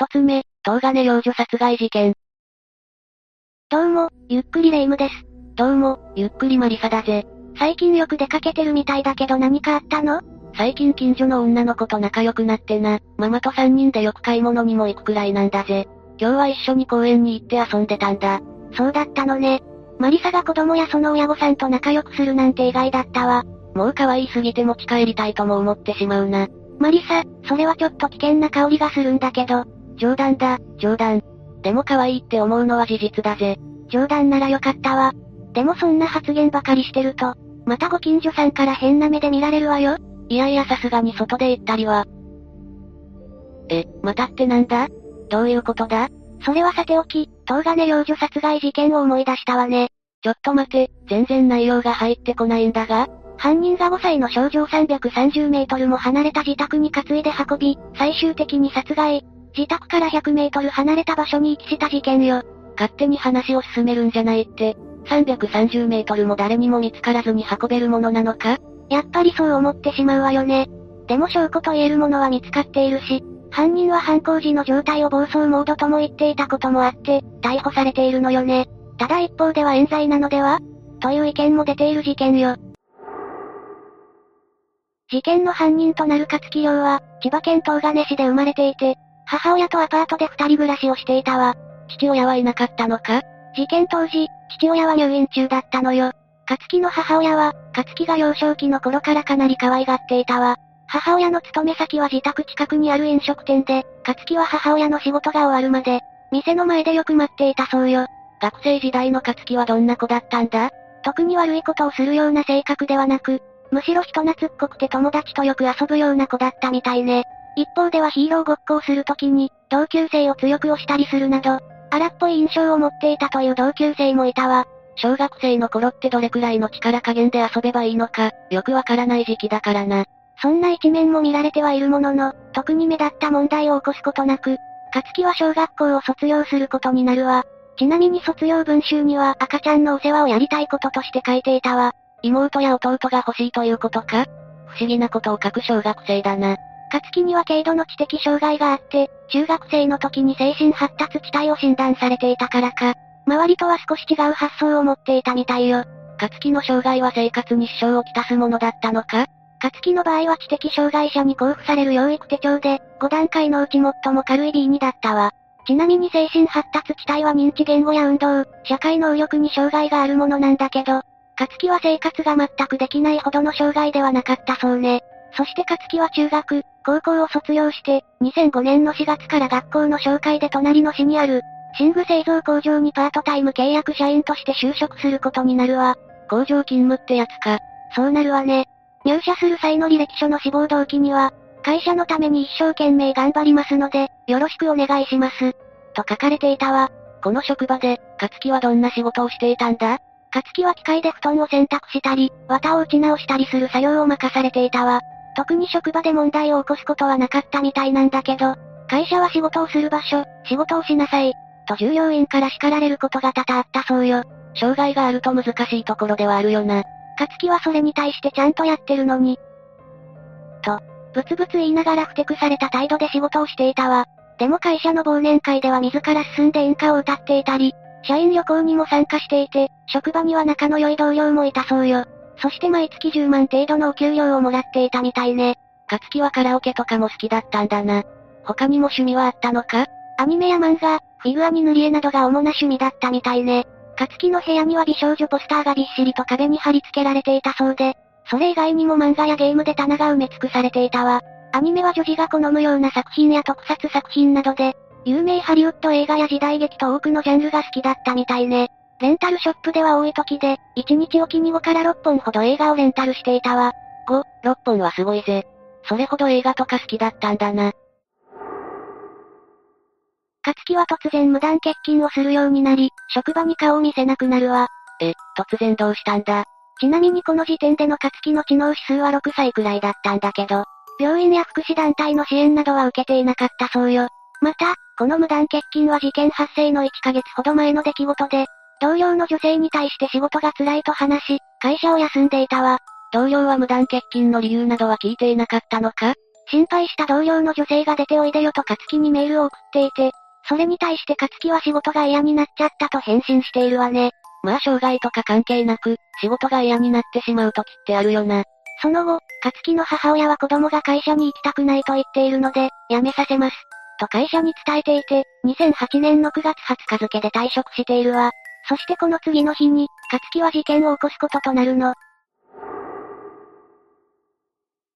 一つ目、東金幼女殺害事件。どうも、ゆっくりレ夢ムです。どうも、ゆっくりマリサだぜ。最近よく出かけてるみたいだけど何かあったの？最近近所の女の子と仲良くなってな、ママと三人でよく買い物にも行くくらいなんだぜ。今日は一緒に公園に行って遊んでたんだ。そうだったのね。マリサが子供やその親御さんと仲良くするなんて意外だったわ。もう可愛すぎて持ち帰りたいとも思ってしまうな。マリサ、それはちょっと危険な香りがするんだけど。冗談だ、冗談。でも可愛いって思うのは事実だぜ。冗談ならよかったわ。でもそんな発言ばかりしてると、またご近所さんから変な目で見られるわよ。いやいやさすがに外で行ったりは。え、またってなんだ？どういうことだ？それはさておき、東金幼女殺害事件を思い出したわね。ちょっと待て、全然内容が入ってこないんだが。犯人が5歳の少女を330メートルも離れた自宅に担いで運び、最終的に殺害。自宅から100メートル離れた場所に遺棄した事件よ。勝手に話を進めるんじゃないって。330メートルも誰にも見つからずに運べるものなのか？やっぱりそう思ってしまうわよね。でも証拠と言えるものは見つかっているし、犯人は犯行時の状態を暴走モードとも言っていたこともあって、逮捕されているのよね。ただ一方では冤罪なのでは？という意見も出ている事件よ。事件の犯人となる勝木亮は、千葉県東金市で生まれていて、母親とアパートで二人暮らしをしていたわ。父親はいなかったのか？事件当時、父親は入院中だったのよ。勝木の母親は、勝木が幼少期の頃からかなり可愛がっていたわ。母親の勤め先は自宅近くにある飲食店で、勝木は母親の仕事が終わるまで、店の前でよく待っていたそうよ。学生時代の勝木はどんな子だったんだ？特に悪いことをするような性格ではなく、むしろ人懐っこくて友達とよく遊ぶような子だったみたいね。一方ではヒーローごっこをするときに、同級生を強く押したりするなど、荒っぽい印象を持っていたという同級生もいたわ。小学生の頃ってどれくらいの力加減で遊べばいいのか、よくわからない時期だからな。そんな一面も見られてはいるものの、特に目立った問題を起こすことなく、勝木は小学校を卒業することになるわ。ちなみに卒業文集には赤ちゃんのお世話をやりたいこととして書いていたわ。妹や弟が欲しいということか？不思議なことを書く小学生だな。勝木には軽度の知的障害があって、中学生の時に精神発達地帯を診断されていたからか、周りとは少し違う発想を持っていたみたいよ。勝木の障害は生活に支障をきたすものだったのか？勝木の場合は知的障害者に交付される養育手帳で、5段階のうち最も軽い B2 だったわ。ちなみに精神発達地帯は認知言語や運動、社会能力に障害があるものなんだけど、勝木は生活が全くできないほどの障害ではなかったそうね。そして勝木は中学、高校を卒業して、2005年の4月から学校の紹介で隣の市にある、寝具製造工場にパートタイム契約社員として就職することになるわ。工場勤務ってやつか。そうなるわね。入社する際の履歴書の志望動機には、会社のために一生懸命頑張りますので、よろしくお願いします。と書かれていたわ。この職場で、勝木はどんな仕事をしていたんだ？勝木は機械で布団を洗濯したり、綿を打ち直したりする作業を任されていたわ。特に職場で問題を起こすことはなかったみたいなんだけど、会社は仕事をする場所、仕事をしなさい、と従業員から叱られることが多々あったそうよ。障害があると難しいところではあるよな。勝木はそれに対してちゃんとやってるのに。と、ブツブツ言いながらふてくされた態度で仕事をしていたわ。でも会社の忘年会では自ら進んで演歌を歌っていたり、社員旅行にも参加していて、職場には仲の良い同僚もいたそうよ。そして毎月10万程度のお給料をもらっていたみたいね。勝木はカラオケとかも好きだったんだな。他にも趣味はあったのか？アニメや漫画、フィギュアに塗り絵などが主な趣味だったみたいね。勝木の部屋には美少女ポスターがびっしりと壁に貼り付けられていたそうで、それ以外にも漫画やゲームで棚が埋め尽くされていたわ。アニメは女児が好むような作品や特撮作品などで、有名ハリウッド映画や時代劇と多くのジャンルが好きだったみたいね。レンタルショップでは多い時で、1日おきに5から6本ほど映画をレンタルしていたわ。5、6本はすごいぜ。それほど映画とか好きだったんだな。勝木は突然無断欠勤をするようになり、職場に顔を見せなくなるわ。え、突然どうしたんだ？ちなみにこの時点での勝木の知能指数は6歳くらいだったんだけど、病院や福祉団体の支援などは受けていなかったそうよ。また、この無断欠勤は事件発生の1ヶ月ほど前の出来事で、同僚の女性に対して仕事が辛いと話し、会社を休んでいたわ。同僚は無断欠勤の理由などは聞いていなかったのか？心配した同僚の女性が出ておいでよと勝木にメールを送っていて、それに対して勝木は仕事が嫌になっちゃったと返信しているわね。まあ障害とか関係なく、仕事が嫌になってしまう時ってあるよな。その後、勝木の母親は子供が会社に行きたくないと言っているので、辞めさせます。と会社に伝えていて、2008年の9月20日付で退職しているわ。そしてこの次の日に、勝木は事件を起こすこととなるの。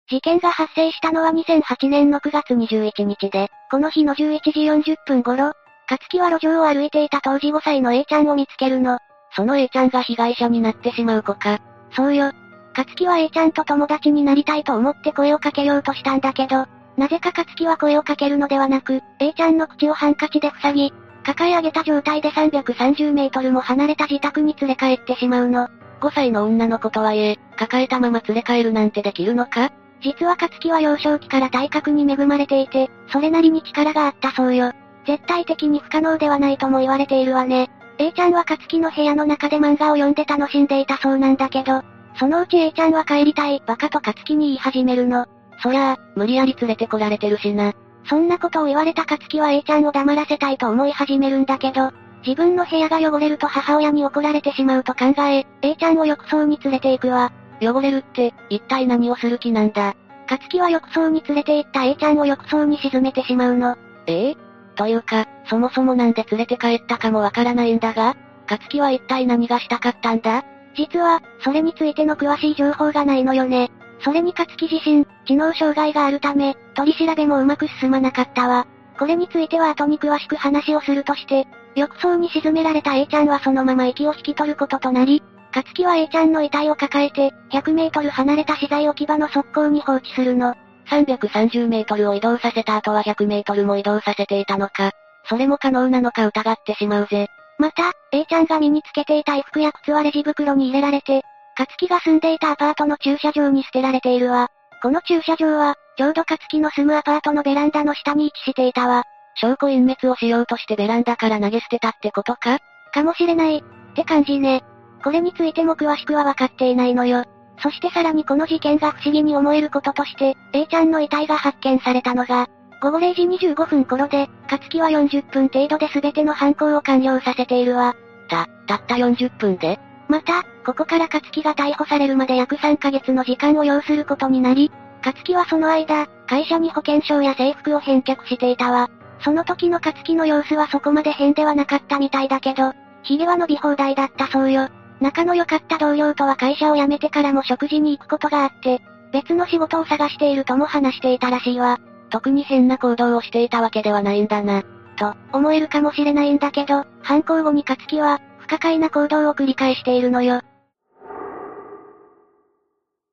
事件が発生したのは2008年の9月21日で、この日の11時40分頃、勝木は路上を歩いていた当時5歳の A ちゃんを見つけるの。その A ちゃんが被害者になってしまう子か。そうよ。勝木は A ちゃんと友達になりたいと思って声をかけようとしたんだけど、なぜか勝木は声をかけるのではなく、A ちゃんの口をハンカチで塞ぎ、抱え上げた状態で330メートルも離れた自宅に連れ帰ってしまうの。5歳の女の子とはいえ、抱えたまま連れ帰るなんてできるのか？実は勝木は幼少期から体格に恵まれていて、それなりに力があったそうよ。絶対的に不可能ではないとも言われているわね。A ちゃんは勝木の部屋の中で漫画を読んで楽しんでいたそうなんだけど、そのうち A ちゃんは帰りたい、バカと勝木に言い始めるの。そりゃあ、無理やり連れてこられてるしな。そんなことを言われた勝木は A ちゃんを黙らせたいと思い始めるんだけど、自分の部屋が汚れると母親に怒られてしまうと考え、A ちゃんを浴槽に連れて行くわ。汚れるって、一体何をする気なんだ？勝木は浴槽に連れて行った A ちゃんを浴槽に沈めてしまうの。え？えというか、そもそもなんで連れて帰ったかもわからないんだが、勝木は一体何がしたかったんだ？実は、それについての詳しい情報がないのよね。それに勝木自身、知能障害があるため、取り調べもうまく進まなかったわ。これについては後に詳しく話をするとして、浴槽に沈められた A ちゃんはそのまま息を引き取ることとなり、勝木は A ちゃんの遺体を抱えて、100メートル離れた資材置き場の側溝に放置するの。330メートルを移動させた後は100メートルも移動させていたのか。それも可能なのか疑ってしまうぜ。また、A ちゃんが身につけていた衣服や靴はレジ袋に入れられて、勝木が住んでいたアパートの駐車場に捨てられているわ。この駐車場は、ちょうど勝木の住むアパートのベランダの下に位置していたわ。証拠隠滅をしようとしてベランダから投げ捨てたってことか？かもしれない。って感じね。これについても詳しくはわかっていないのよ。そしてさらにこの事件が不思議に思えることとして、A ちゃんの遺体が発見されたのが、午後0時25分頃で、勝木は40分程度で全ての犯行を完了させているわ。た、たった40分で？また、ここから勝木が逮捕されるまで約3ヶ月の時間を要することになり、勝木はその間、会社に保険証や制服を返却していたわ。その時の勝木の様子はそこまで変ではなかったみたいだけど、髭は伸び放題だったそうよ。仲の良かった同僚とは会社を辞めてからも食事に行くことがあって、別の仕事を探しているとも話していたらしいわ。特に変な行動をしていたわけではないんだな。と、思えるかもしれないんだけど、犯行後に勝木は、不可解な行動を繰り返しているのよ。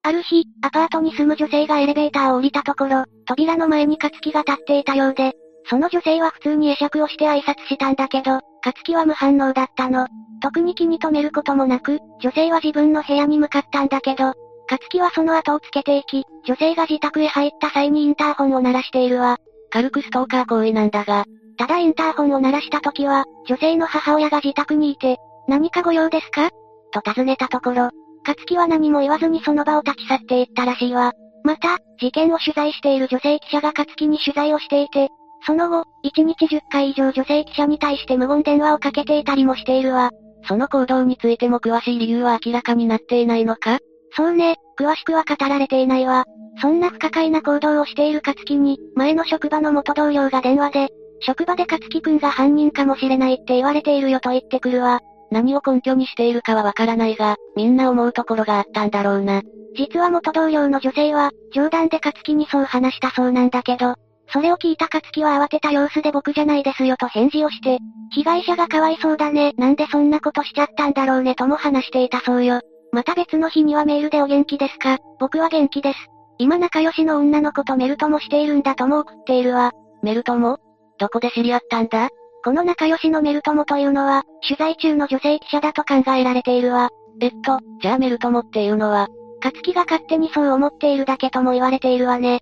ある日、アパートに住む女性がエレベーターを降りたところ、扉の前に勝木が立っていたようで、その女性は普通に会釈をして挨拶したんだけど、勝木は無反応だったの。特に気に留めることもなく、女性は自分の部屋に向かったんだけど、勝木はその後をつけていき、女性が自宅へ入った際にインターホンを鳴らしているわ。軽くストーカー行為なんだが、ただインターホンを鳴らした時は、女性の母親が自宅にいて、何かご用ですか？と尋ねたところ、勝木は何も言わずにその場を立ち去っていったらしいわ。また、事件を取材している女性記者が勝木に取材をしていて、その後、1日10回以上女性記者に対して無言電話をかけていたりもしているわ。その行動についても詳しい理由は明らかになっていないのか？そうね、詳しくは語られていないわ。そんな不可解な行動をしている勝木に、前の職場の元同僚が電話で、職場で勝木くんが犯人かもしれないって言われているよと言ってくるわ。何を根拠にしているかはわからないが、みんな思うところがあったんだろうな。実は元同僚の女性は、冗談で勝木にそう話したそうなんだけど、それを聞いた勝木は慌てた様子で僕じゃないですよと返事をして、被害者がかわいそうだね、なんでそんなことしちゃったんだろうねとも話していたそうよ。また別の日にはメールでお元気ですか？僕は元気です。今仲良しの女の子とメルトもしているんだとも送っているわ。メルトもどこで知り合ったんだ？この仲良しのメルトモというのは、取材中の女性記者だと考えられているわ。えっと、じゃあメルトモっていうのは、勝木が勝手にそう思っているだけとも言われているわね。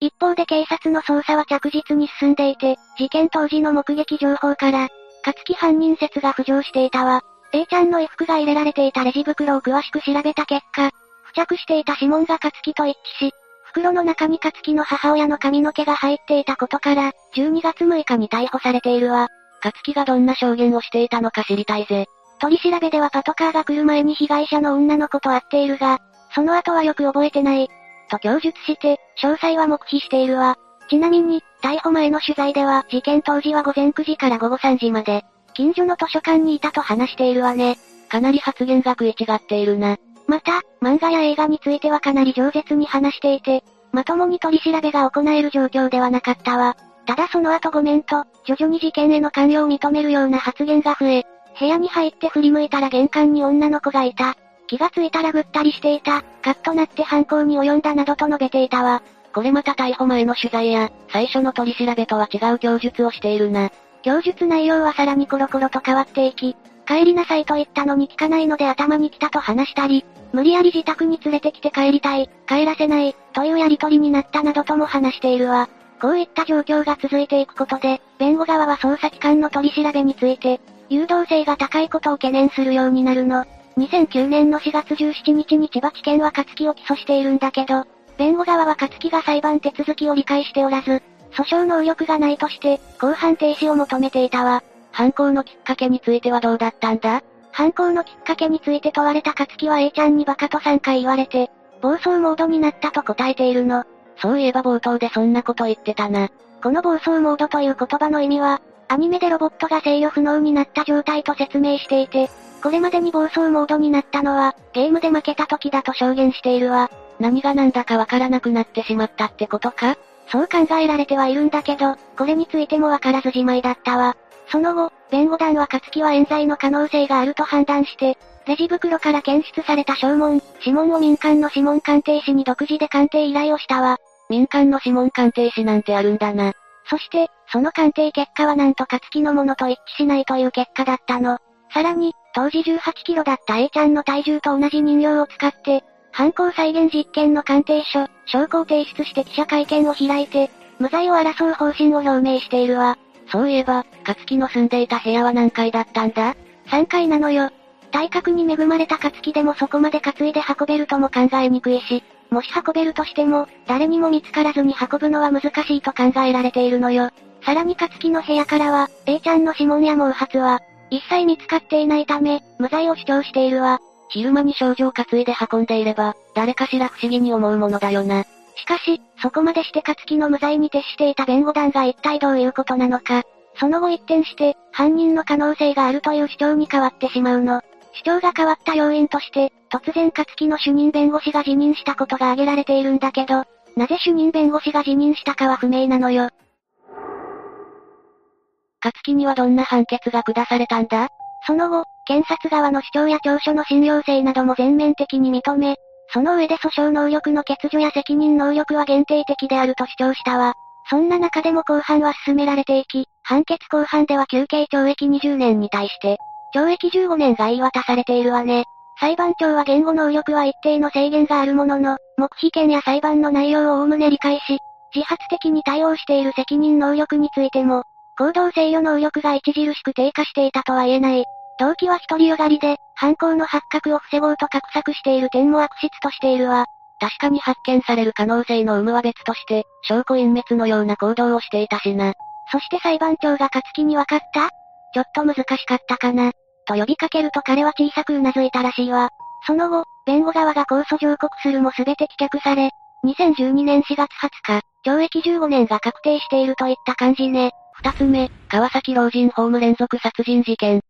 一方で警察の捜査は着実に進んでいて、事件当時の目撃情報から、勝木犯人説が浮上していたわ。A ちゃんの衣服が入れられていたレジ袋を詳しく調べた結果、付着していた指紋が勝木と一致し、袋の中に勝木の母親の髪の毛が入っていたことから、12月6日に逮捕されているわ。勝木がどんな証言をしていたのか知りたいぜ。取り調べではパトカーが来る前に被害者の女の子と会っているが、その後はよく覚えてない。と供述して、詳細は黙秘しているわ。ちなみに、逮捕前の取材では、事件当時は午前9時から午後3時まで、近所の図書館にいたと話しているわね。かなり発言が食い違っているな。また、漫画や映画についてはかなり饒舌に話していて、まともに取り調べが行える状況ではなかったわ。ただその後ごめんと、徐々に事件への関与を認めるような発言が増え、部屋に入って振り向いたら玄関に女の子がいた。気がついたらぐったりしていた。カッとなって犯行に及んだなどと述べていたわ。これまた逮捕前の取材や、最初の取り調べとは違う供述をしているな。供述内容はさらにコロコロと変わっていき、帰りなさいと言ったのに聞かないので頭に来たと話したり、無理やり自宅に連れてきて帰りたい、帰らせない、というやりとりになったなどとも話しているわ。こういった状況が続いていくことで、弁護側は捜査機関の取り調べについて、誘導性が高いことを懸念するようになるの。2009年の4月17日に千葉地検は勝木を起訴しているんだけど、弁護側は勝木が裁判手続きを理解しておらず、訴訟能力がないとして、公判停止を求めていたわ。犯行のきっかけについてはどうだったんだ？犯行のきっかけについて問われた勝木は A ちゃんにバカと3回言われて、暴走モードになったと答えているの。そういえば冒頭でそんなこと言ってたな。この暴走モードという言葉の意味は、アニメでロボットが制御不能になった状態と説明していて、これまでに暴走モードになったのは、ゲームで負けた時だと証言しているわ。何が何だかわからなくなってしまったってことか？そう考えられてはいるんだけど、これについてもわからずじまいだったわ。その後、弁護団は勝木は冤罪の可能性があると判断して、レジ袋から検出された証文、指紋を民間の指紋鑑定士に独自で鑑定依頼をしたわ。民間の指紋鑑定士なんてあるんだな。そして、その鑑定結果はなんと勝木のものと一致しないという結果だったの。さらに、当時18キロだった A ちゃんの体重と同じ人形を使って、犯行再現実験の鑑定書、証拠を提出して記者会見を開いて、無罪を争う方針を表明しているわ。そういえば、勝木の住んでいた部屋は何階だったんだ ?3 階なのよ。体格に恵まれた勝木でもそこまで担いで運べるとも考えにくいし、もし運べるとしても、誰にも見つからずに運ぶのは難しいと考えられているのよ。さらに勝木の部屋からは、A ちゃんの指紋や毛髪は、一切見つかっていないため、無罪を主張しているわ。昼間に症状担いで運んでいれば、誰かしら不思議に思うものだよな。しかし、そこまでして勝木の無罪に徹していた弁護団が一体どういうことなのか。その後一転して、犯人の可能性があるという主張に変わってしまうの。主張が変わった要因として、突然勝木の主任弁護士が辞任したことが挙げられているんだけど、なぜ主任弁護士が辞任したかは不明なのよ。勝木にはどんな判決が下されたんだ？その後、検察側の主張や調書の信用性なども全面的に認め、その上で訴訟能力の欠如や責任能力は限定的であると主張したわ。そんな中でも公判は進められていき、判決公判では休刑懲役20年に対して、懲役15年が言い渡されているわね。裁判長は言語能力は一定の制限があるものの、黙秘権や裁判の内容を概ね理解し、自発的に対応している責任能力についても、行動制御能力が著しく低下していたとは言えない。動機は独りよがりで、犯行の発覚を防ごうと画策している点も悪質としているわ。確かに発見される可能性の有無は別として、証拠隠滅のような行動をしていたしな。そして裁判長が勝木に分かった？ちょっと難しかったかな。と呼びかけると彼は小さく頷いたらしいわ。その後、弁護側が控訴上告するも全て棄却され、2012年4月20日、懲役15年が確定しているといった感じね。二つ目、川崎老人ホーム連続殺人事件。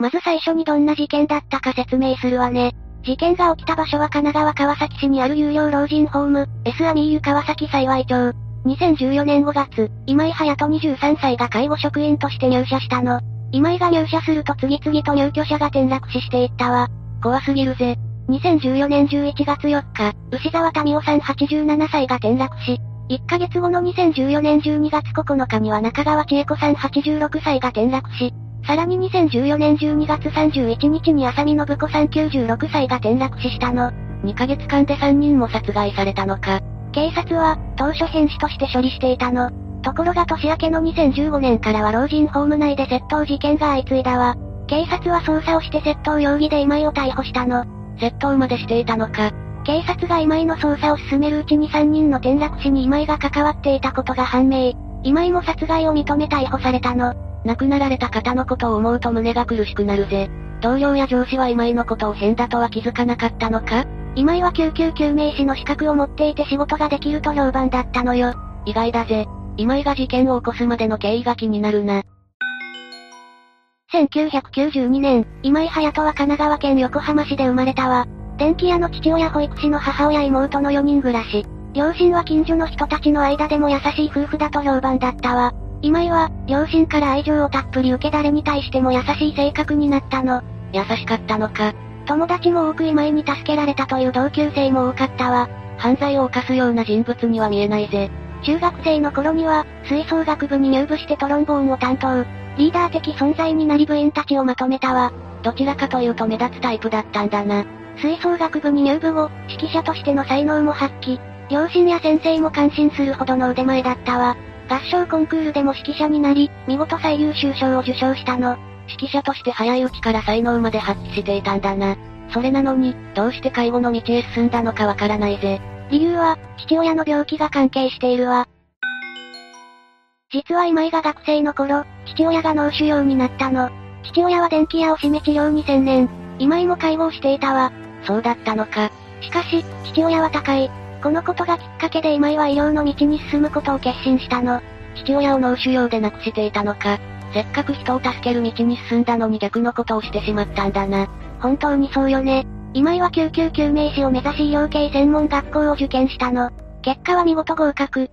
まず最初にどんな事件だったか説明するわね。事件が起きた場所は神奈川川崎市にある有料老人ホーム、S アミーユ川崎幸い町。2014年5月、今井隼人23歳が介護職員として入社したの。今井が入社すると次々と入居者が転落死していったわ。怖すぎるぜ。2014年11月4日、牛沢民夫さん87歳が転落し、1ヶ月後の2014年12月9日には中川千恵子さん86歳が転落し、さらに2014年12月31日に浅見信子さん96歳が転落死したの。2ヶ月間で3人も殺害されたのか。警察は、当初変死として処理していたの。ところが年明けの2015年からは老人ホーム内で窃盗事件が相次いだわ。警察は捜査をして窃盗容疑で今井を逮捕したの。窃盗までしていたのか。警察が今井の捜査を進めるうちに3人の転落死に今井が関わっていたことが判明。今井も殺害を認め逮捕されたの。亡くなられた方のことを思うと胸が苦しくなるぜ。同僚や上司は今井のことを変だとは気づかなかったのか？今井は救急救命士の資格を持っていて仕事ができると評判だったのよ。意外だぜ。今井が事件を起こすまでの経緯が気になるな。1992年、今井隼人は神奈川県横浜市で生まれたわ。電気屋の父親保育士の母親妹の4人暮らし。両親は近所の人たちの間でも優しい夫婦だと評判だったわ。今井は、両親から愛情をたっぷり受け誰に対しても優しい性格になったの。優しかったのか。友達も多く今井に助けられたという同級生も多かったわ。犯罪を犯すような人物には見えないぜ。中学生の頃には、吹奏楽部に入部してトロンボーンを担当。リーダー的存在になり部員たちをまとめたわ。どちらかというと目立つタイプだったんだな。吹奏楽部に入部後、指揮者としての才能も発揮。両親や先生も感心するほどの腕前だったわ。合唱コンクールでも指揮者になり、見事最優秀賞を受賞したの。指揮者として早いうちから才能まで発揮していたんだな。それなのに、どうして介護の道へ進んだのかわからないぜ。理由は、父親の病気が関係しているわ。実は今井が学生の頃、父親が脳腫瘍になったの。父親は電気屋を閉め治療に専念。今井も介護をしていたわ。そうだったのか。しかし、父親は高い。このことがきっかけで今井は医療の道に進むことを決心したの。父親を脳腫瘍で亡くしていたのか。せっかく人を助ける道に進んだのに逆のことをしてしまったんだな。本当にそうよね。今井は救急救命士を目指し医療系専門学校を受験したの。結果は見事合格。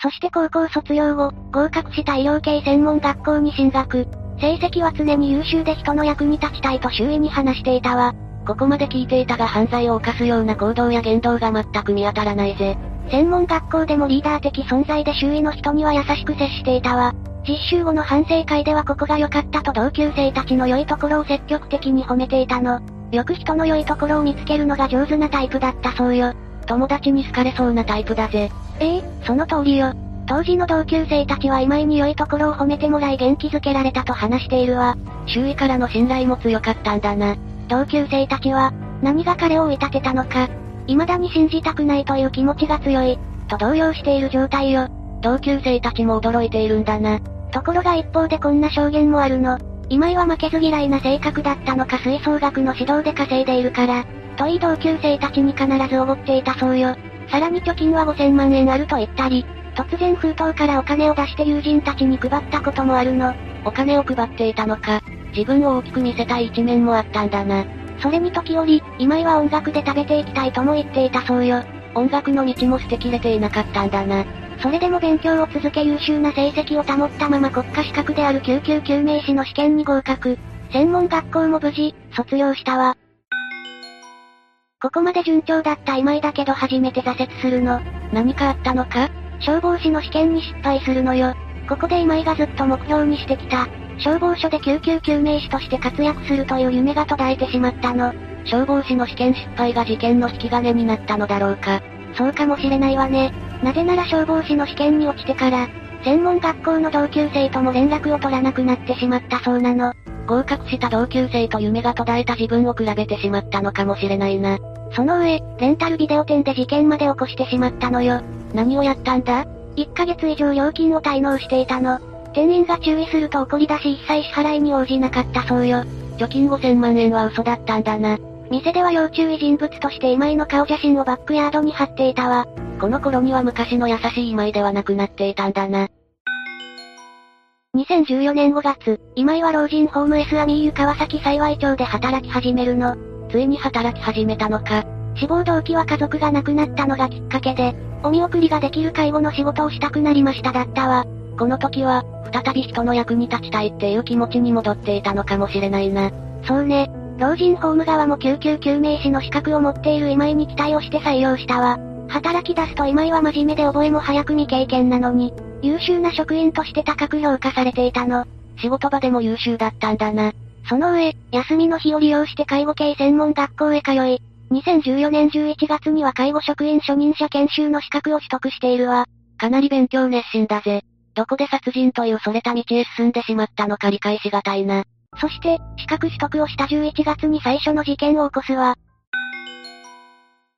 そして高校卒業後、合格した医療系専門学校に進学。成績は常に優秀で人の役に立ちたいと周囲に話していたわ。ここまで聞いていたが犯罪を犯すような行動や言動が全く見当たらないぜ。専門学校でもリーダー的存在で周囲の人には優しく接していたわ。実習後の反省会ではここが良かったと同級生たちの良いところを積極的に褒めていたの。よく人の良いところを見つけるのが上手なタイプだったそうよ。友達に好かれそうなタイプだぜ。ええその通りよ。当時の同級生たちは今井に良いところを褒めてもらい元気づけられたと話しているわ。周囲からの信頼も強かったんだな。同級生たちは、何が彼を追い立てたのか。未だに信じたくないという気持ちが強い、と動揺している状態よ。同級生たちも驚いているんだな。ところが一方でこんな証言もあるの。今井は負けず嫌いな性格だったのか吹奏楽の指導で稼いでいるから、といい同級生たちに必ずおごっていたそうよ。さらに貯金は5000万円あると言ったり、突然封筒からお金を出して友人たちに配ったこともあるの。お金を配っていたのか。自分を大きく見せたい一面もあったんだな。それに時折、今井は音楽で食べていきたいとも言っていたそうよ。音楽の道も捨てきれていなかったんだな。それでも勉強を続け優秀な成績を保ったまま国家資格である救急救命士の試験に合格。専門学校も無事、卒業したわ。ここまで順調だった今井だけど初めて挫折するの。何かあったのか？消防士の試験に失敗するのよ。ここで今井がずっと目標にしてきた、消防署で救急救命士として活躍するという夢が途絶えてしまったの。消防士の試験失敗が事件の引き金になったのだろうか。そうかもしれないわね。なぜなら消防士の試験に落ちてから、専門学校の同級生とも連絡を取らなくなってしまったそうなの。合格した同級生と夢が途絶えた自分を比べてしまったのかもしれないな。その上、レンタルビデオ店で事件まで起こしてしまったのよ。何をやったんだ ?1 ヶ月以上料金を滞納していたの。店員が注意すると怒り出し一切支払いに応じなかったそうよ。貯金5000万円は嘘だったんだな。店では要注意人物として今井の顔写真をバックヤードに貼っていたわ。この頃には昔の優しい今井ではなくなっていたんだな。2014年5月、今井は老人ホーム S アミーユ川崎幸町で働き始めるの。ついに働き始めたのか。志望動機は家族が亡くなったのがきっかけで、お見送りができる介護の仕事をしたくなりましただったわ。この時は、再び人の役に立ちたいっていう気持ちに戻っていたのかもしれないな。そうね。老人ホーム側も救急救命士の資格を持っている今井に期待をして採用したわ。働き出すと今井は真面目で覚えも早く未経験なのに、優秀な職員として高く評価されていたの。仕事場でも優秀だったんだな。その上、休みの日を利用して介護系専門学校へ通い、2014年11月には介護職員初任者研修の資格を取得しているわ。かなり勉強熱心だぜ。どこで殺人というそれた道へ進んでしまったのか理解しがたいな。そして、資格取得をした11月に最初の事件を起こすわ。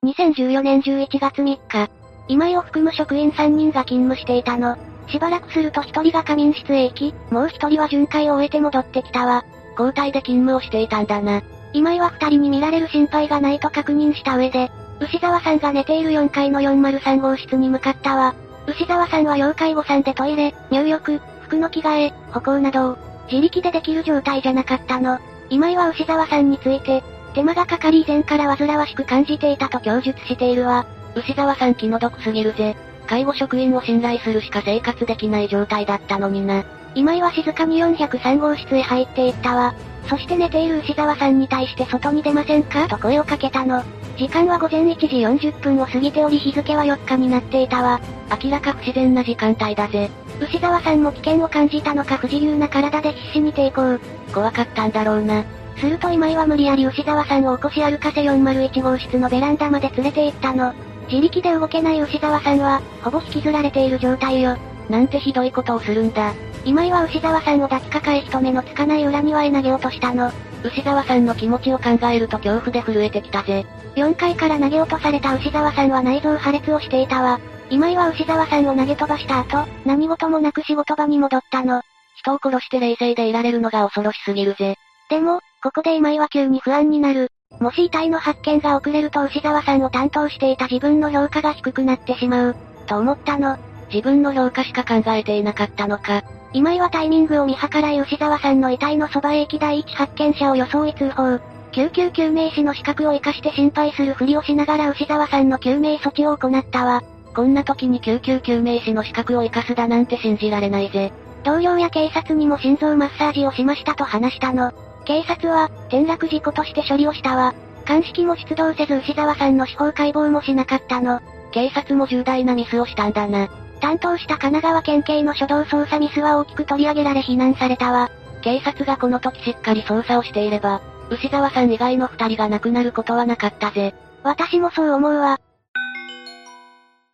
2014年11月3日、今井を含む職員3人が勤務していたの。しばらくすると1人が仮眠室へ行き、もう1人は巡回を終えて戻ってきたわ。交代で勤務をしていたんだな。今井は2人に見られる心配がないと確認した上で、牛沢さんが寝ている4階の403号室に向かったわ。牛沢さんは要介護さんでトイレ、入浴、服の着替え、歩行などを、自力でできる状態じゃなかったの。今井は牛沢さんについて、手間がかかり以前から煩わしく感じていたと供述しているわ。牛沢さん気の毒すぎるぜ。介護職員を信頼するしか生活できない状態だったのにな。今井は静かに403号室へ入っていったわ。そして寝ている牛沢さんに対して外に出ませんか？と声をかけたの。時間は午前1時40分を過ぎており日付は4日になっていたわ。明らか不自然な時間帯だぜ。牛沢さんも危険を感じたのか不自由な体で必死に抵抗。怖かったんだろうな。すると今井は無理やり牛沢さんを起こし歩かせ401号室のベランダまで連れて行ったの。自力で動けない牛沢さんは、ほぼ引きずられている状態よ。なんてひどいことをするんだ。今井は牛沢さんを抱きかかえ人目のつかない裏庭へ投げ落としたの。牛沢さんの気持ちを考えると恐怖で震えてきたぜ。4階から投げ落とされた牛沢さんは内臓破裂をしていたわ。今井は牛沢さんを投げ飛ばした後、何事もなく仕事場に戻ったの。人を殺して冷静でいられるのが恐ろしすぎるぜ。でも、ここで今井は急に不安になる。もし遺体の発見が遅れると牛沢さんを担当していた自分の評価が低くなってしまう。と思ったの。自分の評価しか考えていなかったのか。今井はタイミングを見計らい牛沢さんの遺体のそばへ行き第一発見者を装い通報。救急救命士の資格を活かして心配するふりをしながら牛沢さんの救命措置を行ったわ。こんな時に救急救命士の資格を活かすだなんて信じられないぜ。同僚や警察にも心臓マッサージをしましたと話したの。警察は、転落事故として処理をしたわ。鑑識も出動せず牛沢さんの司法解剖もしなかったの。警察も重大なミスをしたんだな。担当した神奈川県警の初動捜査ミスは大きく取り上げられ非難されたわ。警察がこの時しっかり捜査をしていれば、牛沢さん以外の二人が亡くなることはなかったぜ。私もそう思うわ。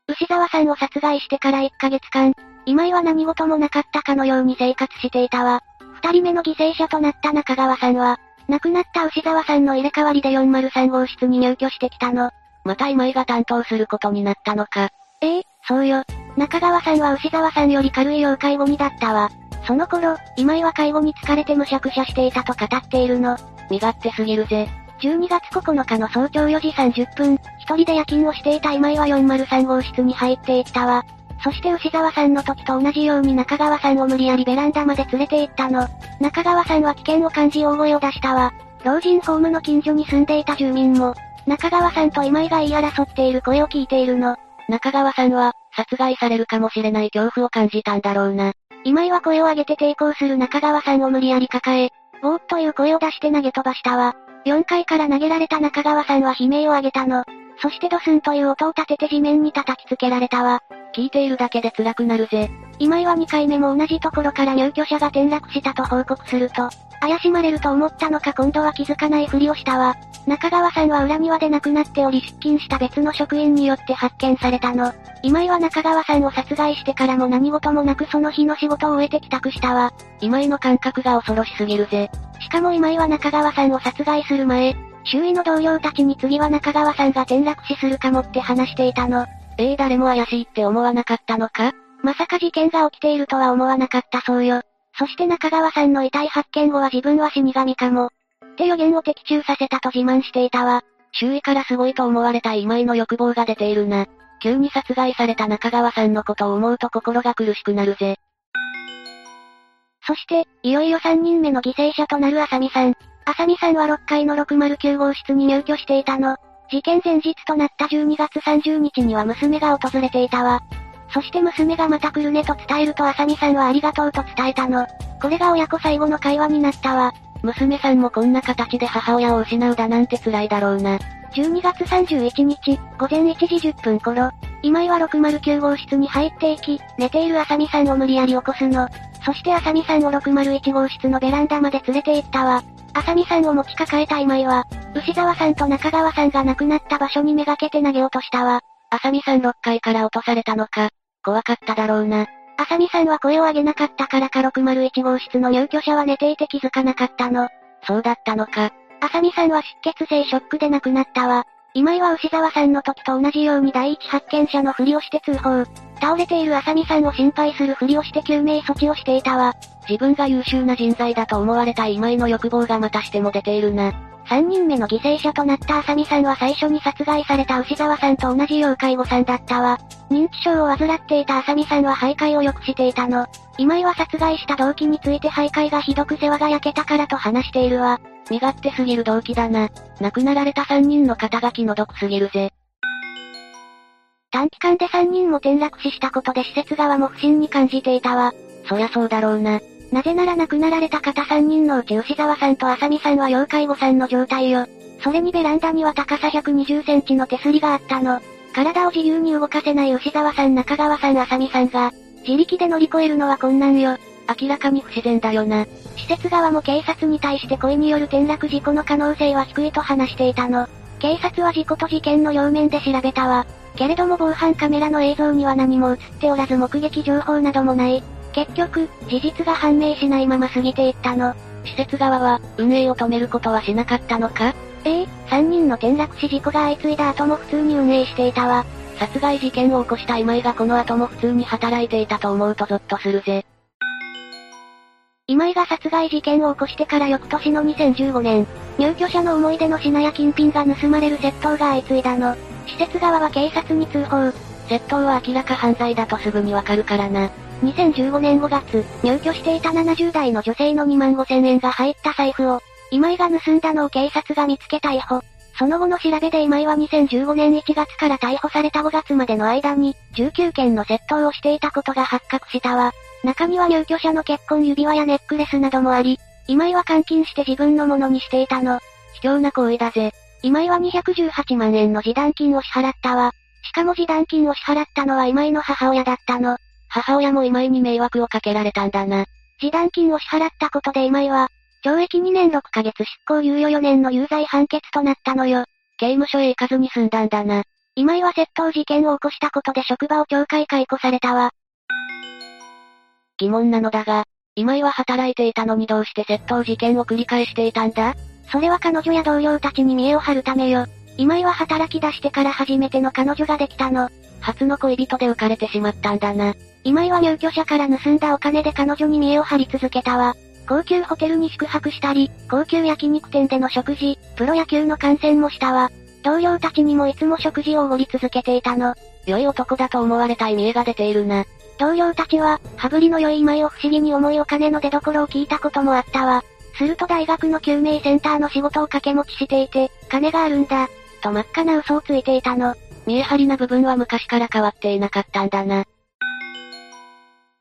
牛沢さんを殺害してから1ヶ月間、今井は何事もなかったかのように生活していたわ。二人目の犠牲者となった中川さんは、亡くなった牛沢さんの入れ替わりで403号室に入居してきたの。また今井が担当することになったのか。ええそうよ。中川さんは牛沢さんより軽い要介護にだったわ。その頃、今井は介護に疲れてむしゃくしゃしていたと語っているの。身勝手すぎるぜ。12月9日の早朝4時30分、一人で夜勤をしていた今井は403号室に入っていったわ。そして牛沢さんの時と同じように中川さんを無理やりベランダまで連れて行ったの。中川さんは危険を感じ大声を出したわ。老人ホームの近所に住んでいた住民も、中川さんと今井が言い争っている声を聞いているの。中川さんは、殺害されるかもしれない恐怖を感じたんだろうな。今井は声を上げて抵抗する中川さんを無理やり抱え、ボーっという声を出して投げ飛ばしたわ。4階から投げられた中川さんは悲鳴を上げたの。そしてドスンという音を立てて地面に叩きつけられたわ。聞いているだけで辛くなるぜ。今井は2回目も同じところから入居者が転落したと報告すると、怪しまれると思ったのか今度は気づかないふりをしたわ。中川さんは裏庭で亡くなっており出勤した別の職員によって発見されたの。今井は中川さんを殺害してからも何事もなくその日の仕事を終えて帰宅したわ。今井の感覚が恐ろしすぎるぜ。しかも今井は中川さんを殺害する前、周囲の同僚たちに次は中川さんが転落死するかもって話していたの。ええー、誰も怪しいって思わなかったのか？まさか事件が起きているとは思わなかったそうよ。そして中川さんの遺体発見後は自分は死神かも。って予言を的中させたと自慢していたわ。周囲からすごいと思われた今井の欲望が出ているな。急に殺害された中川さんのことを思うと心が苦しくなるぜ。そして、いよいよ3人目の犠牲者となる浅見さん。浅見さんは6階の609号室に入居していたの。事件前日となった12月30日には娘が訪れていたわ。そして娘がまた来るねと伝えると浅見さんはありがとうと伝えたの。これが親子最後の会話になったわ。娘さんもこんな形で母親を失うだなんて辛いだろうな。12月31日、午前1時10分頃、今井は609号室に入っていき、寝ている浅見さんを無理やり起こすの。そして浅見さんを601号室のベランダまで連れて行ったわ。浅見さんを持ち抱えた今井は、牛沢さんと中川さんが亡くなった場所にめがけて投げ落としたわ。浅見さん6階から落とされたのか。怖かっただろうな。浅見さんは声を上げなかったからか601号室の入居者は寝ていて気づかなかったの。そうだったのか。浅見さんは出血性ショックで亡くなったわ。今井は牛沢さんの時と同じように第一発見者のふりをして通報。倒れている浅見さんを心配するふりをして救命措置をしていたわ。自分が優秀な人材だと思われた今井の欲望がまたしても出ているな。3人目の犠牲者となった浅見さんは最初に殺害された牛沢さんと同じ要介護さんだったわ。認知症を患っていた浅見さんは徘徊をよくしていたの。今井は殺害した動機について徘徊がひどく世話が焼けたからと話しているわ。身勝手すぎる動機だな。亡くなられた3人の肩書きの毒すぎるぜ。短期間で3人も転落死したことで施設側も不審に感じていたわ。そりゃそうだろうな。なぜなら亡くなられた方3人のうち牛沢さんと浅見さんは要介護さんの状態よ。それにベランダには高さ120センチの手すりがあったの。体を自由に動かせない牛沢さん中川さん浅見さんが、自力で乗り越えるのは困難よ。明らかに不自然だよな。施設側も警察に対して故意による転落事故の可能性は低いと話していたの。警察は事故と事件の両面で調べたわ。けれども防犯カメラの映像には何も映っておらず目撃情報などもない。結局、事実が判明しないまま過ぎていったの。施設側は、運営を止めることはしなかったのか？ええ3人の転落死事故が相次いだ後も普通に運営していたわ。殺害事件を起こした今井がこの後も普通に働いていたと思うとゾッとするぜ。今井が殺害事件を起こしてから翌年の2015年、入居者の思い出の品や金品が盗まれる窃盗が相次いだの。施設側は警察に通報。窃盗は明らか犯罪だとすぐにわかるからな。2015年5月、入居していた70代の女性の2万5千円が入った財布を、今井が盗んだのを警察が見つけ逮捕。その後の調べで今井は2015年1月から逮捕された5月までの間に、19件の窃盗をしていたことが発覚したわ。中には入居者の結婚指輪やネックレスなどもあり、今井は監禁して自分のものにしていたの。卑怯な行為だぜ。今井は218万円の示談金を支払ったわ。しかも示談金を支払ったのは今井の母親だったの。母親も今井に迷惑をかけられたんだな。示談金を支払ったことで今井は、懲役2年6ヶ月執行猶予4年の有罪判決となったのよ。刑務所へ行かずに済んだんだな。今井は窃盗事件を起こしたことで職場を懲戒解雇されたわ。疑問なのだが、今井は働いていたのにどうして窃盗事件を繰り返していたんだ？それは彼女や同僚たちに見栄を張るためよ。今井は働き出してから初めての彼女ができたの。初の恋人で浮かれてしまったんだな。今井は入居者から盗んだお金で彼女に見栄を張り続けたわ。高級ホテルに宿泊したり、高級焼肉店での食事、プロ野球の観戦もしたわ。同僚たちにもいつも食事をおごり続けていたの。良い男だと思われたい見栄が出ているな。同僚たちは、羽振りの良い今井を不思議に思いお金の出所を聞いたこともあったわ。すると大学の救命センターの仕事を掛け持ちしていて、金があるんだ。と真っ赤な嘘をついていたの。見え張りな部分は昔から変わっていなかったんだな。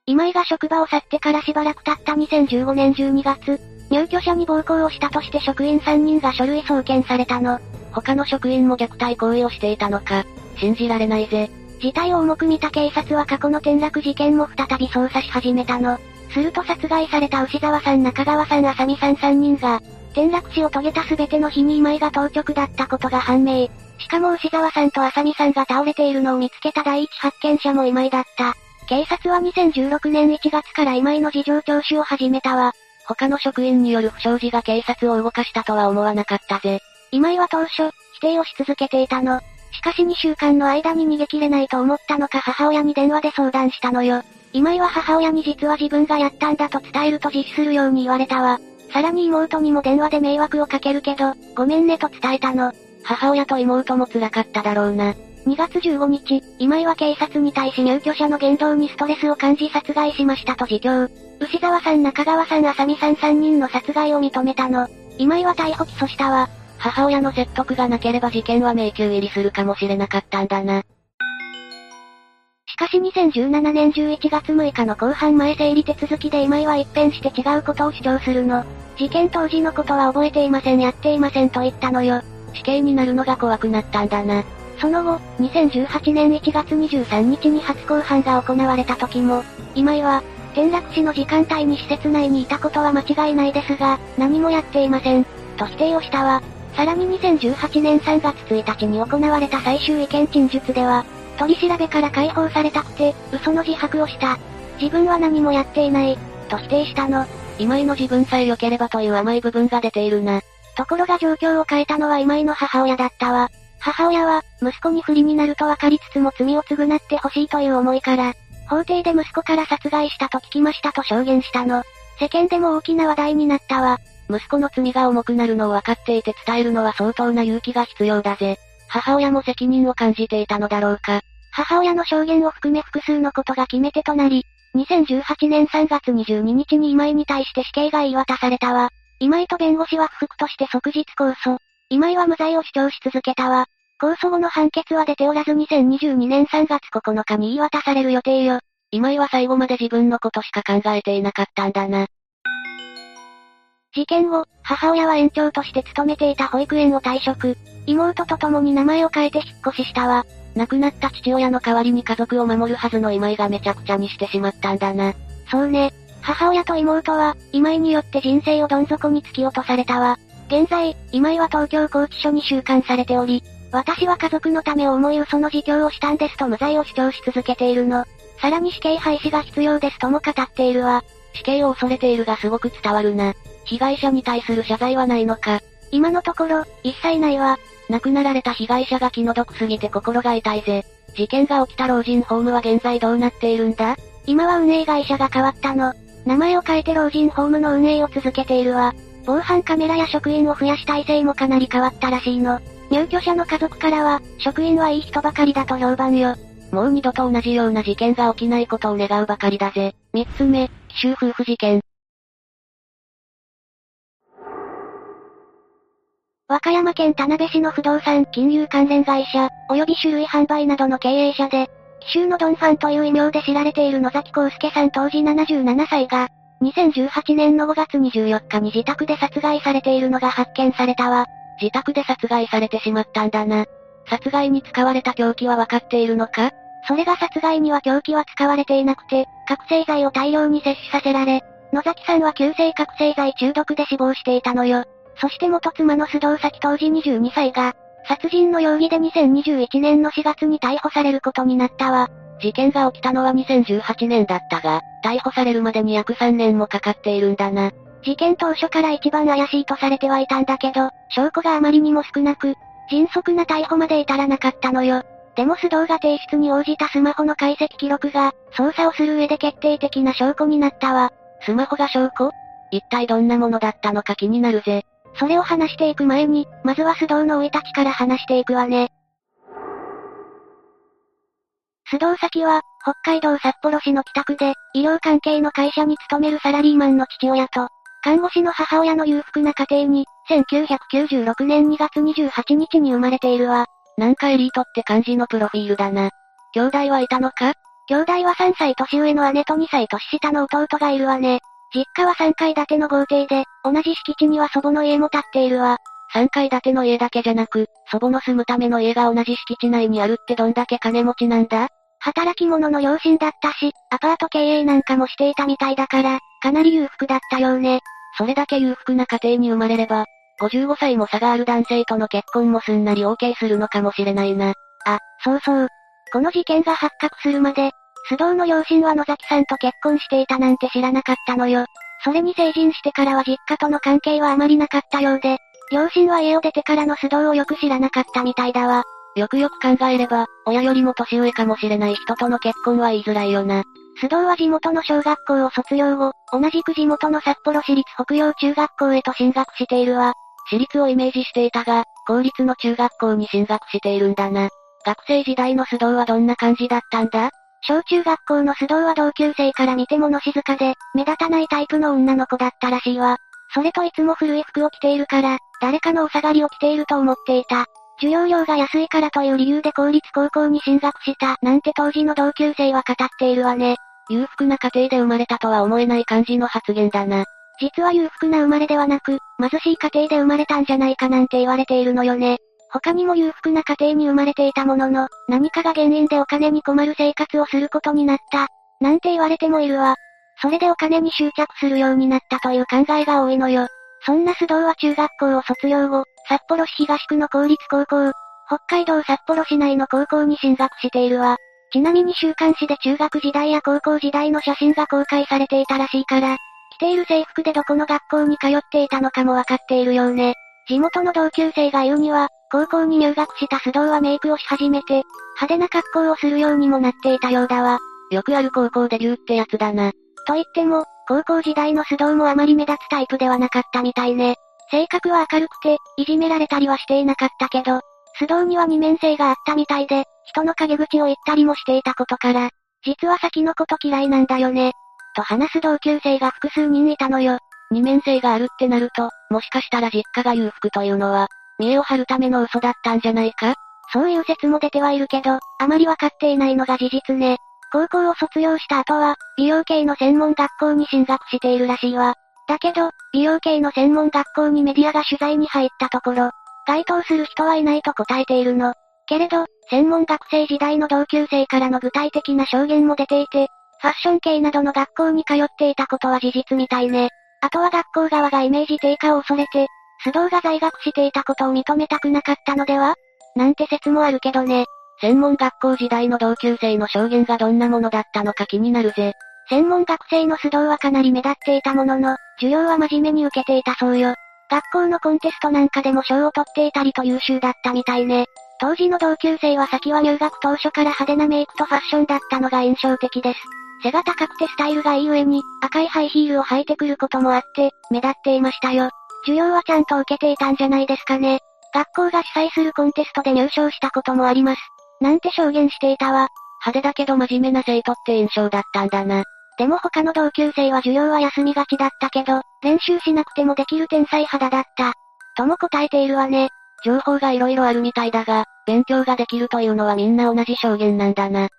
今井が職場を去ってからしばらく経った2015年12月、入居者に暴行をしたとして職員3人が書類送検されたの。他の職員も虐待行為をしていたのか。信じられないぜ。事態を重く見た警察は過去の転落事件も再び捜査し始めたの。すると殺害された牛沢さん中川さん浅見さん3人が、転落死を遂げた全ての日に今井が当直だったことが判明。しかも牛沢さんと浅見さんが倒れているのを見つけた第一発見者も今井だった。警察は2016年1月から今井の事情聴取を始めたわ。他の職員による不祥事が警察を動かしたとは思わなかったぜ。今井は当初、否定をし続けていたの。しかし2週間の間に逃げ切れないと思ったのか母親に電話で相談したのよ。今井は母親に実は自分がやったんだと伝えると自首するように言われたわ。さらに妹にも電話で迷惑をかけるけど、ごめんねと伝えたの。母親と妹も辛かっただろうな。2月15日、今井は警察に対し入居者の言動にストレスを感じ殺害しましたと自供。牛沢さん中川さん浅見さん3人の殺害を認めたの。今井は逮捕起訴したわ。母親の説得がなければ事件は迷宮入りするかもしれなかったんだな。しかし2017年11月6日の公判前整理手続きで今井は一変して違うことを主張するの。事件当時のことは覚えていませんやっていませんと言ったのよ。死刑になるのが怖くなったんだな。その後、2018年1月23日に初公判が行われた時も、今井は、転落死の時間帯に施設内にいたことは間違いないですが、何もやっていません。と否定をしたわ。さらに2018年3月1日に行われた最終意見陳述では、取り調べから解放されたくて、嘘の自白をした。自分は何もやっていない、と否定したの。今井の自分さえ良ければという甘い部分が出ているな。ところが状況を変えたのは今井の母親だったわ。母親は、息子に不利になると分かりつつも罪を償ってほしいという思いから、法廷で息子から殺害したと聞きましたと証言したの。世間でも大きな話題になったわ。息子の罪が重くなるのを分かっていて伝えるのは相当な勇気が必要だぜ。母親も責任を感じていたのだろうか。母親の証言を含め複数のことが決め手となり、2018年3月22日に今井に対して死刑が言い渡されたわ。今井と弁護士は不服として即日控訴。今井は無罪を主張し続けたわ。控訴後の判決は出ておらず2022年3月9日に言い渡される予定よ。今井は最後まで自分のことしか考えていなかったんだな。事件後、母親は園長として勤めていた保育園を退職。妹と共に名前を変えて引っ越ししたわ。亡くなった父親の代わりに家族を守るはずの今井がめちゃくちゃにしてしまったんだな。そうね。母親と妹は、今井によって人生をどん底に突き落とされたわ。現在、今井は東京拘置所に収監されており、私は家族のためを思い嘘の自供をしたんですと無罪を主張し続けているの。さらに死刑廃止が必要ですとも語っているわ。死刑を恐れているがすごく伝わるな。被害者に対する謝罪はないのか。今のところ、一切ないわ。亡くなられた被害者が気の毒すぎて心が痛いぜ。事件が起きた老人ホームは現在どうなっているんだ？今は運営会社が変わったの。名前を変えて老人ホームの運営を続けているわ。防犯カメラや職員を増やし体制もかなり変わったらしいの。入居者の家族からは、職員はいい人ばかりだと評判よ。もう二度と同じような事件が起きないことを願うばかりだぜ。三つ目、奇襲夫婦事件。和歌山県田辺市の不動産金融関連会社、及び種類販売などの経営者で、奇襲のドンファンという異名で知られている野崎康介さん当時77歳が、2018年の5月24日に自宅で殺害されているのが発見されたわ。自宅で殺害されてしまったんだな。殺害に使われた凶器は分かっているのか？それが殺害には凶器は使われていなくて、覚醒剤を大量に摂取させられ、野崎さんは急性覚醒剤中毒で死亡していたのよ。そして元妻の須藤崎当時22歳が、殺人の容疑で2021年の4月に逮捕されることになったわ。事件が起きたのは2018年だったが、逮捕されるまでに約3年もかかっているんだな。事件当初から一番怪しいとされてはいたんだけど、証拠があまりにも少なく、迅速な逮捕まで至らなかったのよ。でも須藤が提出に応じたスマホの解析記録が、捜査をする上で決定的な証拠になったわ。スマホが証拠？一体どんなものだったのか気になるぜ。それを話していく前に、まずは須藤の生い立ちから話していくわね。須藤崎は、北海道札幌市の北区で、医療関係の会社に勤めるサラリーマンの父親と、看護師の母親の裕福な家庭に、1996年2月28日に生まれているわ。なんかエリートって感じのプロフィールだな。兄弟はいたのか？兄弟は3歳年上の姉と2歳年下の弟がいるわね。実家は3階建ての豪邸で、同じ敷地には祖母の家も建っているわ。3階建ての家だけじゃなく、祖母の住むための家が同じ敷地内にあるってどんだけ金持ちなんだ？働き者の両親だったし、アパート経営なんかもしていたみたいだから、かなり裕福だったようね。それだけ裕福な家庭に生まれれば、55歳も差がある男性との結婚もすんなり OK するのかもしれないな。あ、そうそう。この事件が発覚するまで、須藤の両親は野崎さんと結婚していたなんて知らなかったのよ。それに成人してからは実家との関係はあまりなかったようで、両親は家を出てからの須藤をよく知らなかったみたいだわ。よくよく考えれば、親よりも年上かもしれない人との結婚は言いづらいよな。須藤は地元の小学校を卒業後、同じく地元の札幌市立北洋中学校へと進学しているわ。私立をイメージしていたが、公立の中学校に進学しているんだな。学生時代の須藤はどんな感じだったんだ？小中学校の須藤は同級生から見て物静かで、目立たないタイプの女の子だったらしいわ。それといつも古い服を着ているから、誰かのお下がりを着ていると思っていた。授業料が安いからという理由で公立高校に進学した、なんて当時の同級生は語っているわね。裕福な家庭で生まれたとは思えない感じの発言だな。実は裕福な生まれではなく、貧しい家庭で生まれたんじゃないかなんて言われているのよね。他にも裕福な家庭に生まれていたものの、何かが原因でお金に困る生活をすることになった。なんて言われてもいるわ。それでお金に執着するようになったという考えが多いのよ。そんな須藤は中学校を卒業後、札幌市東区の公立高校、北海道札幌市内の高校に進学しているわ。ちなみに週刊誌で中学時代や高校時代の写真が公開されていたらしいから、着ている制服でどこの学校に通っていたのかもわかっているようね。地元の同級生が言うには、高校に入学した須藤はメイクをし始めて、派手な格好をするようにもなっていたようだわ。よくある高校デビューってやつだな。と言っても、高校時代の須藤もあまり目立つタイプではなかったみたいね。性格は明るくて、いじめられたりはしていなかったけど、須藤には二面性があったみたいで、人の陰口を言ったりもしていたことから、実は先のこと嫌いなんだよね。と話す同級生が複数人いたのよ。二面性があるってなると、もしかしたら実家が裕福というのは、見栄を張るための嘘だったんじゃないか？そういう説も出てはいるけど、あまりわかっていないのが事実ね。高校を卒業した後は、美容系の専門学校に進学しているらしいわ。だけど、美容系の専門学校にメディアが取材に入ったところ、該当する人はいないと答えているの。けれど、専門学生時代の同級生からの具体的な証言も出ていて、ファッション系などの学校に通っていたことは事実みたいね。あとは学校側がイメージ低下を恐れて、須藤が在学していたことを認めたくなかったのでは？なんて説もあるけどね。専門学校時代の同級生の証言がどんなものだったのか気になるぜ。専門学生の須藤はかなり目立っていたものの、授業は真面目に受けていたそうよ。学校のコンテストなんかでも賞を取っていたりと優秀だったみたいね。当時の同級生は先は入学当初から派手なメイクとファッションだったのが印象的です。背が高くてスタイルがいい上に、赤いハイヒールを履いてくることもあって、目立っていましたよ。授業はちゃんと受けていたんじゃないですかね。学校が主催するコンテストで入賞したこともあります。なんて証言していたわ。派手だけど真面目な生徒って印象だったんだな。でも他の同級生は授業は休みがちだったけど、練習しなくてもできる天才肌だった。とも答えているわね。情報が色々あるみたいだが、勉強ができるというのはみんな同じ証言なんだな。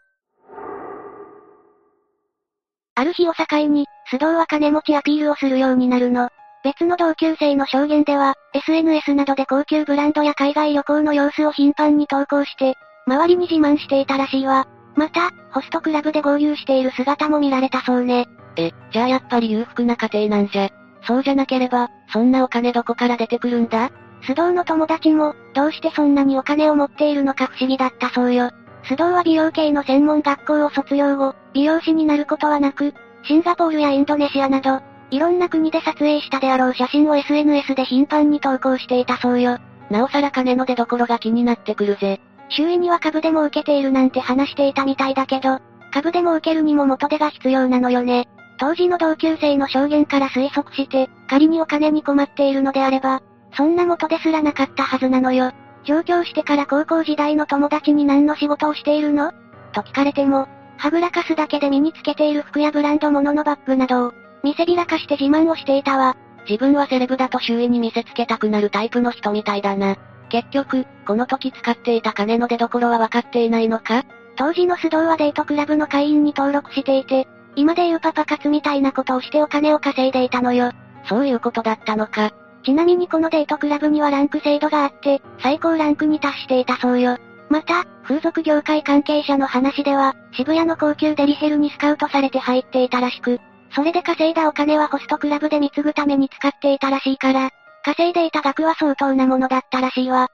ある日を境に、須藤は金持ちアピールをするようになるの。別の同級生の証言では、SNS などで高級ブランドや海外旅行の様子を頻繁に投稿して、周りに自慢していたらしいわ。また、ホストクラブで合流している姿も見られたそうね。え、じゃあやっぱり裕福な家庭なんじゃ。そうじゃなければ、そんなお金どこから出てくるんだ？須藤の友達も、どうしてそんなにお金を持っているのか不思議だったそうよ。須藤は美容系の専門学校を卒業後、美容師になることはなく、シンガポールやインドネシアなど、いろんな国で撮影したであろう写真を SNS で頻繁に投稿していたそうよ。なおさら金の出所が気になってくるぜ。周囲には株でも受けているなんて話していたみたいだけど、株でも受けるにも元手が必要なのよね。当時の同級生の証言から推測して、仮にお金に困っているのであれば、そんな元ですらなかったはずなのよ。上京してから高校時代の友達に何の仕事をしているの？と聞かれても、はぐらかすだけで身につけている服やブランド物のバッグなどを、見せびらかして自慢をしていたわ。自分はセレブだと周囲に見せつけたくなるタイプの人みたいだな。結局、この時使っていた金の出所は分かっていないのか？当時の須藤はデートクラブの会員に登録していて、今でいうパパ活みたいなことをしてお金を稼いでいたのよ。そういうことだったのか。ちなみにこのデートクラブにはランク制度があって、最高ランクに達していたそうよ。また、風俗業界関係者の話では、渋谷の高級デリヘルにスカウトされて入っていたらしく、それで稼いだお金はホストクラブで貢ぐために使っていたらしいから、稼いでいた額は相当なものだったらしいわ。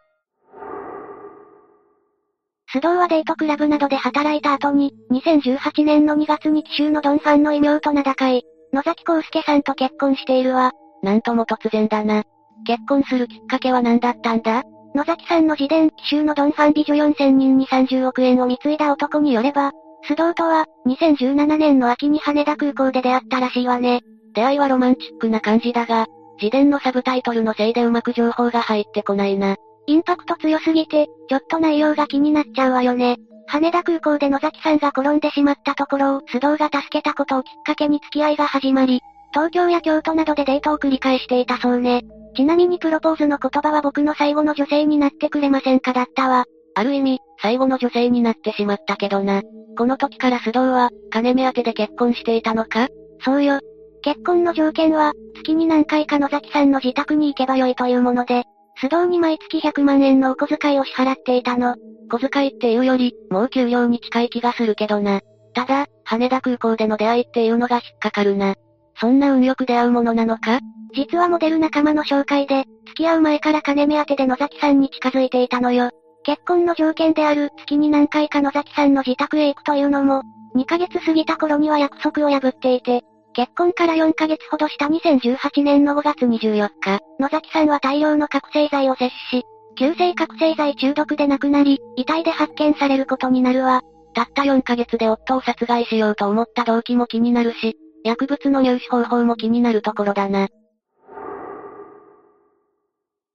須藤はデートクラブなどで働いた後に、2018年の2月に奇襲のドンファンの異名と名高い、野崎康介さんと結婚しているわ。なんとも突然だな。結婚するきっかけは何だったんだ？野崎さんの自伝、奇襲のドンファン美女4000人に30億円を貢いだ男によれば、須藤とは、2017年の秋に羽田空港で出会ったらしいわね。出会いはロマンチックな感じだが、自伝のサブタイトルのせいでうまく情報が入ってこないな。インパクト強すぎて、ちょっと内容が気になっちゃうわよね。羽田空港で野崎さんが転んでしまったところを須藤が助けたことをきっかけに付き合いが始まり、東京や京都などでデートを繰り返していたそうね。ちなみにプロポーズの言葉は僕の最後の女性になってくれませんかだったわ。ある意味、最後の女性になってしまったけどな。この時から須藤は、金目当てで結婚していたのか？そうよ。結婚の条件は、月に何回か野崎さんの自宅に行けばよいというもので、須藤に毎月100万円のお小遣いを支払っていたの。小遣いっていうより、もう給料に近い気がするけどな。ただ、羽田空港での出会いっていうのが引っかかるな。そんな運よく出会うものなのか？実はモデル仲間の紹介で、付き合う前から金目当てで野崎さんに近づいていたのよ。結婚の条件である月に何回か野崎さんの自宅へ行くというのも、2ヶ月過ぎた頃には約束を破っていて、結婚から4ヶ月ほどした2018年の5月24日、野崎さんは大量の覚醒剤を摂取し、急性覚醒剤中毒で亡くなり、遺体で発見されることになるわ。たった4ヶ月で夫を殺害しようと思った動機も気になるし、薬物の入手方法も気になるところだな。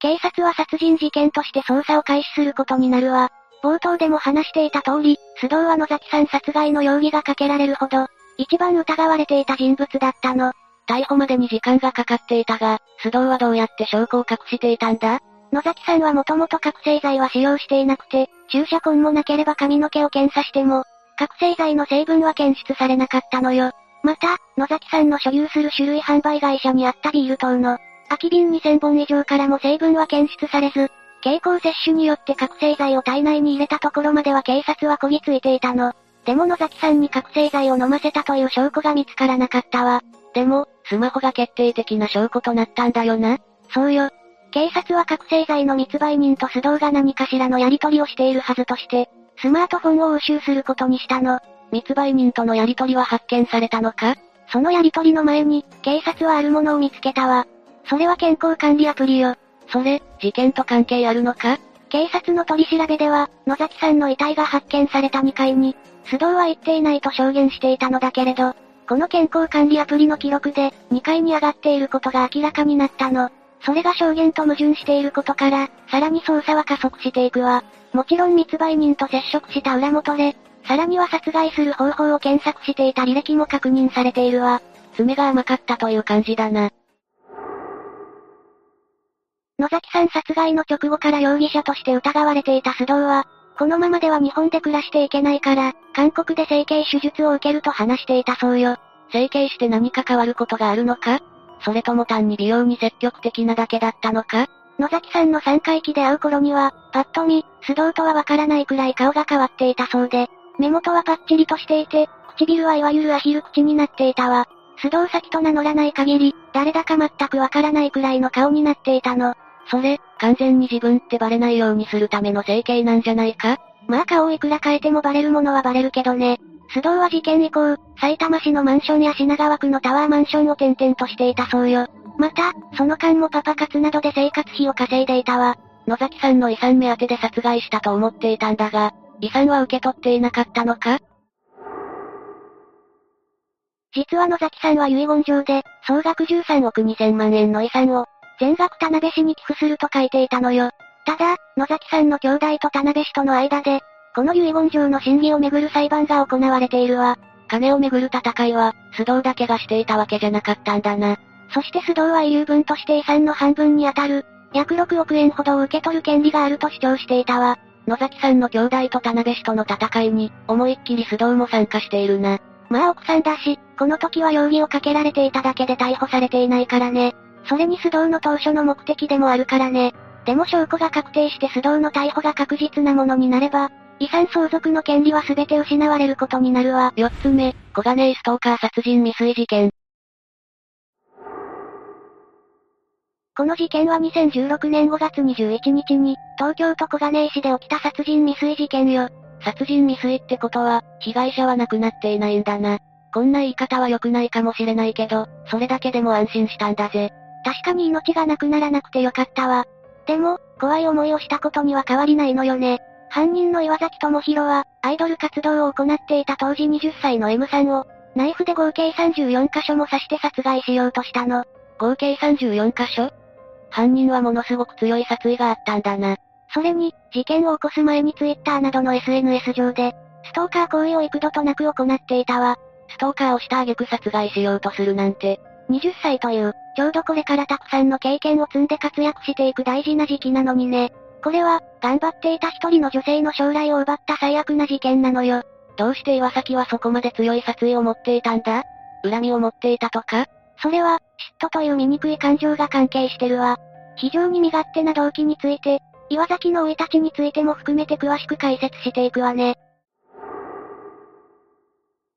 警察は殺人事件として捜査を開始することになるわ。冒頭でも話していた通り、須藤は野崎さん殺害の容疑がかけられるほど、一番疑われていた人物だったの。逮捕までに時間がかかっていたが、須藤はどうやって証拠を隠していたんだ？野崎さんはもともと覚醒剤は使用していなくて、注射痕もなければ髪の毛を検査しても、覚醒剤の成分は検出されなかったのよ。また、野崎さんの所有する種類販売会社にあったビール等の、空き瓶2000本以上からも成分は検出されず、経口摂取によって覚醒剤を体内に入れたところまでは警察はこぎついていたの。でも野崎さんに覚醒剤を飲ませたという証拠が見つからなかったわ。でも、スマホが決定的な証拠となったんだよな。そうよ。警察は覚醒剤の密売人と須藤が何かしらのやり取りをしているはずとして、スマートフォンを押収することにしたの。密売人とのやり取りは発見されたのか？そのやり取りの前に、警察はあるものを見つけたわ。それは健康管理アプリよ。それ、事件と関係あるのか？警察の取り調べでは、野崎さんの遺体が発見された2階に、須藤は行っていないと証言していたのだけれど、この健康管理アプリの記録で、2階に上がっていることが明らかになったの。それが証言と矛盾していることから、さらに捜査は加速していくわ。もちろん密売人と接触した裏元で、さらには殺害する方法を検索していた履歴も確認されているわ。爪が甘かったという感じだな。野崎さん殺害の直後から容疑者として疑われていた須藤は、このままでは日本で暮らしていけないから、韓国で整形手術を受けると話していたそうよ。整形して何か変わることがあるのか？それとも単に美容に積極的なだけだったのか？野崎さんの3回忌で会う頃には、パッと見、須藤とはわからないくらい顔が変わっていたそうで、目元はパッチリとしていて、唇はいわゆるアヒル口になっていたわ。須藤先と名乗らない限り、誰だか全くわからないくらいの顔になっていたの。それ、完全に自分ってバレないようにするための整形なんじゃないか？まあ顔をいくら変えてもバレるものはバレるけどね。須藤は事件以降、埼玉市のマンションや品川区のタワーマンションを転々としていたそうよ。また、その間もパパ活などで生活費を稼いでいたわ。野崎さんの遺産目当てで殺害したと思っていたんだが、遺産は受け取っていなかったのか？実は野崎さんは遺言状で、総額13億2000万円の遺産を、全額田辺氏に寄付すると書いていたのよ。ただ、野崎さんの兄弟と田辺氏との間で、この遺言状の審議をめぐる裁判が行われているわ。金をめぐる戦いは、須藤だけがしていたわけじゃなかったんだな。そして須藤は遺留分として遺産の半分にあたる、約6億円ほどを受け取る権利があると主張していたわ。野崎さんの兄弟と田辺氏との戦いに、思いっきり須藤も参加しているな。まあ奥さんだし、この時は容疑をかけられていただけで逮捕されていないからね。それに須藤の当初の目的でもあるからね。でも証拠が確定して須藤の逮捕が確実なものになれば、遺産相続の権利は全て失われることになるわ。四つ目、小金井ストーカー殺人未遂事件。この事件は2016年5月21日に、東京都小金井市で起きた殺人未遂事件よ。殺人未遂ってことは、被害者は亡くなっていないんだな。こんな言い方は良くないかもしれないけど、それだけでも安心したんだぜ。確かに命がなくならなくてよかったわ。でも、怖い思いをしたことには変わりないのよね。犯人の岩崎智弘は、アイドル活動を行っていた当時20歳の M さんを、ナイフで合計34箇所も刺して殺害しようとしたの。合計34箇所？犯人はものすごく強い殺意があったんだな。それに、事件を起こす前に Twitter などの SNS 上で、ストーカー行為を幾度となく行っていたわ。ストーカーをした挙句殺害しようとするなんて。20歳という、ちょうどこれからたくさんの経験を積んで活躍していく大事な時期なのにね。これは、頑張っていた一人の女性の将来を奪った最悪な事件なのよ。どうして岩崎はそこまで強い殺意を持っていたんだ？恨みを持っていたとか？それは、嫉妬という醜い感情が関係してるわ。非常に身勝手な動機について、岩崎の生い立ちについても含めて詳しく解説していくわね。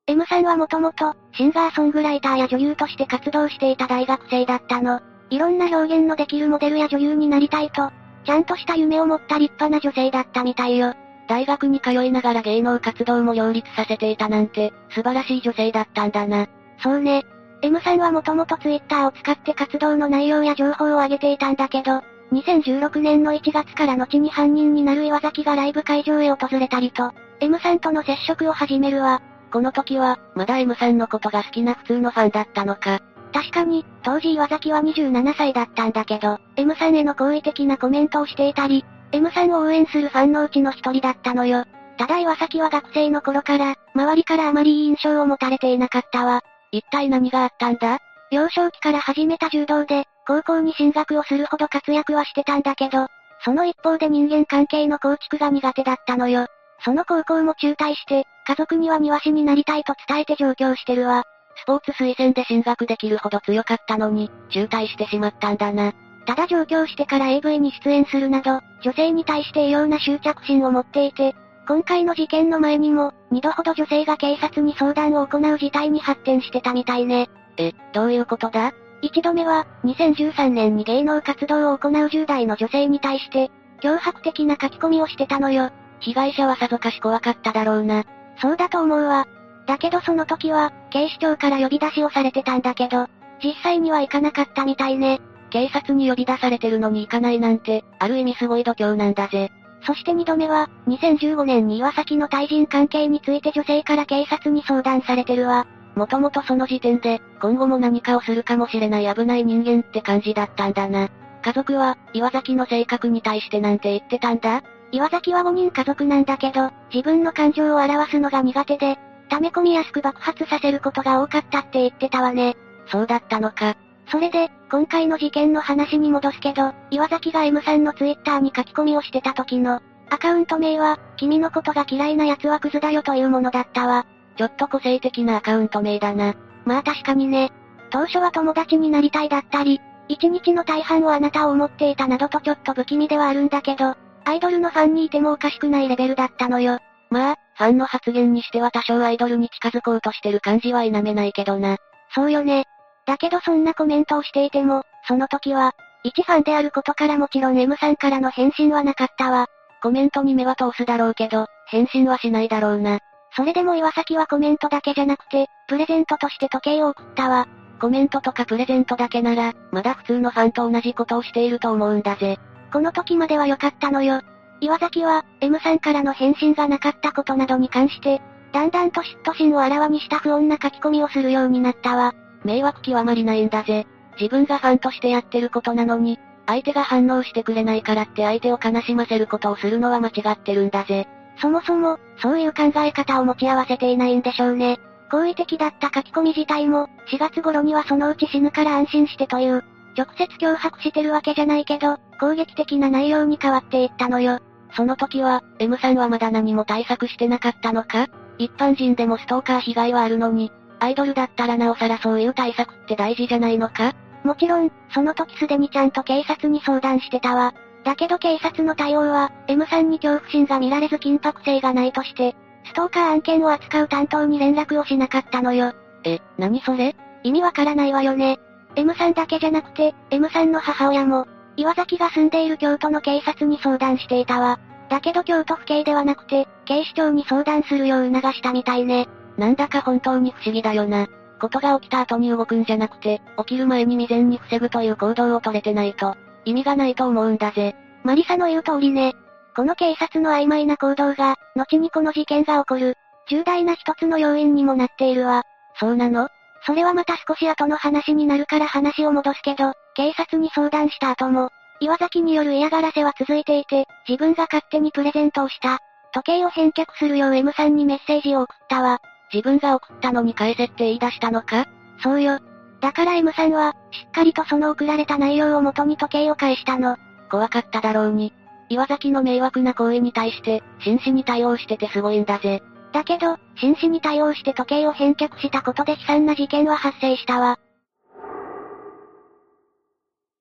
M さんはもともと、シンガーソングライターや女優として活動していた大学生だったの。いろんな表現のできるモデルや女優になりたいと、ちゃんとした夢を持った立派な女性だったみたいよ。大学に通いながら芸能活動も両立させていたなんて、素晴らしい女性だったんだな。そうね。M さんはもともとツイッターを使って活動の内容や情報を上げていたんだけど、2016年の1月から後に犯人になる岩崎がライブ会場へ訪れたりと、M さんとの接触を始めるわ。この時は、まだ M さんのことが好きな普通のファンだったのか。確かに、当時岩崎は27歳だったんだけど、M さんへの好意的なコメントをしていたり、M さんを応援するファンのうちの一人だったのよ。ただ岩崎は学生の頃から、周りからあまりいい印象を持たれていなかったわ。一体何があったんだ？幼少期から始めた柔道で、高校に進学をするほど活躍はしてたんだけど、その一方で人間関係の構築が苦手だったのよ。その高校も中退して、家族には庭師になりたいと伝えて上京してるわ。スポーツ推薦で進学できるほど強かったのに、中退してしまったんだな。ただ上京してから AV に出演するなど、女性に対して異様な執着心を持っていて、今回の事件の前にも、二度ほど女性が警察に相談を行う事態に発展してたみたいね。え、どういうことだ？一度目は、2013年に芸能活動を行う10代の女性に対して、脅迫的な書き込みをしてたのよ。被害者はさぞかし怖かっただろうな。そうだと思うわ。だけどその時は、警視庁から呼び出しをされてたんだけど、実際には行かなかったみたいね。警察に呼び出されてるのに行かないなんて、ある意味すごい度胸なんだぜ。そして二度目は、2015年に岩崎の対人関係について女性から警察に相談されてるわ。もともとその時点で、今後も何かをするかもしれない危ない人間って感じだったんだな。家族は、岩崎の性格に対してなんて言ってたんだ岩崎は5人家族なんだけど、自分の感情を表すのが苦手で、溜め込みやすく爆発させることが多かったって言ってたわね。そうだったのか。それで、今回の事件の話に戻すけど、岩崎が M さんのツイッターに書き込みをしてた時の、アカウント名は、君のことが嫌いな奴はクズだよというものだったわ。ちょっと個性的なアカウント名だな。まあ確かにね。当初は友達になりたいだったり、一日の大半をあなたを思っていたなどとちょっと不気味ではあるんだけど、アイドルのファンにいてもおかしくないレベルだったのよ。まあ、ファンの発言にしては多少アイドルに近づこうとしてる感じは否めないけどな。そうよね。だけどそんなコメントをしていても、その時は、一ファンであることからもちろん M さんからの返信はなかったわ。コメントに目は通すだろうけど、返信はしないだろうな。それでも岩崎はコメントだけじゃなくて、プレゼントとして時計を送ったわ。コメントとかプレゼントだけなら、まだ普通のファンと同じことをしていると思うんだぜ。この時までは良かったのよ。岩崎は、M さんからの返信がなかったことなどに関して、だんだんと嫉妬心をあらわにした不穏な書き込みをするようになったわ。迷惑極まりないんだぜ。自分がファンとしてやってることなのに、相手が反応してくれないからって相手を悲しませることをするのは間違ってるんだぜ。そもそも、そういう考え方を持ち合わせていないんでしょうね。好意的だった書き込み自体も、4月頃にはそのうち死ぬから安心してという、直接脅迫してるわけじゃないけど、攻撃的な内容に変わっていったのよ。その時は、M さんはまだ何も対策してなかったのか？一般人でもストーカー被害はあるのに、アイドルだったらなおさらそういう対策って大事じゃないのか？もちろん、その時すでにちゃんと警察に相談してたわ。だけど警察の対応は、M さんに恐怖心が見られず緊迫性がないとして、ストーカー案件を扱う担当に連絡をしなかったのよ。え、何それ？意味わからないわよね。M さんだけじゃなくて、M さんの母親も、岩崎が住んでいる京都の警察に相談していたわ。だけど京都府警ではなくて、警視庁に相談するよう促したみたいね。なんだか本当に不思議だよな。ことが起きた後に動くんじゃなくて、起きる前に未然に防ぐという行動を取れてないと、意味がないと思うんだぜ。マリサの言う通りね。この警察の曖昧な行動が、後にこの事件が起こる、重大な一つの要因にもなっているわ。そうなの？それはまた少し後の話になるから話を戻すけど、警察に相談した後も、岩崎による嫌がらせは続いていて、自分が勝手にプレゼントをした。時計を返却するよう M さんにメッセージを送ったわ。自分が送ったのに返せって言い出したのか？そうよ。だから M さんは、しっかりとその送られた内容を元に時計を返したの。怖かっただろうに。岩崎の迷惑な行為に対して、真摯に対応しててすごいんだぜ。だけど、真摯に対応して時計を返却したことで悲惨な事件は発生したわ。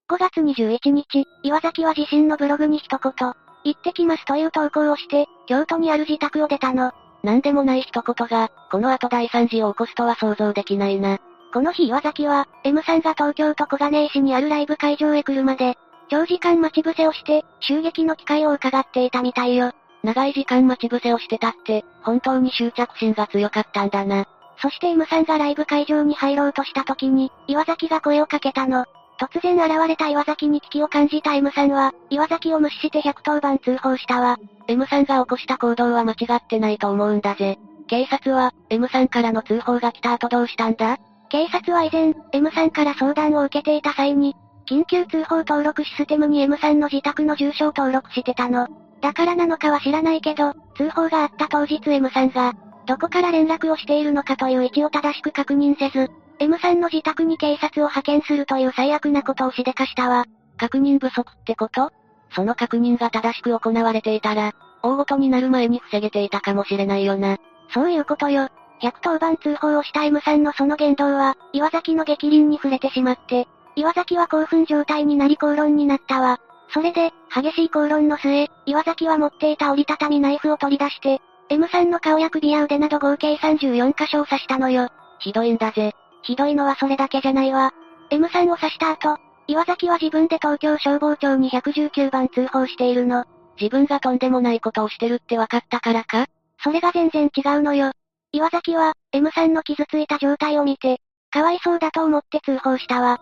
5月21日、岩崎は自身のブログに一言、行ってきますという投稿をして、京都にある自宅を出たの。なんでもない一言が、この後大惨事を起こすとは想像できないな。この日岩崎は、M さんが東京都小金井市にあるライブ会場へ来るまで、長時間待ち伏せをして、襲撃の機会を伺っていたみたいよ。長い時間待ち伏せをしてたって、本当に執着心が強かったんだな。そして M さんがライブ会場に入ろうとした時に、岩崎が声をかけたの。突然現れた岩崎に危機を感じた M さんは、岩崎を無視して110番通報したわ。M さんが起こした行動は間違ってないと思うんだぜ。警察は、M さんからの通報が来た後どうしたんだ？警察は以前、M さんから相談を受けていた際に、緊急通報登録システムに M さんの自宅の住所を登録してたの。だからなのかは知らないけど、通報があった当日 M さんが、どこから連絡をしているのかという位置を正しく確認せず、M さんの自宅に警察を派遣するという最悪なことをしでかしたわ。確認不足ってこと？その確認が正しく行われていたら、大ごとになる前に防げていたかもしれないよな。そういうことよ。110番通報をした M さんのその言動は、岩崎の激鱗に触れてしまって、岩崎は興奮状態になり口論になったわ。それで、激しい口論の末、岩崎は持っていた折りたたみナイフを取り出して、M さんの顔や首や腕など合計34箇所を刺したのよ。ひどいんだぜ。ひどいのはそれだけじゃないわ。M さんを刺した後、岩崎は自分で東京消防庁に119番通報しているの。自分がとんでもないことをしてるって分かったからか？それが全然違うのよ。岩崎は、M さんの傷ついた状態を見て、かわいそうだと思って通報したわ。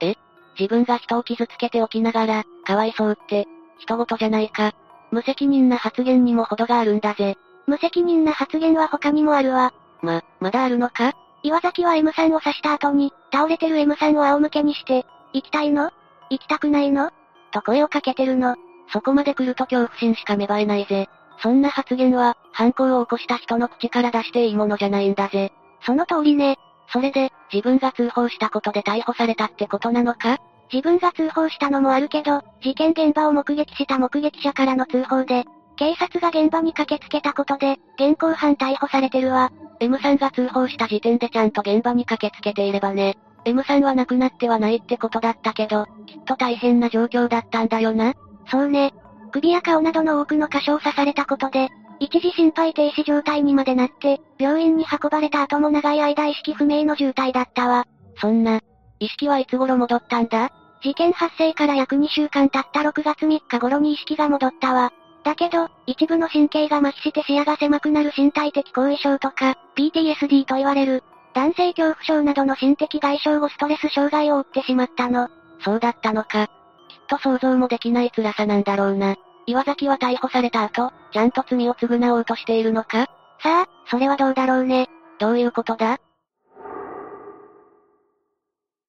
え？自分が人を傷つけておきながら、かわいそうって、人事じゃないか。無責任な発言にも程があるんだぜ。無責任な発言は他にもあるわ。ま、まだあるのか？岩崎は M さんを刺した後に、倒れてる M さんを仰向けにして、行きたいの？行きたくないの？と声をかけてるの。そこまで来ると恐怖心しか芽生えないぜ。そんな発言は、犯行を起こした人の口から出していいものじゃないんだぜ。その通りね。それで、自分が通報したことで逮捕されたってことなのか？自分が通報したのもあるけど、事件現場を目撃した目撃者からの通報で、警察が現場に駆けつけたことで、現行犯逮捕されてるわ。M さんが通報した時点でちゃんと現場に駆けつけていればね。M さんは亡くなってはないってことだったけど、きっと大変な状況だったんだよな。そうね。首や顔などの多くの箇所を刺されたことで、一時心肺停止状態にまでなって、病院に運ばれた後も長い間意識不明の重体だったわ。そんな、意識はいつ頃戻ったんだ？事件発生から約2週間経った6月3日頃に意識が戻ったわ。だけど、一部の神経が麻痺して視野が狭くなる身体的後遺症とか、PTSD と言われる、男性恐怖症などの心的外傷後ストレス障害を負ってしまったの。そうだったのか。きっと想像もできない辛さなんだろうな。岩崎は逮捕された後、ちゃんと罪を償おうとしているのか？さあ、それはどうだろうね。どういうことだ？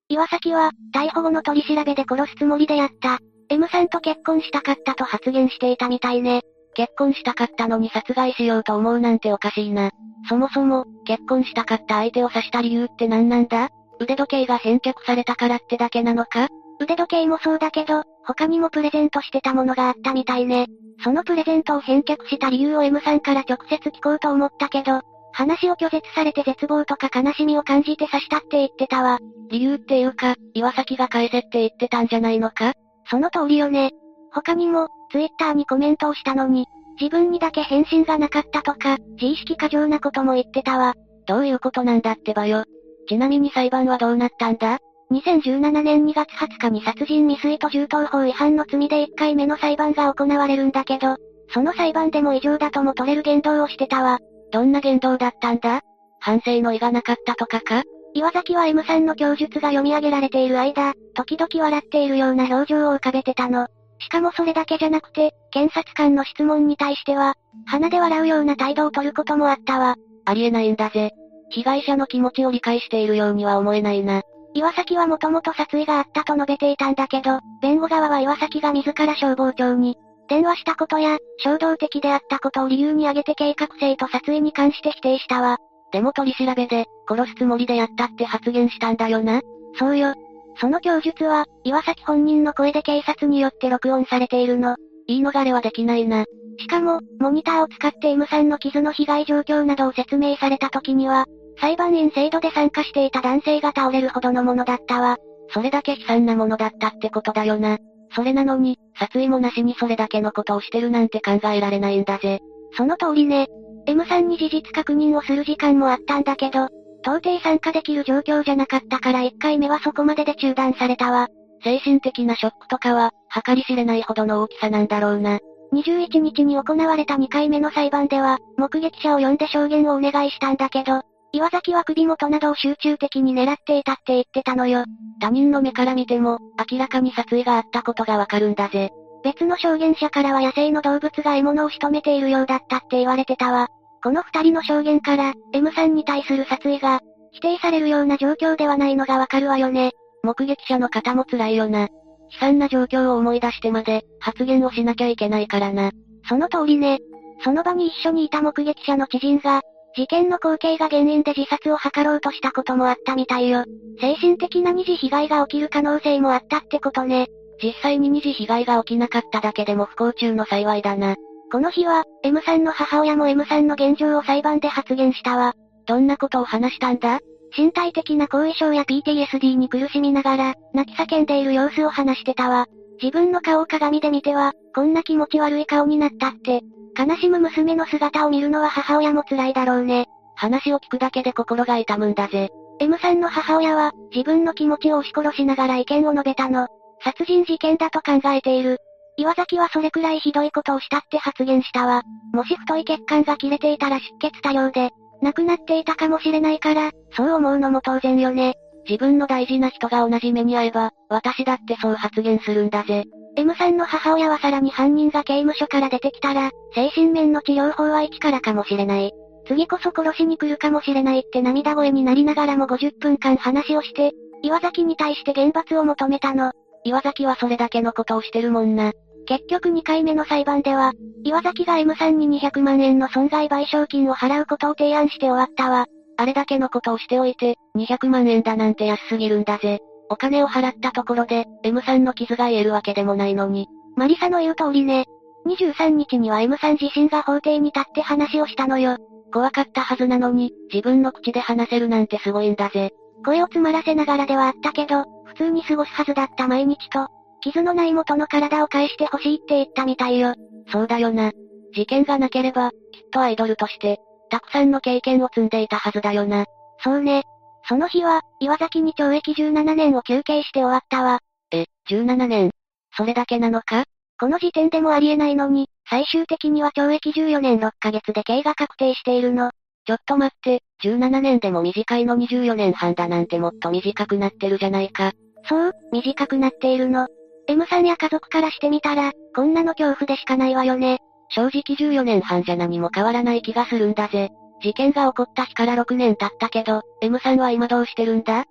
岩崎は、逮捕後の取り調べで殺すつもりでやった。M さんと結婚したかったと発言していたみたいね。結婚したかったのに殺害しようと思うなんておかしいな。そもそも、結婚したかった相手を刺した理由って何なんだ？腕時計が返却されたからってだけなのか？腕時計もそうだけど、他にもプレゼントしてたものがあったみたいね。そのプレゼントを返却した理由を M さんから直接聞こうと思ったけど、話を拒絶されて絶望とか悲しみを感じて刺したって言ってたわ。理由っていうか、岩崎が返せって言ってたんじゃないのか？その通りよね。他にも、ツイッターにコメントをしたのに、自分にだけ返信がなかったとか、自意識過剰なことも言ってたわ。どういうことなんだってばよ。ちなみに裁判はどうなったんだ？2017年2月20日に殺人未遂と銃刀法違反の罪で1回目の裁判が行われるんだけど、その裁判でも異常だとも取れる言動をしてたわ。どんな言動だったんだ？反省の意がなかったとかか？岩崎は M さんの供述が読み上げられている間、時々笑っているような表情を浮かべてたの。しかもそれだけじゃなくて、検察官の質問に対しては、鼻で笑うような態度を取ることもあったわ。ありえないんだぜ。被害者の気持ちを理解しているようには思えないな。岩崎はもともと殺意があったと述べていたんだけど、弁護側は岩崎が自ら消防庁に、電話したことや、衝動的であったことを理由に挙げて計画性と殺意に関して否定したわ。でも取り調べで、殺すつもりでやったって発言したんだよな。そうよ。その供述は、岩崎本人の声で警察によって録音されているの。言い逃れはできないな。しかも、モニターを使って M さんの傷の被害状況などを説明された時には、裁判員制度で参加していた男性が倒れるほどのものだったわ。それだけ悲惨なものだったってことだよな。それなのに、殺意もなしにそれだけのことをしてるなんて考えられないんだぜ。その通りね。M さんに事実確認をする時間もあったんだけど、到底参加できる状況じゃなかったから1回目はそこまでで中断されたわ。精神的なショックとかは、計り知れないほどの大きさなんだろうな。21日に行われた2回目の裁判では、目撃者を呼んで証言をお願いしたんだけど、岩崎は首元などを集中的に狙っていたって言ってたのよ。他人の目から見ても、明らかに殺意があったことがわかるんだぜ。別の証言者からは野生の動物が獲物を仕留めているようだったって言われてたわ。この二人の証言から、M さんに対する殺意が、否定されるような状況ではないのがわかるわよね。目撃者の方も辛いよな。悲惨な状況を思い出してまで、発言をしなきゃいけないからな。その通りね。その場に一緒にいた目撃者の知人が、事件の光景が原因で自殺を図ろうとしたこともあったみたいよ。精神的な二次被害が起きる可能性もあったってことね。実際に二次被害が起きなかっただけでも不幸中の幸いだな。この日は、M さんの母親も M さんの現状を裁判で発言したわ。どんなことを話したんだ？身体的な後遺症や PTSD に苦しみながら、泣き叫んでいる様子を話してたわ。自分の顔を鏡で見ては、こんな気持ち悪い顔になったって、悲しむ娘の姿を見るのは母親も辛いだろうね。話を聞くだけで心が痛むんだぜ。M さんの母親は、自分の気持ちを押し殺しながら意見を述べたの。殺人事件だと考えている。岩崎はそれくらいひどいことをしたって発言したわ。もし太い血管が切れていたら出血多量で、亡くなっていたかもしれないから、そう思うのも当然よね。自分の大事な人が同じ目に遭えば、私だってそう発言するんだぜ。M さんの母親はさらに犯人が刑務所から出てきたら、精神面の治療法は一からかもしれない。次こそ殺しに来るかもしれないって涙声になりながらも50分間話をして、岩崎に対して厳罰を求めたの。岩崎はそれだけのことをしてるもんな。結局2回目の裁判では、岩崎が M さんに200万円の損害賠償金を払うことを提案して終わったわ。あれだけのことをしておいて、200万円だなんて安すぎるんだぜ。お金を払ったところで、M さんの傷が癒えるわけでもないのに。マリサの言う通りね。23日には M さん自身が法廷に立って話をしたのよ。怖かったはずなのに、自分の口で話せるなんてすごいんだぜ。声を詰まらせながらではあったけど、普通に過ごすはずだった毎日と、傷のない元の体を返してほしいって言ったみたいよ。そうだよな。事件がなければ、きっとアイドルとして、たくさんの経験を積んでいたはずだよな。そうね。その日は、岩崎に懲役17年を休刑して終わったわ。え、17年？それだけなのか？この時点でもありえないのに、最終的には懲役14年6ヶ月で刑が確定しているの。ちょっと待って、17年でも短いの？24年半だなんてもっと短くなってるじゃないか。そう、短くなっているの。M さんや家族からしてみたら、こんなの恐怖でしかないわよね。正直14年半じゃ何も変わらない気がするんだぜ。事件が起こった日から6年経ったけど、M さんは今どうしてるんだ